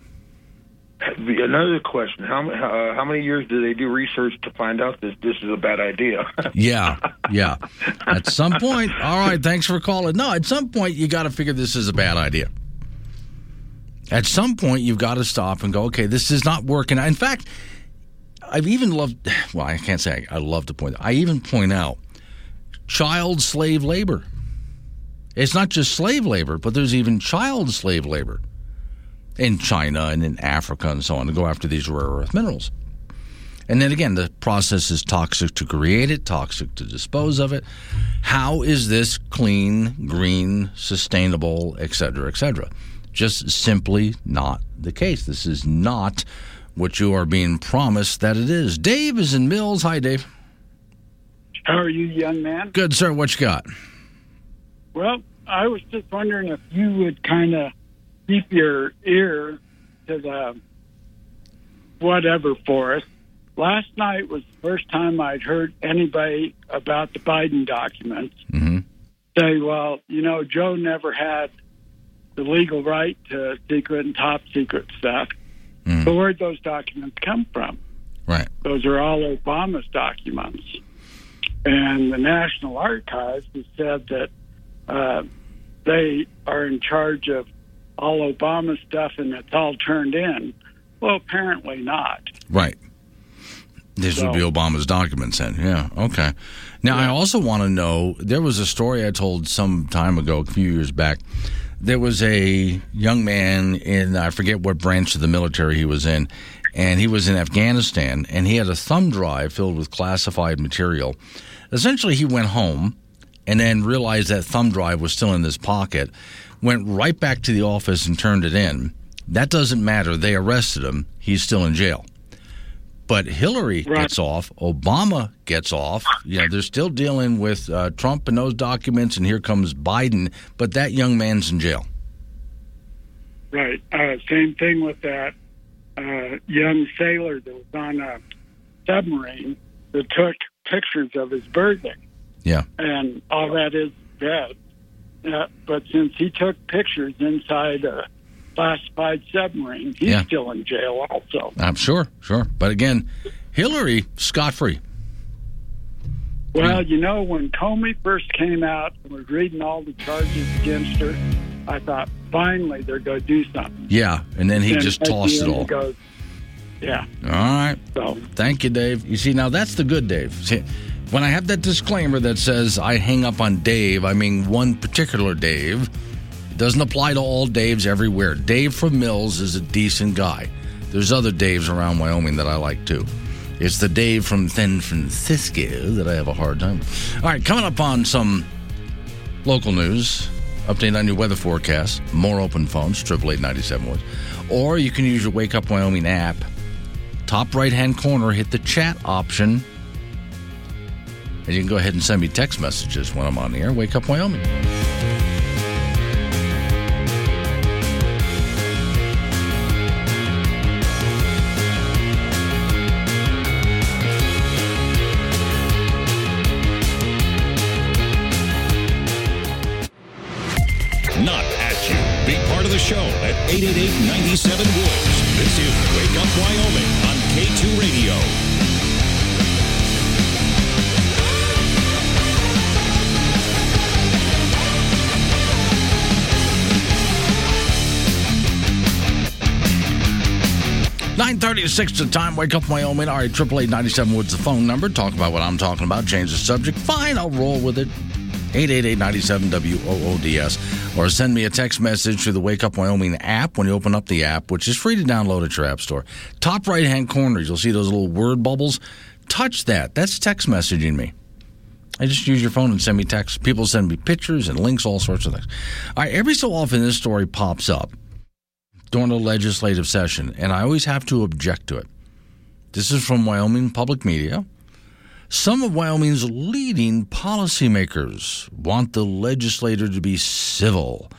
The- Another question: How uh, how many years do they do research to find out that this is a bad idea? Yeah, yeah. At some point, all right, thanks for calling. No, at some point, you got to figure this is a bad idea. At some point, you've got to stop and go, okay, this is not working. In fact, I've even loved, well, I can't say I love to point out, I even point out child slave labor. It's not just slave labor, but there's even child slave labor in China and in Africa and so on to go after these rare earth minerals. And then again, the process is toxic to create it, toxic to dispose of it. How is this clean, green, sustainable, et cetera, et cetera? Just simply not the case. This is not what you are being promised that it is. Dave is in Mills. Hi, Dave. How are you, young man? Good, sir. What you got? Well, I was just wondering if you would kind of keep your ear to the whatever for us. Last night was the first time I'd heard anybody about the Biden documents Mm-hmm. say, well, you know, Joe never had the legal right to secret and top secret stuff. Mm. But where'd those documents come from? Right. Those are all Obama's documents. And the National Archives has said that uh, they are in charge of all Obama stuff and it's all turned in. Well, apparently not. Right. This would be Obama's documents then. Yeah. Okay. Now, I also want to know there was a story I told some time ago, a few years back. There was a young man in, I forget what branch of the military he was in, and he was in Afghanistan, and he had a thumb drive filled with classified material. Essentially, he went home and then realized that thumb drive was still in his pocket, went right back to the office and turned it in. That doesn't matter. They arrested him. He's still in jail. But Hillary gets off. Obama gets off. You know, they're still dealing with uh, Trump and those documents, and here comes Biden. But that young man's in jail. Right. Uh, same thing with that uh, young sailor that was on a submarine that took pictures of his birthday. Yeah. And all that is dead. Uh, but since he took pictures inside a classified submarine, he's Yeah. still in jail also. I'm sure, sure. But again, Hillary scot free. Well, you know, when Comey first came out and was reading all the charges against her, I thought, finally, they're going to do something. Yeah, and then he And just tossed it all. goes, yeah. All right. So Thank you, Dave. You see, now that's the good Dave. See, when I have that disclaimer that says I hang up on Dave, I mean one particular Dave. Doesn't apply to all Daves everywhere. Dave from Mills is a decent guy. There's other Daves around Wyoming that I like too. It's the Dave from San Francisco that I have a hard time. All right, coming up on some local news, update on your weather forecast, more open phones, 888 Woods. Or you can use your Wake Up Wyoming app. Top right hand corner, hit the chat option. And you can go ahead and send me text messages when I'm on the air. Wake up, Wyoming. Not at you. Be part of the show at 888 97 936 the time. Wake up Wyoming. All right, 888 Woods, the phone number. Talk about what I'm talking about. Change the subject. Fine, I'll roll with it. 888-97-WOODS. Or send me a text message through the Wake Up Wyoming app when you open up the app, which is free to download at your app store. Top right-hand corner, you'll see those little word bubbles. Touch that. That's text messaging me. I just use your phone and send me texts. People send me pictures and links, all sorts of things. All right, every so often this story pops up during a legislative session, and I always have to object to it. This is from Wyoming Public Media. Some of Wyoming's leading policymakers want the legislator to be civil,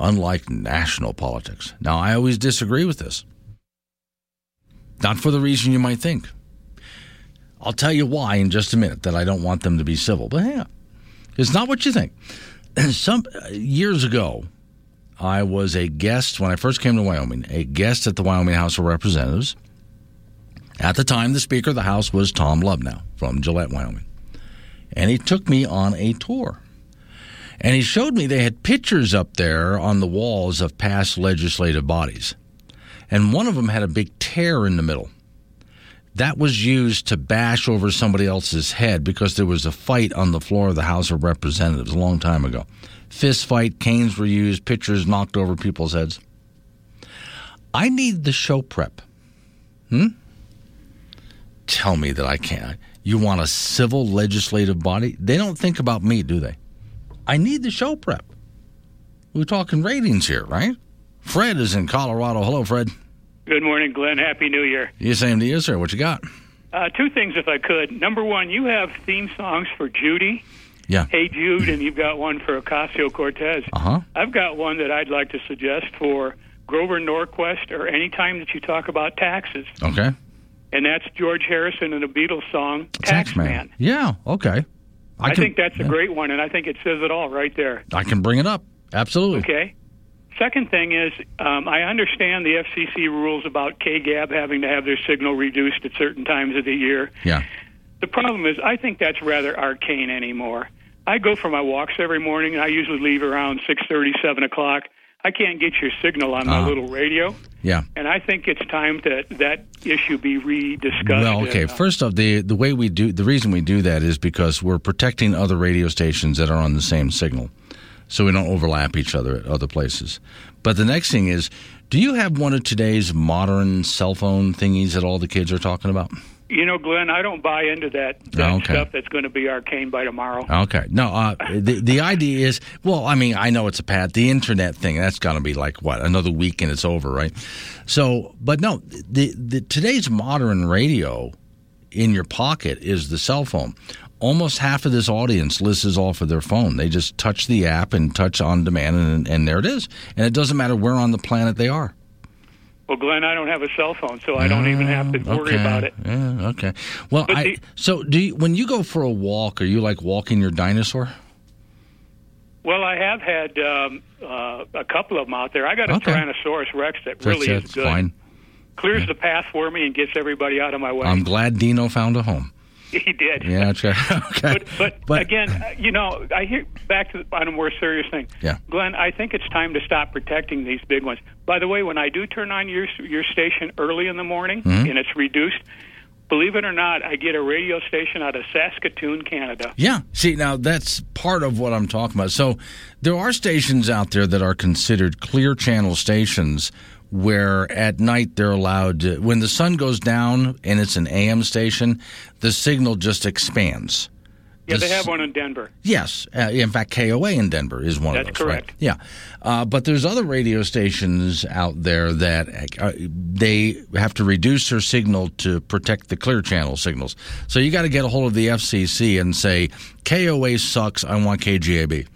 unlike national politics. Now, I always disagree with this. Not for the reason you might think. I'll tell you why in just a minute that I don't want them to be civil. But yeah, it's not what you think. Some uh, years ago, I was a guest when I first came to Wyoming, a guest at the Wyoming House of Representatives. At the time, the Speaker of the House was Tom Lubnau from Gillette, Wyoming. And he took me on a tour. And he showed me they had pictures up there on the walls of past legislative bodies. And one of them had a big tear in the middle. That was used to bash over somebody else's head because there was a fight on the floor of the House of Representatives a long time ago. Fist fight, canes were used, pitchers knocked over people's heads. I need the show prep. Hmm? Tell me that I can't. You want a civil legislative body? They don't think about me, do they? I need the show prep. We're talking ratings here, right? Fred is in Colorado. Hello, Fred. Good morning, Glenn. Happy New Year. You same to you, sir. What you got? Uh, two things, if I could. Number one, you have theme songs for Judy. Yeah. Hey Jude, and you've got one for Ocasio Cortez. Uh huh. I've got one that I'd like to suggest for Grover Norquist or any time that you talk about taxes, Okay. and that's George Harrison and a Beatles song "Taxman." Yeah. Okay. I, can- think that's a great one, and I think it says it all right there. I can bring it up. Absolutely. Okay. Second thing is, um, I understand the FCC rules about KGAB having to have their signal reduced at certain times of the year. Yeah. The problem is, I think that's rather arcane anymore. I go for my walks every morning, and I usually leave around six thirty, seven o'clock. I can't get your signal on my Uh-huh. little radio, Yeah. and I think it's time that that issue be rediscussed. Well, okay. And, uh, First off, the the way we do the reason we do that is because we're protecting other radio stations that are on the same signal, so we don't overlap each other at other places. But the next thing is, do you have one of today's modern cell phone thingies that all the kids are talking about? you know, Glenn, I don't buy into that, that okay. stuff that's going to be arcane by tomorrow. Okay. No, uh, the the idea is, well, I mean, I know it's a pad. The internet thing, That's going to be like what another week and it's over, right? So, but no, the, the today's modern radio in your pocket is the cell phone. Almost half of this audience listens off of their phone. They just touch the app and touch on demand, and, and there it is. And it doesn't matter where on the planet they are. Well, Glenn, I don't have a cell phone, so I don't even have to worry okay. about it. Yeah, okay. Well, But I, the- so do you, when you go for a walk, are you like walking your dinosaur? Well, I have had um, uh, a couple of them out there. I got a Okay. Tyrannosaurus Rex that really that's, is that's good. fine. Clears the path for me and gets everybody out of my way. I'm glad Dino found a home. he did. Yeah, okay. okay. But, but, again, uh, you know, I hear back to the, on a more serious thing. Yeah. Glenn, I think it's time to stop protecting these big ones. By the way, when I do turn on your your station early in the morning Mhm. and it's reduced, believe it or not, I get a radio station out of Saskatoon, Canada. Yeah. See, now that's part of what I'm talking about. So there are stations out there that are considered clear channel stations where at night they're allowed to, when the sun goes down and it's an AM station, the signal just expands. Yeah, they have one in Denver. Yes, uh, in fact, KOA in Denver is one That's of those. right? correct. Yeah, uh, but there's other radio stations out there that uh, they have to reduce their signal to protect the clear channel signals. So you got to get a hold of the FCC and say KOA sucks. I want KGAB.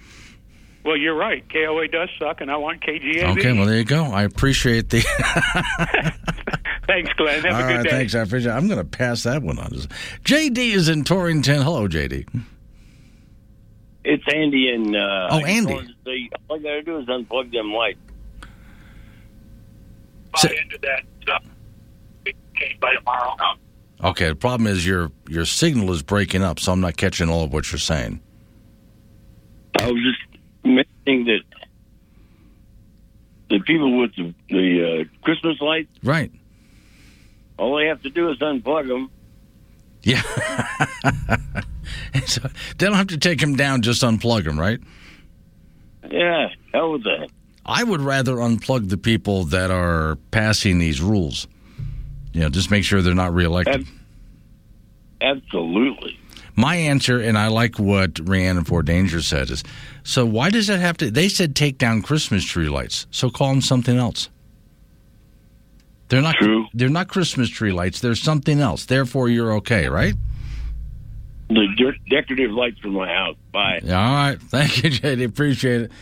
Well, you're right. KOA does suck, and I want KGAB. Okay, well there you go. I appreciate the. Thanks, Glenn. Have All a good right, day. thanks. I appreciate. I'm going to pass that one on. JD is in Torrington. Hello, JD. It's Andy and. Uh, Oh, Andy. wanted say, all I gotta do is unplug them lights. So- into that stuff. Okay, by tomorrow. Okay, the problem is your your signal is breaking up, so I'm not catching all of what you're saying. I was just mentioning that the people with the, the uh, Christmas lights, Right. all they have to do is unplug them. Yeah. so they don't have to take them down, just unplug them, right? Yeah, hell with that. I would rather unplug the people that are passing these rules. You know, just make sure they're not reelected. Absolutely. My answer, and I like what Rhiannon Ford Danger said, is so why does that have to? They said take down Christmas tree lights, so call them something else. They're not true. They're not Christmas tree lights. They're something else. Therefore, you're okay, right? The de- decorative lights for my house. Bye. All right. Thank you, JD. Appreciate it.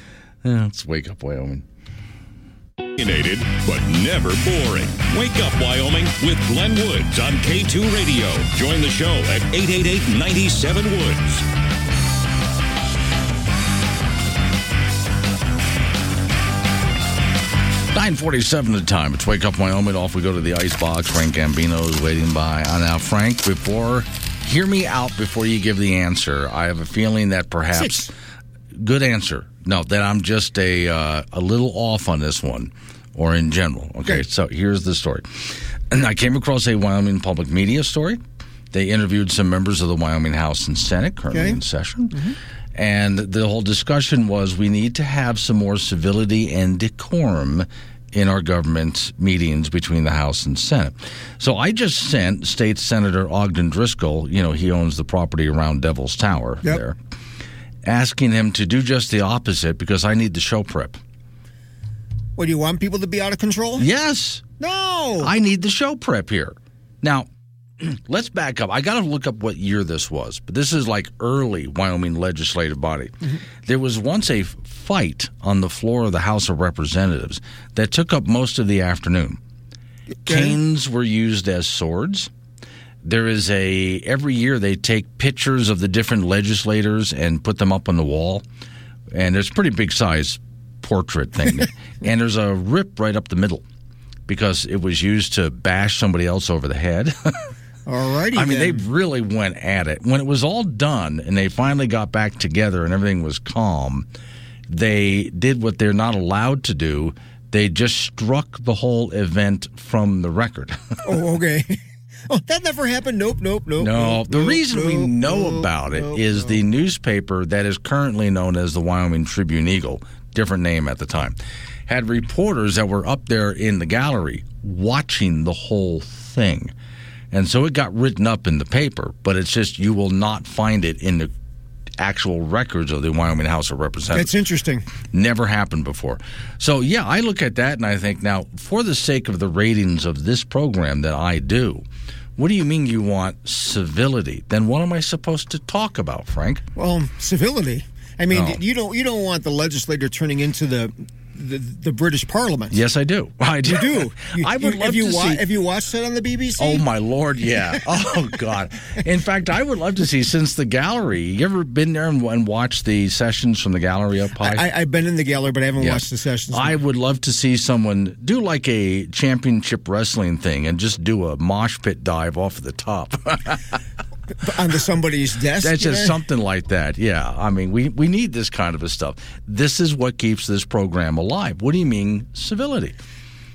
Yeah, let's wake up, Wyoming. Opinionated, but never boring. Wake up, Wyoming, with Glenn Woods on K2 Radio. Join the show at 888 97 Woods. Nine forty-seven the time. It's wake up Wyoming. Off we go to the ice box. Frank Gambino is waiting by. Uh, now, Frank, before hear me out before you give the answer. I have a feeling that perhaps good answer. No, that I'm just a uh, a little off on this one, or in general. Okay, so here's the story. And I came across a Wyoming public media story. They interviewed some members of the Wyoming House and Senate currently Okay. in session. And the whole discussion was we need to have some more civility and decorum in our government meetings between the House and Senate. So I just sent State Senator Ogden Driskill, you know, he owns the property around Devil's Tower Yep. there, asking him to do just the opposite because I need the show prep. What do you want people to be out of control? Yes. No. I need the show prep here. Now, let's back up. I got to look up what year this was, but this is like early Wyoming legislative body. Mm-hmm. There was once a fight on the floor of the House of Representatives that took up most of the afternoon. Canes were used as swords. There is a every year they take pictures of the different legislators and put them up on the wall, and there's a pretty big size portrait thing, and there's a rip right up the middle because it was used to bash somebody else over the head. Alrighty. I mean, they really went at it. When it was all done and they finally got back together and everything was calm, they did what they're not allowed to do. They just struck the whole event from the record. Oh, okay. Oh, that never happened. Nope, nope, nope. No, nope, the nope, reason we know nope, about it nope, is nope. the newspaper that is currently known as the Wyoming Tribune Eagle, different name at the time, had reporters that were up there in the gallery watching the whole thing. And so it got written up in the paper, but it's just you will not find it in the actual records of the Wyoming House of Representatives. That's interesting. Never happened before. So, yeah, I look at that and I think, now, for the sake of the ratings of this program that I do, what do you mean you want civility? Then what am I supposed to talk about, Frank? Well, civility. I mean, No. you don't you don't want the legislator turning into the the, the British Parliament. Yes, I do. I do. You do. You, I would you, love have you to wa- see. Have you watched that on the BBC? Oh my lord, yeah. Oh god. In fact, I would love to see since the gallery. You ever been there and, and watched the sessions from the gallery up high? I, I've been in the gallery, but I haven't Yeah. watched the sessions. I would love to see someone do like a championship wrestling thing and just do a mosh pit dive off of the top. onto somebody's desk. That's just know? something like that. Yeah. I mean, we, we need this kind of a stuff. This is what keeps this program alive. What do you mean civility?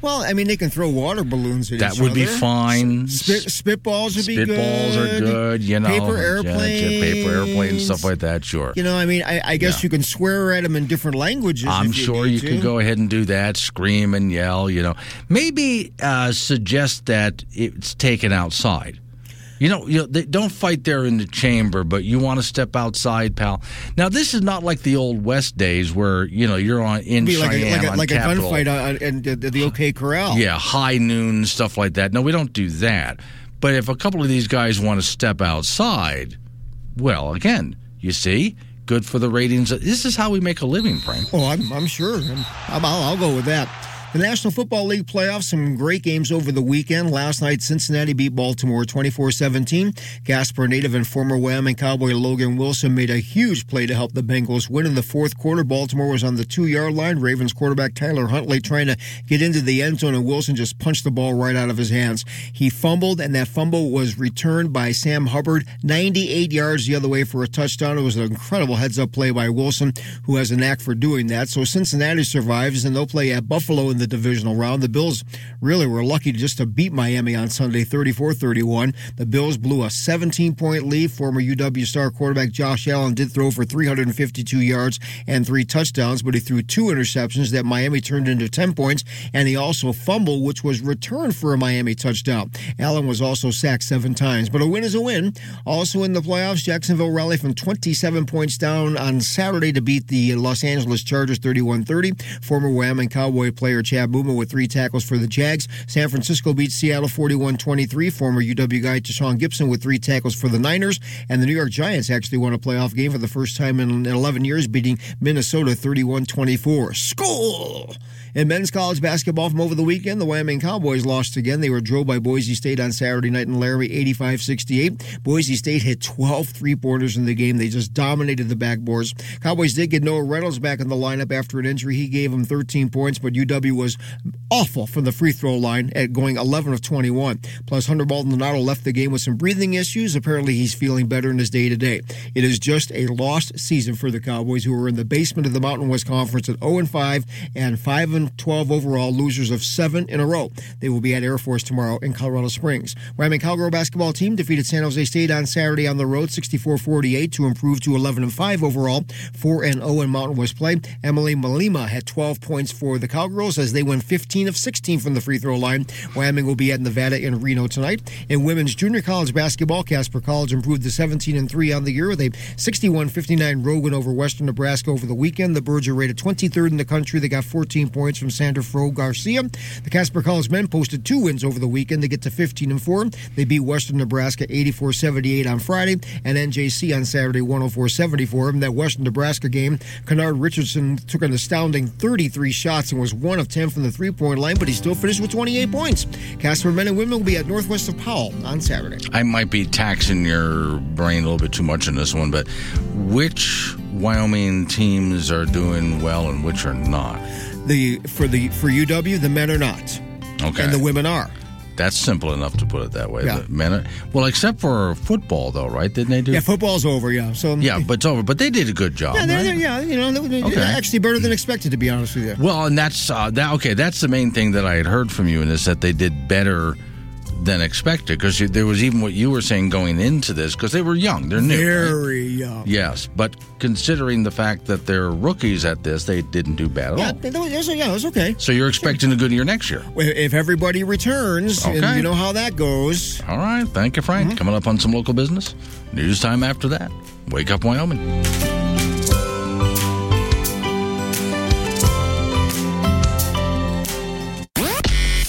Well, I mean, they can throw water balloons at That each would be fine. Spit, spitballs would be good. Spitballs are good, you know. Paper airplanes. yeah, paper airplanes, stuff like that, sure. You know, I mean, I, I guess Yeah. you can swear at them in different languages. I'm you sure you to. could go ahead and do that, scream and yell, you know. Maybe uh, suggest that it's taken outside. You know, you know they don't fight there in the chamber, but you want to step outside, pal. Now, this is not like the old West days where, you know, you're on in be like a, like a, like a gunfight uh, uh, on, in the, the OK Corral. Yeah, high noon, stuff like that. No, we don't do that. But if a couple of these guys want to step outside, well, again, you see, good for the ratings. This is how we make a living, Frank. Oh, I'm, I'm sure. I'm, I'll, I'll go with that. The National Football League playoffs, some great games over the weekend. Last night, Cincinnati beat Baltimore 24 17. Casper native and former Wyoming Cowboy Logan Wilson made a huge play to help the Bengals win in the fourth quarter. Baltimore was on the two yard line. Ravens quarterback Tyler Huntley trying to get into the end zone, and Wilson just punched the ball right out of his hands. He fumbled, and that fumble was returned by Sam Hubbard 98 yards the other way for a touchdown. It was an incredible heads up play by Wilson, who has a knack for doing that. So Cincinnati survives, and they'll play at Buffalo in the divisional round. The Bills really were lucky just to beat Miami on Sunday 34 31. The Bills blew a 17 point lead. Former UW star quarterback Josh Allen did throw for 352 yards and three touchdowns, but he threw two interceptions that Miami turned into 10 points, and he also fumbled, which was returned for a Miami touchdown. Allen was also sacked seven times, but a win is a win. Also in the playoffs, Jacksonville rallied from 27 points down on Saturday to beat the Los Angeles Chargers 31 30. Former Wyoming Cowboy player Chad Muma with three tackles for the Jags. San Francisco beat Seattle 41 23. Former UW guy Tashaun Gipson with three tackles for the Niners. And the New York Giants actually won a playoff game for the first time in 11 years, beating Minnesota 31 24. School! In men's college basketball from over the weekend, the Wyoming Cowboys lost again. They were drilled by Boise State on Saturday night in Laramie, 85-68. Boise State hit 12 three-pointers in the game. They just dominated the backboards. Cowboys did get Noah Reynolds back in the lineup after an injury. He gave them 13 points, but UW was awful from the free throw line at going 11 of 21. Plus, Hunter Maldonado left the game with some breathing issues. Apparently, he's feeling better in his day-to-day. It is just a lost season for the Cowboys, who are in the basement of the Mountain West Conference at 0-5 and 5 and 12 overall, losers of seven in a row. They will be at Air Force tomorrow in Colorado Springs. Wyoming Cowgirl basketball team defeated San Jose State on Saturday on the road, 64-48 to improve to 11 and 5 overall, 4 and 0 in Mountain West play. Emily Mellema had 12 points for the Cowgirls as they went 15 of 16 from the free throw line. Wyoming will be at Nevada in Reno tonight. In women's junior college basketball, Casper College improved to 17 and 3 on the year with a 61-59 road win over Western Nebraska over the weekend. The Birds are rated 23rd in the country. They got 14 points from Sandra Fro Garcia. The Casper College men posted two wins over the weekend They get to 15 and 4. They beat Western Nebraska 84-78 on Friday and NJC on Saturday 104-74. In that Western Nebraska game, Kennard Richardson took an astounding 33 shots and was one of 10 10 from the three point line, but he still finished with 28 points. Casper men and women will be at Northwest of Powell on Saturday. I might be taxing your brain a little bit too much in this one, but which Wyoming teams are doing well and which are not? The for the for UW, the men are not, Okay. and the women are. That's simple enough to put it that way. Yeah. The men are, well, except for football, though, right? Didn't they do? Yeah, football's over. Yeah, so Yeah, but it's over. But they did a good job. yeah, they're, right? they're- yeah, you know, they- Okay. actually better than expected, to be honest with you. Well, and that's uh, that. Okay, that's the main thing that I had heard from you, and is that they did better than expected because there was even what you were saying going into this because they were young, they're new. right? Very young. Yes, but considering the fact that they're rookies at this, they didn't do bad at Yeah, all. they- they- yeah, it's okay. So you're expecting a good year next year. If everybody returns, and you know how that goes. All right, thank you, Frank. Mm-hmm. Coming up on some local business. News time after that. Wake up, Wyoming.